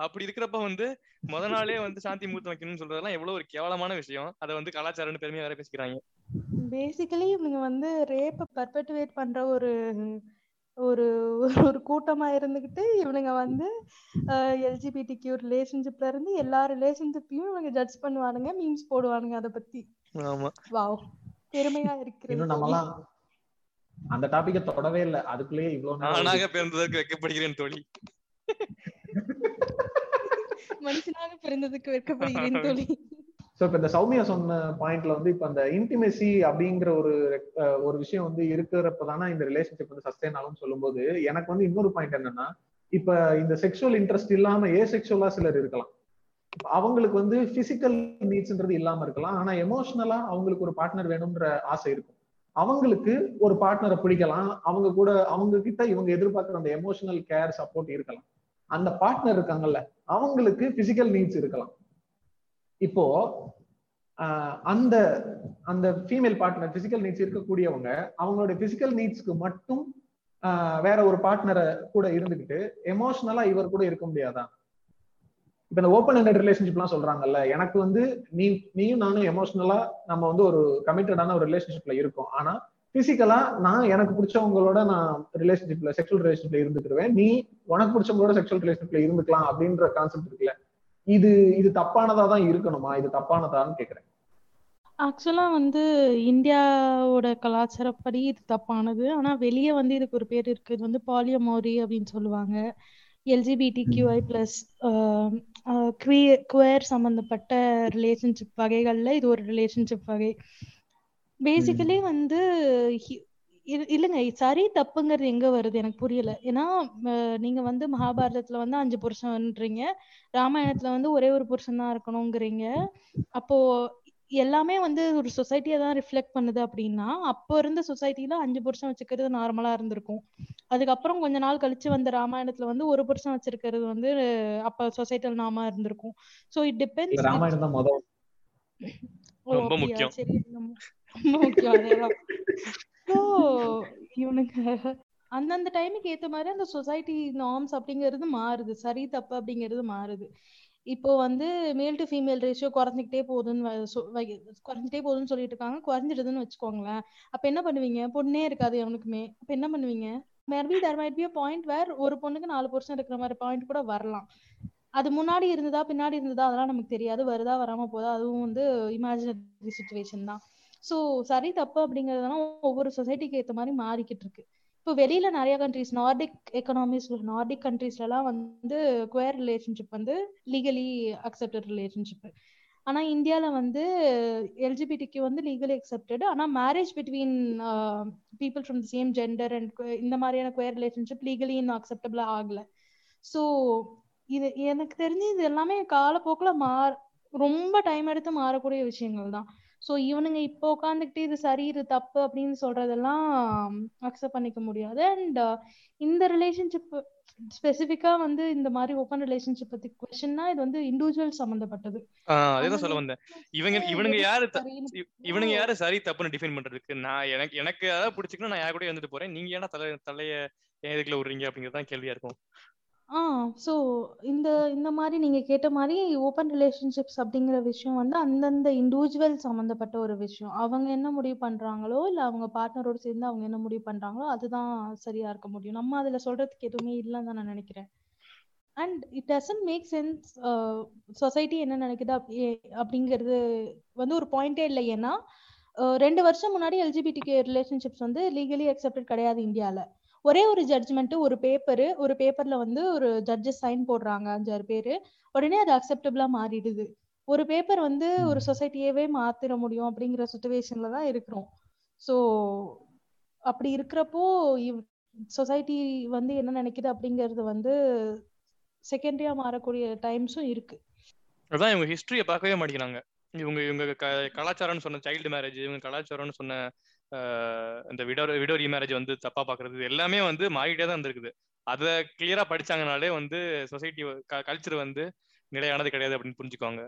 அப்படி இருக்கிறப்ப வந்து முத நாளே வந்து சாந்தி முகூர்த்தம் வைக்கணும்னு சொல்றதெல்லாம் எவ்வளவு ஒரு கேவலமான விஷயம். அதை வந்து கலாச்சாரம்னு பெருமையா வேற பேசிக்கிறாங்க. பேசிக்கலி இவங்க வந்து ரேப்ப பர்பெட்டுவேட் பண்ற ஒரு ஒரு ஒரு கூட்டமா இருந்துகிட்டு இவனுங்க வந்து எல்ஜிபிடி கியூ ரிலேஷன்ஷிப்ல இருந்து எல்லா ரிலேஷன்ஷிப்பையும் இவங்க ஜட்ஜ் பண்ணுவானுங்க மீம்ஸ் போடுவானுங்க அத பத்தி. ஆமா. வாவ் பெருமையா இன்னும் நம்மலாம் அந்த டாபிக்க தொடவே இல்ல. அதுக்குள்ளேயே இவ்வளவு நானாக பிறந்ததற்கு வைக்கப்படுகிறேன் தோழி. மனுஷனாக பிறந்ததுக்கு வெட்கப்படுகிறேன் தோழி. (laughs) ஸோ இப்போ இந்த சௌமியா சொன்ன பாயிண்ட்ல வந்து இப்போ அந்த இன்டிமெசி அப்படிங்கிற ஒரு ஒரு விஷயம் வந்து இருக்கிறப்ப தானே இந்த ரிலேஷன்ஷிப் வந்து சஸ்டைன் ஆகும்னு சொல்லும்போது எனக்கு வந்து இன்னொரு பாயிண்ட் என்னன்னா இப்ப இந்த செக்ஷுவல் இன்ட்ரெஸ்ட் இல்லாம ஏ செக்ஷுவலா சிலர் இருக்கலாம். அவங்களுக்கு வந்து பிசிக்கல் நீட்ஸ்ன்றது இல்லாம இருக்கலாம். ஆனா எமோஷனலா அவங்களுக்கு ஒரு பார்ட்னர் வேணும்ன்ற ஆசை இருக்கும். அவங்களுக்கு ஒரு பார்ட்னரை பிடிக்கலாம். அவங்க கூட அவங்க கிட்ட இவங்க எதிர்பார்க்குற அந்த எமோஷனல் கேர் சப்போர்ட் இருக்கலாம். அந்த பார்ட்னர் இருக்காங்கல்ல அவங்களுக்கு பிசிக்கல் நீட்ஸ் இருக்கலாம். இப்போ அந்த அந்த ஃபீமேல் பார்ட்னர் பிசிக்கல் நீட்ஸ் இருக்கக்கூடியவங்க அவங்களுடைய பிசிக்கல் நீட்ஸ்க்கு மட்டும் வேற ஒரு பார்ட்னரை கூட இருந்துகிட்டு எமோஷனலா இவர் கூட இருக்க முடியாதான் இப்ப இந்த ஓப்பன் ஹண்டட் ரிலேஷன்ஷிப்லாம் சொல்றாங்கல்ல எனக்கு வந்து நீ நீயும் நானும் எமோஷனலா நம்ம வந்து ஒரு கமிட்டடான ஒரு ரிலேஷன்ஷிப்ல இருக்கோம். ஆனா பிசிக்கலா நான் எனக்கு பிடிச்சவங்களோட நான் ரிலேஷன்ஷிப்ல செக்ஷுவல் ரிலேஷன்ஷிப்ல இருந்துக்கிடுவேன் நீ உனக்கு பிடிச்சவங்களோட செக்ஷுவல் ரிலேஷன்ஷிப்ல இருந்துக்கலாம் அப்படின்ற கான்செப்ட் இருக்குல்ல. இது இது தப்பானதா தான் இருக்கணுமா? இது தப்பானதான்னு கேக்குறேன். ஆக்சுவலா வந்து இந்தியாவோட கலாச்சாரப்படி இது தப்பானது. ஆனா வெளியே வந்து இதுக்கு ஒரு பேர் இருக்கு. இது வந்து பாலியமோரி அப்படின்னு சொல்லுவாங்க. எல்ஜிபிடி கியூஐ பிளஸ் குவேர் சம்பந்தப்பட்ட ரிலேஷன்ஷிப் வகைகள்ல இது ஒரு ரிலேஷன்ஷிப் வகை. பேசிக்கலி வந்து இல்லைங்க. சரி தப்புங்கிறது எங்க வருது எனக்கு புரியல. ஏன்னா நீங்க வந்து மகாபாரதத்துல வந்து அஞ்சு புருஷன்றீங்க ராமாயணத்துல வந்து ஒரே ஒரு புருஷன் தான் இருக்கணுங்கிறீங்க. அப்போ எல்லாமே வந்து ஒரு சொசைட்டியை தான் ரிஃப்ளெக்ட் பண்ணுது அப்படின்னா அப்போ இருந்த சொசைட்டில அஞ்சு புருஷன் வச்சுக்கிறது நார்மலா இருந்திருக்கும். அதுக்கப்புறம் கொஞ்ச நாள் கழிச்சு வந்த ராமாயணத்துல வந்து ஒரு புருஷன் வச்சிருக்கிறது வந்து அப்ப சொசைட்டில நாம இருந்திருக்கும். சோ இட் டிபெண்ட்ஸ் ராமாயணம் ரொம்ப முக்கியம். சரி ரொம்ப முக்கியம். அதேதான். ஸோ இவனுங்க அந்தந்த டைமுக்கு ஏத்த மாதிரி அந்த சொசைட்டி நார்ம்ஸ் அப்படிங்கிறது மாறுது. சரி தப்பு அப்படிங்கிறது மாறுது. இப்போ வந்து மேல் டு ஃபீமேல் ரேஷியோ குறைஞ்சிக்கிட்டே போகுதுன்னு குறைஞ்சிட்டே போகுதுன்னு சொல்லிட்டு இருக்காங்க. குறைஞ்சிடுதுன்னு வச்சுக்கோங்களேன். அப்ப என்ன பண்ணுவீங்க? பொண்ணே இருக்காது எவனுக்குமே. அப்ப என்ன பண்ணுவீங்க? Maybe there might be point where ஒரு பொண்ணுக்கு நாலு புருஷன் இருக்கிற மாதிரி பாயிண்ட் கூட வரலாம். அது முன்னாடி இருந்ததா பின்னாடி இருந்ததா அதெல்லாம் நமக்கு தெரியாது. வருதா வராம போதா அதுவும் வந்து இமேஜினரி சுச்சுவேஷன் தான். சோ சரி தப்பு அப்படிங்கிறதுலாம் ஒவ்வொரு சொசைட்டிக்கு ஏத்த மாதிரி மாறிக்கிட்டு இருக்கு. இப்போ வெளியில நிறைய கண்ட்ரிஸ் நார்டிக் எக்கனாமிஸ் நார்டிக் கண்ட்ரீஸ்ல எல்லாம் வந்து குவேர் ரிலேஷன்ஷிப் வந்து லீகலி அக்செப்டட் ரிலேஷன்ஷிப் ஆனா இந்தியால வந்து எல்ஜிபிடிக்கு வந்து லீகலி அக்செப்டட் ஆனா marriage between people from same gender and இந்த மாதிரியான குயர் ரிலேஷன்ஷிப் லீகலி இன்னும் அக்செப்டபிளா ஆகல. ஸோ இது எனக்கு தெரிஞ்சு இது எல்லாமே காலப்போக்கில் மாற ரொம்ப டைம் எடுத்து மாறக்கூடிய விஷயங்கள் தான் ஸோ இவனுங்க இப்போ உட்காந்துக்கிட்டு இது சரி இது தப்பு அப்படின்னு சொல்றதெல்லாம் அக்செப்ட் பண்ணிக்க முடியாது. அண்ட் இந்த ரிலேஷன்ஷிப் ஸ்பெசிஃபிக்கா வந்து இந்த மாதிரி ஓப்பன் ரிலேஷன்ஷிப் பத்தி கொஸ்டின்னா இது வந்து இண்டிவிஜுவல் சம்பந்தப்பட்டது. அதேதான் சொல்ல வந்தேன். இவங்க இவனுங்க யாரு இவனுங்க யாரு சரி தப்புன்னு டிஃபைன் பண்றதுக்கு? நான் எனக்கு எனக்கு ஏதாவது பிடிச்சிக்கணும் நான் யார் கூட வந்துட்டு போறேன். நீங்க ஏன்னா தலை தலைய ஏன் இதுக்குள்ள விடுறீங்க அப்படிங்கிறது தான் கேள்வியா இருக்கும். ஆ ஸோ இந்த இந்த மாதிரி நீங்க கேட்ட மாதிரி ஓப்பன் ரிலேஷன்ஷிப்ஸ் அப்படிங்கிற விஷயம் வந்து அந்தந்த இண்டிவிஜுவல் சம்மந்தப்பட்ட ஒரு விஷயம். அவங்க என்ன முடிவு பண்றாங்களோ இல்ல அவங்க பார்ட்னரோட சேர்ந்து அவங்க என்ன முடிவு பண்றாங்களோ அதுதான் சரியா இருக்க முடியும். நம்ம அதுல சொல்றதுக்கு எதுவுமே இல்லைன்னு தான் நான் நினைக்கிறேன். And it doesn't make sense society என்ன நினைக்குது அப்படி அப்படிங்கிறது வந்து ஒரு பாயிண்டே இல்லை. ஏன்னா ரெண்டு வருஷம் முன்னாடி எல்ஜிபிடி ரிலேஷன்ஷிப்ஸ் வந்து லீகலி அக்செப்டட் கிடையாது இந்தியாவில் ஒரே ஒரு ஜட்ஜ்மெண்ட் ஒரு பேப்பர் ஒரு பேப்பர்ல வந்து ஒரு ஜட்ஜஸ் சைன் போடுறாங்க அஞ்சாறு பேரு. உடனே அது அக்செப்டபிளா மாறிடுது. ஒரு பேப்பர் வந்து ஒரு சொசைட்டியவே மாத்திர முடியும் அப்படிங்கிற சுச்சுவேஷன்ல தான் இருக்கிறோம். ஸோ அப்படி இருக்கிறப்போ சொசைட்டி வந்து என்ன நினைக்குது அப்படிங்கிறது வந்து செகண்டரியா மாறக்கூடிய டைம்ஸும் இருக்கு. அதான் இவங்க ஹிஸ்டரியை பார்க்கவே மாட்டேங்கிறாங்க. இவங்க இவங்க கலாச்சாரம்னு சொன்ன சைல்டு மேரேஜ் இவங்க கலாச்சாரம்னு சொன்ன இந்த விடோ விடோ மேரேஜ் வந்து தப்பா பாக்குறது எல்லாமே வந்து மாறிட்டே தான் இருந்திருக்குது. அதை கிளியரா படிச்சாங்கனாலே வந்து சொசைட்டி கல்ச்சர் வந்து நிலையானது கிடையாது அப்படின்னு புரிஞ்சுக்கோங்க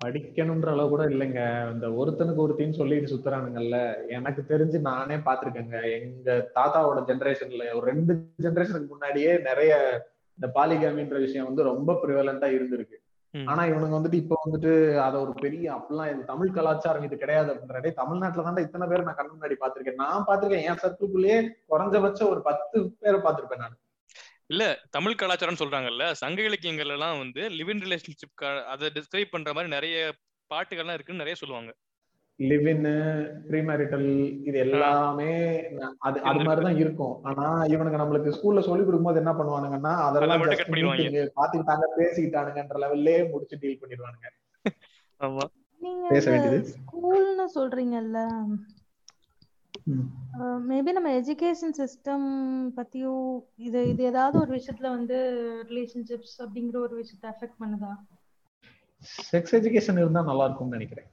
படிக்கணும்ன்ற அளவு கூட இல்லைங்க. இந்த ஒருத்தனுக்கு ஒருத்தின்னு சொல்லிட்டு சுத்துறானுங்கல்ல. எனக்கு தெரிஞ்சு நானே பாத்திருக்கேங்க எங்க தாத்தாவோட ஜெனரேஷன்ல ஒரு ரெண்டு ஜெனரேஷனுக்கு முன்னாடியே நிறைய இந்த பாலிகாமின்ற விஷயம் வந்து ரொம்ப ப்ரிவலண்டா இருந்திருக்கு. ஆனா இவனுங்க வந்துட்டு இப்ப வந்துட்டு அத ஒரு பெரிய அப்படிலாம் இது தமிழ் கலாச்சாரம் இது கிடையாது அப்படின்றதே தமிழ்நாட்டுல தான் இத்தனை பேர் நான் கண் முன்னாடி பாத்திருக்கேன் நான் பாத்திருக்கேன் என் சர்க்கிள்குள்ளேயே குறைஞ்சபட்சம் ஒரு பத்து பேரை பாத்திருப்பேன் நான். இல்ல தமிழ் கலாச்சாரம் சொல்றாங்கல்ல சங்க இலக்கியங்கள் எல்லாம் வந்து லிவ் இன் ரிலேஷன்ஷிப் அதை டிஸ்கிரைப் பண்ற மாதிரி நிறைய பாட்டுகள்லாம் இருக்குன்னு நிறைய சொல்லுவாங்க. லிவ் இன் ப்ரீமேரிட்டல் இது எல்லாமே அது அது மாதிரிதான் இருக்கும். ஆனா இவனுங்க நம்மளுக்கு ஸ்கூல்ல சொல்லி கொடுக்கும்போது என்ன பண்ணுவானுங்கன்னா அதெல்லாம் பாத்துக்கிட்டாங்க பேசிக்கிட்டானுங்கன்ற லெவல்லே முடிச்சு டீல் பண்ணிடுவானுங்க. ஆமா. நீங்க பேச வேண்டியது. ஸ்கூல்னு சொல்றீங்கல்ல. மேபி நம்ம எஜுகேஷன் சிஸ்டம் பத்தியும் இது இது ஏதாவது ஒரு விஷயத்துல வந்து ரிலேஷன்ஷிப்ஸ் அப்படிங்கிற ஒரு விஷயத்தை அஃபெக்ட் பண்ணுதா? செக்ஸ் எஜுகேஷன் இருந்தா நல்லா இருக்கும்னு நினைக்கிறேன்.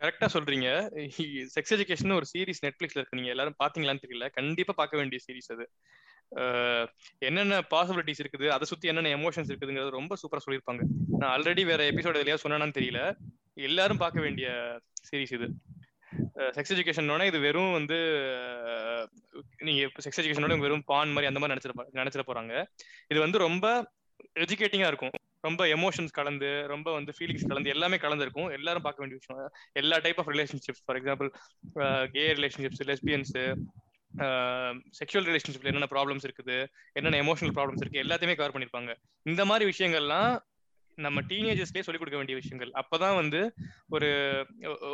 கரெக்டா சொல்றீங்க. செக்ஸ் எஜுகேஷன் ஒரு சீரிஸ் நெட்ஃபிளிக்ஸ்ல இருக்கு. நீங்க எல்லாரும் பாத்தீங்களான்னு தெரியல. கண்டிப்பா பார்க்க வேண்டிய சீரிஸ் அது. என்னென்ன பாசிபிலிட்டிஸ் இருக்குது? அதை சுத்தி என்னென்ன எமோஷன்ஸ் இருக்குதுங்கிறது ரொம்ப சூப்பரா சொல்லியிருப்பாங்க. நான் ஆல்ரெடி வேற எபிசோட் எதுலயா சொன்னானு தெரியல. எல்லாரும் பார்க்க வேண்டிய சீரிஸ் இது. செக்ஸ் எஜுகேஷனோட இது வெறும் வந்து நீங்க செக்ஸ் எஜுகேஷனோட வெறும் பான் மாதிரி அந்த மாதிரி நினைச்சிட நினைச்சிட போறாங்க. இது வந்து ரொம்ப எஜுகேட்டிங்கா இருக்கும். ரொம்ப எமோஷன்ஸ் கலந்து ரொம்ப வந்து ஃபீலிங்ஸ் கலந்து எல்லாமே கலந்து இருக்கும் எல்லாரும் பார்க்க வேண்டிய விஷயம். எல்லா type of relationships for example gay relationships lesbians sexual ரிலேஷன்ஷிப்ல என்னென்ன ப்ராப்ளம்ஸ் இருக்குது என்னென்ன எமோஷனல் ப்ராப்ளம்ஸ் இருக்கு எல்லாத்தையுமே கவர் பண்ணிருப்பாங்க இந்த மாதிரி விஷயங்கள்லாம் நம்ம டீனேஜர்ஸ்லேயே சொல்லிக் கொடுக்க வேண்டிய விஷயங்கள். அப்பதான் வந்து ஒரு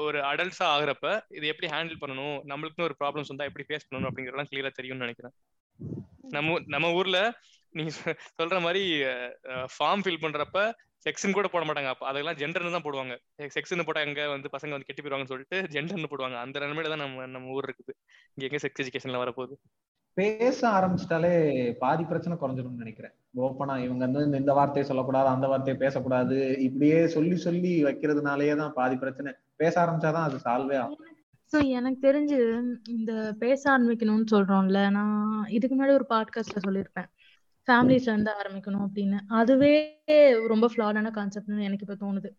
ஒரு அடல்ட்ஸா ஆகுறப்ப இது எப்படி ஹேண்டில் பண்ணணும் நம்மளுக்குன்னு ஒரு ப்ராப்ளம்ஸ் வந்தா எப்படி ஃபேஸ் பண்ணணும் அப்படிங்கறதெல்லாம் கிளியரா தெரியும்னு நினைக்கிறேன். நம்ம நம்ம ஊர்ல நீங்க சொல்ற மாதிரி ஃபார்ம் ஃபில் பண்றப்ப செக்ஸ்னு கூட போட மாட்டாங்க. அப்ப அதெல்லாம் ஜெண்டர்னு தான் போடுவாங்க. செக்ஸ்னு போட்டா எங்க வந்து பசங்க வந்து கெட்டு போயிருவாங்கன்னு சொல்லிட்டு ஜெண்டர்னு போடுவாங்க. அந்த நிலைமையில தான் நம்ம நம்ம ஊர் இருக்குது. இங்க எங்க செக்ஸ் எஜுகேஷன்ல வரப்போகுது. பேச ஆரம்பிச்சிட்டாலே பாதி பிரச்சனை குறைஞ்சிரும்னு நினைக்கிறேன். ஓப்பனா இவங்க வந்து இந்த- இந்த வார்த்தையை சொல்லக்கூடாது அந்த வார்த்தையை பேசக்கூடாது. இப்படியே சொல்லி சொல்லி வைக்கிறதுனாலயே தான் பாதி பிரச்சனை. பேச ஆரம்பிச்சாதான் அது சால்வே ஆகும். ஸோ எனக்கு தெரிஞ்சு இந்த பேச ஆரம்பிக்கணும்னு சொல்றோம்ல நான் இதுக்கு முன்னாடி ஒரு பாட்காஸ்ட்ல சொல்லியிருப்பேன். ஃபேமிலிஸ்ல இருந்து ஆரம்பிக்கணும் அப்படின்னு. அதுவே ரொம்ப ஃபிளாடான கான்செப்ட்னு எனக்கு இப்ப தோணுது.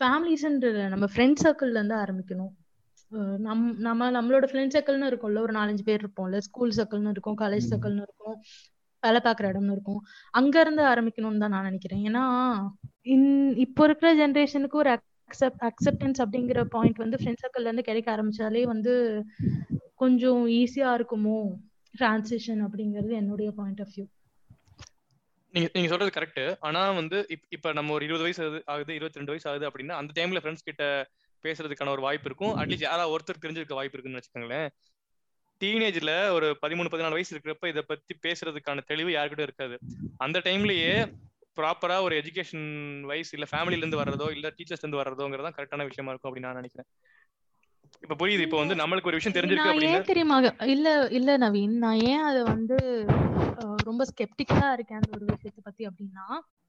ஃபேமிலிஸ்ன்ற நம்ம ஃப்ரெண்ட் சர்க்கிள்ல இருந்து ஆரம்பிக்கணும். நம் நம்ம நம்மளோட ஃப்ரெண்ட் சர்க்கிள்னு இருக்கும்ல ஒரு நாலஞ்சு பேர் இருப்போம்ல. ஸ்கூல் சர்க்கிள்னு இருக்கும் காலேஜ். சர்க்கிள்னு இருக்கும் வேலை பார்க்குற இடம்னு இருக்கும். அங்க இருந்து ஆரம்பிக்கணும்னு தான் நான் நினைக்கிறேன். ஏன்னா இன் இப்போ இருக்கிற ஜென்ரேஷனுக்கு ஒரு அக்செப்ட் அக்செப்டன்ஸ் அப்படிங்கிற பாயிண்ட் வந்து ஃப்ரெண்ட் சர்க்கிள்ல இருந்து கிடைக்க ஆரம்பிச்சாலே வந்து கொஞ்சம் ஈஸியா இருக்குமோ? டிரான்சிஷன் அப்படிங்கிறது என்னுடைய பாயிண்ட் ஆஃப் வியூ நீங்க நீங்க சொல்றது கரெக்ட் ஆனா வந்து இப்- இப்ப நம்ம ஒரு இருபது வயசு ஆகுது- ஆகுது இருபத்தி ரெண்டு வயசு ஆகுது அப்படின்னா அந்த டைம்ல ஃப்ரெண்ட்ஸ் கிட்ட பேசுறதுக்கான ஒரு வாய்ப்பு இருக்கும். அட்லீஸ்ட் யாராவது ஒருத்தர் தெரிஞ்சிருக்க வாய்ப்பு இருக்குன்னு வச்சுக்கோங்களேன். டீனேஜ்ல ஒரு பதிமூணு பதினாலு வயசு இருக்கிறப்ப இதை பத்தி பேசுறதுக்கான தெளிவு யாருக்கிட்டும் இருக்காது. அந்த டைம்லயே ப்ராப்பரா ஒரு எஜுகேஷன் வைஸ் இல்ல ஃபேமிலில இருந்து வர்றதோ இல்ல டீச்சர்ஸ் இருந்து வர்றதோங்கிறதா கரெக்டான விஷயமா இருக்கும் அப்படின்னு நான் நினைக்கிறேன் இப்ப புரியுது இப்ப வந்து நம்மளுக்கு ஒரு விஷயம் தெரிஞ்சிருக்கு அப்படின்னா தெரியுமா இல்ல இல்ல நவீன் நான் ஏன் அத வந்து ரொம்ப ஸ்கெப்டிக்கலா இருக்கேன் அந்த ஒரு விஷயத்தை பத்தி அப்படின்னா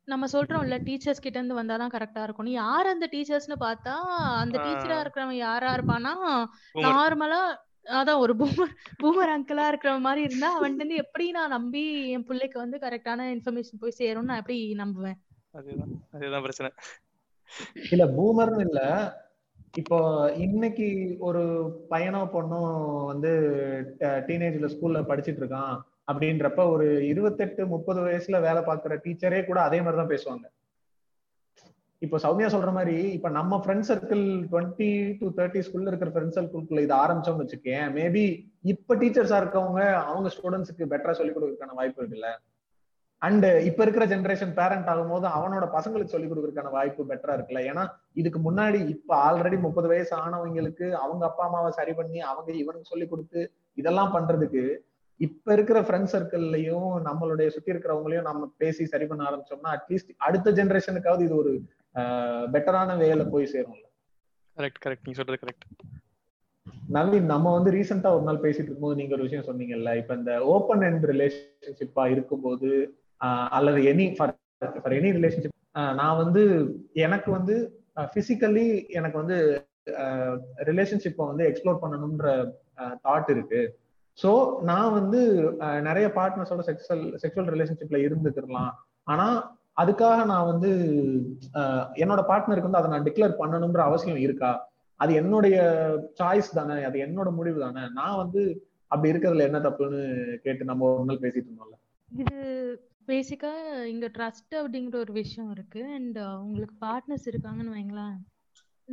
நம்ம சொல்றோம்ல டீச்சர்ஸ் கிட்ட இருந்து வந்தாதான் கரெக்டா இருக்கும் யார் அந்த டீச்சர்ஸ்னு பார்த்தா அந்த. டீச்சரா இருக்கிறவன் யாரா இருப்பானா. நார்மலா அதான் ஒரு பூமர் பூமர் அங்கிளா இருக்கிற மாதிரி இருந்தா அவன்கிட்ட இருந்து எப்படி நான் நம்பி என் பிள்ளைக்கு வந்து கரெக்டான இன்ஃபர்மேஷன் போய் சேரும்னு நான் எப்படி நம்புவேன்? அதுதான் அதுதான் பிரச்சனை. இல்ல பூமர்னு இல்ல. இப்போ இன்னைக்கு ஒரு பையனோ பொண்ணோ வந்து டீனேஜ்ல ஸ்கூல்ல படிச்சிட்டு இருக்கான். அப்படின்றப்ப ஒரு இருபத்தெட்டு முப்பது வயசுல வேலை பார்க்குற டீச்சரே கூட அதே மாதிரி தான் பேசுவாங்க. இப்போ சௌமியா சொல்ற மாதிரி இப்ப நம்ம ஃப்ரெண்ட் சர்க்கிள் டுவெண்ட்டி டு தேர்ட்டிஸ்குள்ள இருக்கிற ஃப்ரெண்ட் சர்க்கிள்குள்ள இது ஆரம்பிச்சோம்னு வச்சுக்கேன் மேபி இப்ப டீச்சர்ஸா இருக்கவங்க அவங்க ஸ்டூடெண்ட்ஸ்க்கு பெட்டரா சொல்லிக் கொடுக்கறதுக்கான வாய்ப்பு இருக்குல்ல? அண்ட் இப்ப இருக்கிற ஜென்ரேஷன் பேரண்ட் ஆகும்போது அவனோட பசங்களுக்கு சொல்லிக் கொடுக்கறதுக்கான வாய்ப்பு பெட்டரா இருக்குல்ல? ஏன்னா இதுக்கு முன்னாடி இப்ப ஆல்ரெடி முப்பது வயசு ஆனவங்களுக்கு அவங்க அப்பா அம்மாவை சரி பண்ணி அவங்க இவனுக்கு சொல்லி கொடுத்து இதெல்லாம் பண்றதுக்கு இப்ப இருக்கிற ஃப்ரெண்ட் சர்க்கிள்லயும் நம்மளுடைய சுத்தி இருக்கிறவங்களையும் நம்ம பேசி சரி பண்ண ஆரம்பிச்சோம்னா அட்லீஸ்ட் அடுத்த ஜென்ரேஷனுக்காவது இது ஒரு பெட்டரான வேல போய் சேரும்ல. கரெக்ட் கரெக்ட் நீங்க சொல்றது கரெக்ட் நவீன் நம்ம வந்து ரீசெண்டா ஒரு நாள் பேசிட்டு இருக்கும்போது நீங்க ஒரு விஷயம் சொன்னீங்கல்ல இப்ப இந்த ஓப்பன் அண்ட் ரிலேஷன்ஷிப்பா இருக்கும்போது அல்லது any for for any relationship நான் வந்து எனக்கு வந்து பிசிக்கலி எனக்கு வந்து ரிலேஷன்ஷிப்பை வந்து எக்ஸ்ப்ளோர் பண்ணணும்ன்ற தாட் இருக்கு. ஸோ நான் வந்து நிறைய பார்ட்னர்ஸோட செக்ஷுவல் செக்ஷுவல் ரிலேஷன்ஷிப்ல இருந்துக்கலாம் ஆனா அதுக்காக நான் வந்து என்னோட பார்ட்னருக்கு வந்து அதை நான் டிக்ளேர் பண்ணணும்ன்ற அவசியம் இருக்கா? அது என்னுடைய சாய்ஸ் தானே அது என்னோட முடிவு தானே? நான் வந்து அப்படி இருக்கிறதுல என்ன தப்புன்னு கேட்டு நம்ம ஒரு நாள் பேசிட்டு இருந்தோம்ல. இது பேசிக்கா இங்க ட்ரஸ்ட் அப்படிங்கிற ஒரு விஷயம் இருக்கு. அண்ட் உங்களுக்கு பார்ட்னர்ஸ் இருக்காங்கன்னு வைங்களேன்.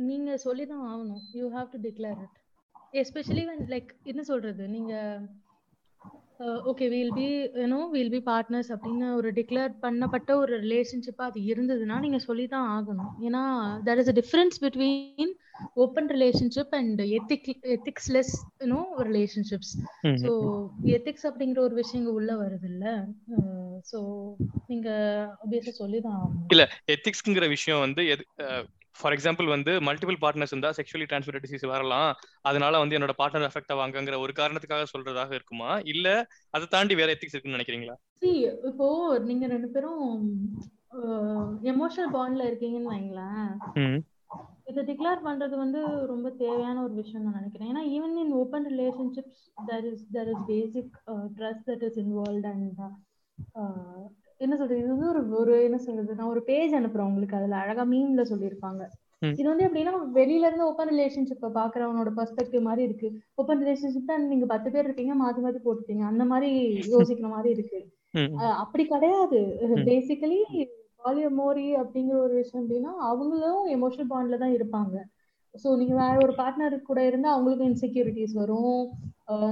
நீங்க சொல்லிதான் ஆகணும். You have to declare it especially like என்ன சொல்றது? நீங்க okay we'll be you know we'll be partners அப்படின்னு ஒரு டிக்ளேர் பண்ணப்பட்ட ஒரு ரிலேஷன்ஷிப்பா அது இருந்ததுன்னா நீங்க சொல்லி தான் ஆகணும். ஏன்னா that is a difference between open relationship and ethic ethicsless you know relationships so ethics அப்படிங்கிற ஒரு விஷயம் இங்க உள்ள வருது இல்ல ஸோ நீங்க ஆப்வியஸா சொல்லி தான் ஆகணும். இல்ல எத்திக்ஸ்ங்கிற விஷயம் வந்து ஃபார் எக்ஸாம்பிள் வந்து மல்டிபிள் பார்ட்னர்ஸ் இருந்தா செக்ஷுவலி டிரான்ஸ்மிட்டட் டிசீஸ் வரலாம். அதனால வந்து என்னோட பார்ட்னர் எஃபெக்ட் ஆவாங்கங்கிற ஒரு காரணத்துக்காக சொல்றதாக இருக்குமா? இல்ல அதை தாண்டி வேற எத்திக்ஸ் இருக்குன்னு நினைக்கிறீங்களா? இப்போ நீங்க ரெண்டு பேரும் எமோஷனல் பாண்ட்ல இருக்கீங்கன்னு வைங்களேன். இதை டிக்ளேர் பண்றது வந்து ரொம்ப தேவையான ஒரு விஷயம் நான் நினைக்கிறேன். ஏன்னா even in open relationships there is there is basic trust that is involve and என்ன சொல்றது? இது வந்து ஒரு ஒரு என்ன சொல்றது? நான் ஒரு பேஜ் அனுப்புறேன் உங்களுக்கு. அதுல அழகா மீம்ல சொல்லியிருப்பாங்க. இது வந்து எப்படின்னா வெளியில இருந்து ஓப்பன் ரிலேஷன்ஷிப்பை பாக்குறவனோட பெர்ஸ்பெக்டிவ் மாதிரி இருக்கு. ஓப்பன் ரிலேஷன்ஷிப் தான் நீங்க பத்து பேர் இருக்கீங்க மாத்தி மாத்தி போட்டுட்டீங்க அந்த மாதிரி யோசிக்கிற மாதிரி இருக்கு. அப்படி கிடையாது. பேசிக்கலி பாலியமோரி அப்படிங்கிற ஒரு விஷயம் அப்படின்னா அவங்களும் எமோஷனல் பாண்ட்ல தான் இருப்பாங்க. ஸோ நீங்க வேற ஒரு பார்ட்னர் கூட இருந்தா அவங்களுக்கும் இன்செக்யூரிட்டிஸ் வரும்.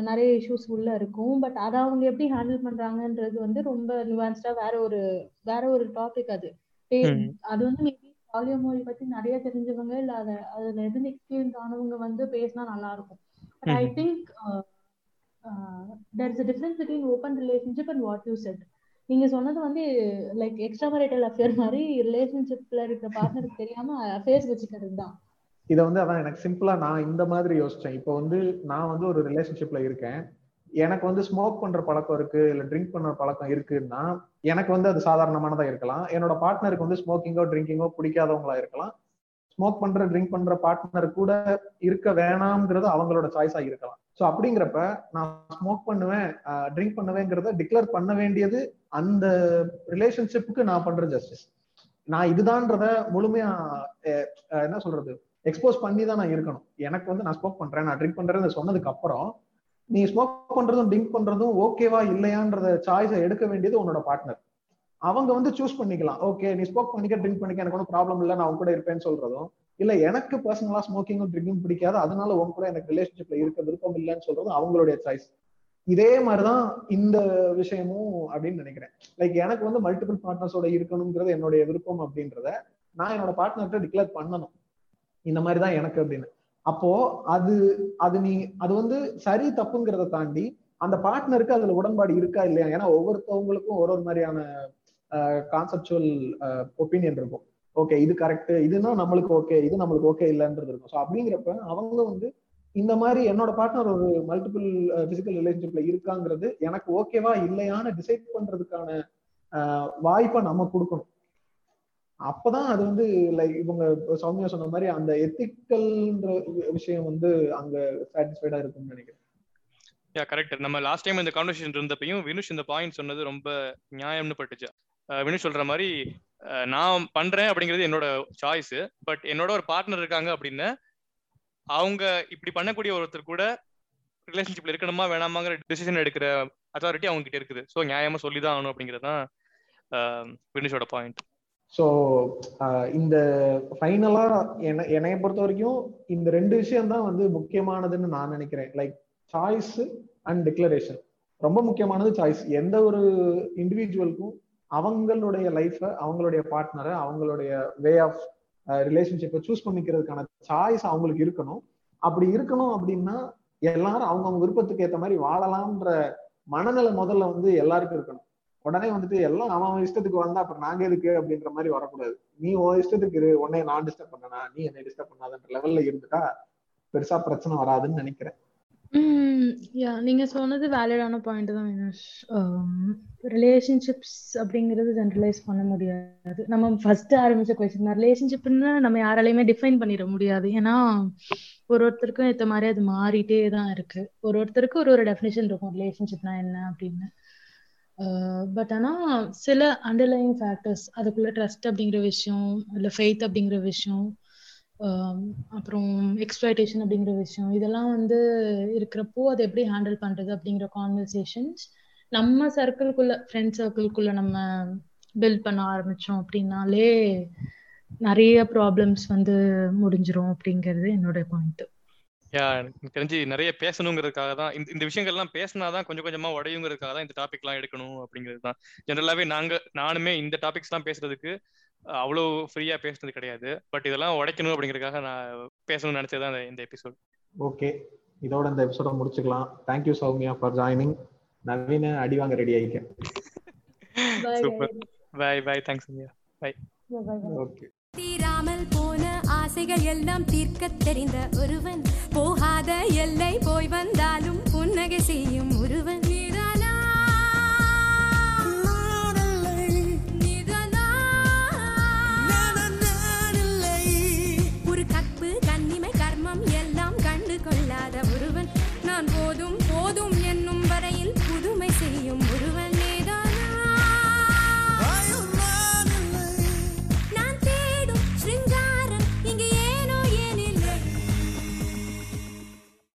நிறைய இஷ்யூஸ் உள்ள இருக்கும். பட் அதை அவங்க எப்படி ஹேண்டில் பண்றாங்கன்றது வந்து ரொம்ப நிவான்ஸ்டா வேற ஒரு வேற ஒரு டாபிக் அது. அது வந்து மேபி பாலியமோரி பத்தி நிறைய தெரிஞ்சவங்க இல்ல அத அதுல எது எக்ஸ்பீரியன்ஸ் ஆனவங்க வந்து பேசினா நல்லா இருக்கும். But I. Think is a difference between open relationship and what you said. நீங்க சொன்னது வந்து லைக் எக்ஸ்ட்ரா மேரிட்டல் அஃபேர் மாதிரி ரிலேஷன்ஷிப்ல இருக்கிற பார்ட்னருக்கு தெரியாம அஃபேர்ஸ் வச்சுக்கிறது தான். இதை வந்து அதான் எனக்கு சிம்பிளா நான் இந்த மாதிரி யோசிச்சேன். இப்போ வந்து நான் வந்து ஒரு ரிலேஷன்ஷிப்ல இருக்கேன். எனக்கு வந்து ஸ்மோக் பண்ற பழக்கம் இருக்கு இல்ல ட்ரிங்க் பண்ற பழக்கம் இருக்குன்னா எனக்கு வந்து அது சாதாரணமானதா இருக்கலாம். என்னோட பார்ட்னருக்கு வந்து ஸ்மோக்கிங்கோ ட்ரிங்கிங்கோ பிடிக்காதவங்களா இருக்கலாம். ஸ்மோக் பண்ற ட்ரிங்க் பண்ற பார்ட்னர் கூட இருக்க வேணாம்ங்கிறது அவங்களோட சாய்ஸா இருக்கலாம். ஸோ அப்படிங்கிறப்ப நான் ஸ்மோக் பண்ணுவேன் ட்ரிங்க் பண்ணுவேங்கிறத டிக்ளேர் பண்ண வேண்டியது அந்த ரிலேஷன்ஷிப்புக்கு நான் பண்ற ஜஸ்டிஸ் நான் இதுதான்றத முழுமையா என்ன சொல்றது? எக்ஸ்போஸ் பண்ணி தான் நான் இருக்கணும். எனக்கு வந்து நான் ஸ்மோக் பண்றேன் நான் ட்ரிங்க் பண்றேன் சொன்னதுக்கு அப்புறம் நீ ஸ்மோக் பண்றதும் ட்ரிங்க் பண்றதும் ஓகேவா இல்லையான்றத சாய்ஸை எடுக்க வேண்டியது உன்னோட பார்ட்னர் அவங்க வந்து சூஸ் பண்ணிக்கலாம். ஓகே நீ ஸ்மோக் பண்ணிக்க ட்ரிங்க் பண்ணிக்க எனக்கு ஒன்றும் ப்ராப்ளம் இல்லை நான் உன் கூட இருப்பேன்னு சொல்றதும் இல்ல எனக்கு பர்சனலா ஸ்மோக்கிங்கும் ட்ரிங்கும் பிடிக்காது அதனால உங்க கூட எனக்கு ரிலேஷன்ஷிப்ல இருக்க விருப்பம் இல்லைன்னு சொல்றதும் அவங்களுடைய சாய்ஸ் இதே மாதிரிதான் இந்த விஷயமும் அப்படின்னு நினைக்கிறேன். லைக் எனக்கு வந்து மல்டிபிள் பார்ட்னர்ஸோட இருக்கணுங்கிறது என்னுடைய விருப்பம் அப்படின்றத நான் என்னோட பார்ட்னர்கிட்ட டிக்ளேர் பண்ணணும். இந்த மாதிரி தான் எனக்கு அப்படின்னு. அப்போ அது அது நீ அது வந்து சரி தப்புங்கிறத தாண்டி அந்த பார்ட்னருக்கு அதுல உடன்பாடு இருக்கா இல்லையா? ஏன்னா ஒவ்வொருத்தவங்களுக்கும் ஒரு ஒரு மாதிரியான கான்செப்டுவல் ஒப்பீனியன் இருக்கும். ஓகே இது கரெக்ட் இதுனா நம்மளுக்கு ஓகே இது நம்மளுக்கு ஓகே இல்லைன்றது இருக்கும். ஸோ அப்படிங்கிறப்ப அவங்க வந்து இந்த மாதிரி என்னோட பார்ட்னர் ஒரு மல்டிபிள் பிசிக்கல் ரிலேஷன்ஷிப்ல இருக்காங்கிறது எனக்கு ஓகேவா இல்லையான்னு டிசைட் பண்றதுக்கான வாய்ப்பை நம்ம கொடுக்கணும். அப்பதான் அது வந்து லைக் இவங்க சௌமியா சொன்ன மாதிரி அந்த எத்திக்கல்ன்ற விஷயம் வந்து அங்க சாட்டிஸ்ஃபைடா இருக்கும்னு நினைக்கிறேன். யா கரெக்ட் நம்ம லாஸ்ட் டைம் இந்த கான்வர்சேஷன் இருந்தப்பையும் வினுஷ் இந்த பாயிண்ட் சொன்னது ரொம்ப நியாயம்னு பட்டுச்சு. வினுஷ் சொல்ற மாதிரி நான் பண்றேன் அப்படிங்கிறது என்னோட சாய்ஸ் பட் என்னோட ஒரு பார்ட்னர் இருக்காங்க அப்படின்னு அவங்க இப்படி பண்ணக்கூடிய ஒருத்தர் கூட ரிலேஷன்ஷிப்ல இருக்கணுமா வேணாமாங்கிற டிசிஷன் எடுக்கிற அத்தாரிட்டி அவங்க கிட்ட இருக்குது. ஸோ நியாயமா சொல்லிதான் ஆகணும் அப்படிங்கிறது தான் வினுஷோட பாயிண்ட் ஸோ இந்த ஃபைனலாக என்ன என்னைய பொறுத்த வரைக்கும் இந்த ரெண்டு விஷயம் தான் வந்து முக்கியமானதுன்னு நான் நினைக்கிறேன். லைக் சாய்ஸ் அண்ட் டிக்ளரேஷன் ரொம்ப முக்கியமானது சாய்ஸ் எந்த ஒரு இண்டிவிஜுவலுக்கும் அவங்களுடைய லைஃப்பை அவங்களுடைய பார்ட்னரை அவங்களுடைய வே ஆஃப் ரிலேஷன்ஷிப்பை சூஸ் பண்ணிக்கிறதுக்கான சாய்ஸ் அவங்களுக்கு இருக்கணும். அப்படி இருக்கணும் அப்படின்னா எல்லாரும் அவங்கவுங்க விருப்பத்துக்கு ஏற்ற மாதிரி வாழலாம்ன்ற மனநிலை முதல்ல வந்து எல்லாருக்கும் இருக்கணும். உடனே வந்துட்டு எல்லாம் அவன் அவன் இஷ்டத்துக்கு வந்தா அப்புறம் நாங்க எதுக்கு? அப்படின்ற மாதிரி வரக்கூடாது. நீ உன் இஷ்டத்துக்கு இரு. உன்னை நான் டிஸ்டர்ப் பண்ணனா? நீ என்னை டிஸ்டர்ப் பண்ணாதன்ற லெவல்ல இருந்துட்டா பெருசா பிரச்சனை வராதுன்னு நினைக்கிறேன். யா நீங்க சொன்னது வேலிடான பாயிண்ட் தான் வினோஷ். ரிலேஷன்ஷிப்ஸ் அப்படிங்கிறது ஜென்ரலைஸ் பண்ண முடியாது. நம்ம ஃபர்ஸ்ட் ஆரம்பிச்ச கொஸ்டின் ரிலேஷன்ஷிப்னு நம்ம யாராலையுமே டிஃபைன் பண்ணிட முடியாது. ஏன்னா ஒரு ஒருத்தருக்கும் ஏற்ற மாதிரி அது மாறிட்டே தான் இருக்கு. ஒரு ஒருத்தருக்கும் ஒரு ஒரு டெஃபினேஷன் இருக்கும். ரிலேஷன்ஷிப்னா என்ன அப்படின்னு. பட் ஆனால் சில அண்டர்லைங் ஃபேக்டர்ஸ் அதுக்குள்ள ட்ரஸ்ட் அப்படிங்கிற விஷயம் இல்லை ஃபெய்த் அப்படிங்கிற விஷயம் அப்புறம் எக்ஸ்பிளைட்டேஷன் அப்படிங்கிற விஷயம் இதெல்லாம் வந்து இருக்கிறப்போ அதை எப்படி ஹேண்டில் பண்ணுறது அப்படிங்கிற கான்வர்சேஷன்ஸ் நம்ம சர்க்கிள்குள்ள ஃப்ரெண்ட் சர்க்கிள்குள்ள நம்ம பில்ட் பண்ண ஆரம்பித்தோம் அப்படின்னாலே நிறைய ப்ராப்ளம்ஸ் வந்து முடிஞ்சிரும் அப்படிங்கிறது என்னோட பாயிண்ட் யா எனக்கு தெரிஞ்சு நிறைய பேசணுங்கிறதுக்காக தான் இந்த இந்த விஷயங்கள்லாம் பேசினாதான் கொஞ்சம் கொஞ்சமா உடையுங்கிறதுக்காக தான் இந்த டாபிக்லாம் எடுக்கணும் அப்படிங்கிறது தான். ஜென்ரலாவே நாங்க நானுமே இந்த டாபிக்ஸ்லாம் பேசுறதுக்கு அவ்வளவு ஃப்ரீயா பேசுனது கிடையாது. பட் இதெல்லாம் உடைக்கணும் அப்படிங்கிறதுக்காக நான் பேசணும்னு நினைச்சது தான் இந்த எபிசோட் ஓகே இதோட இந்த எபிசோட முடிச்சுக்கலாம். தேங்க்யூ சௌமியா ஃபார் ஜாயினிங் நவீன அடி வாங்க ready ஆயிக்க super bye bye thanks Sandhya okay காணாமல் போன ஆசைகள் எல்லாம் தீர்க்க தெரிந்த ஒருவன். போகாத எல்லை போய் வந்தாலும் புன்னகை செய்யும் ஒருவன்.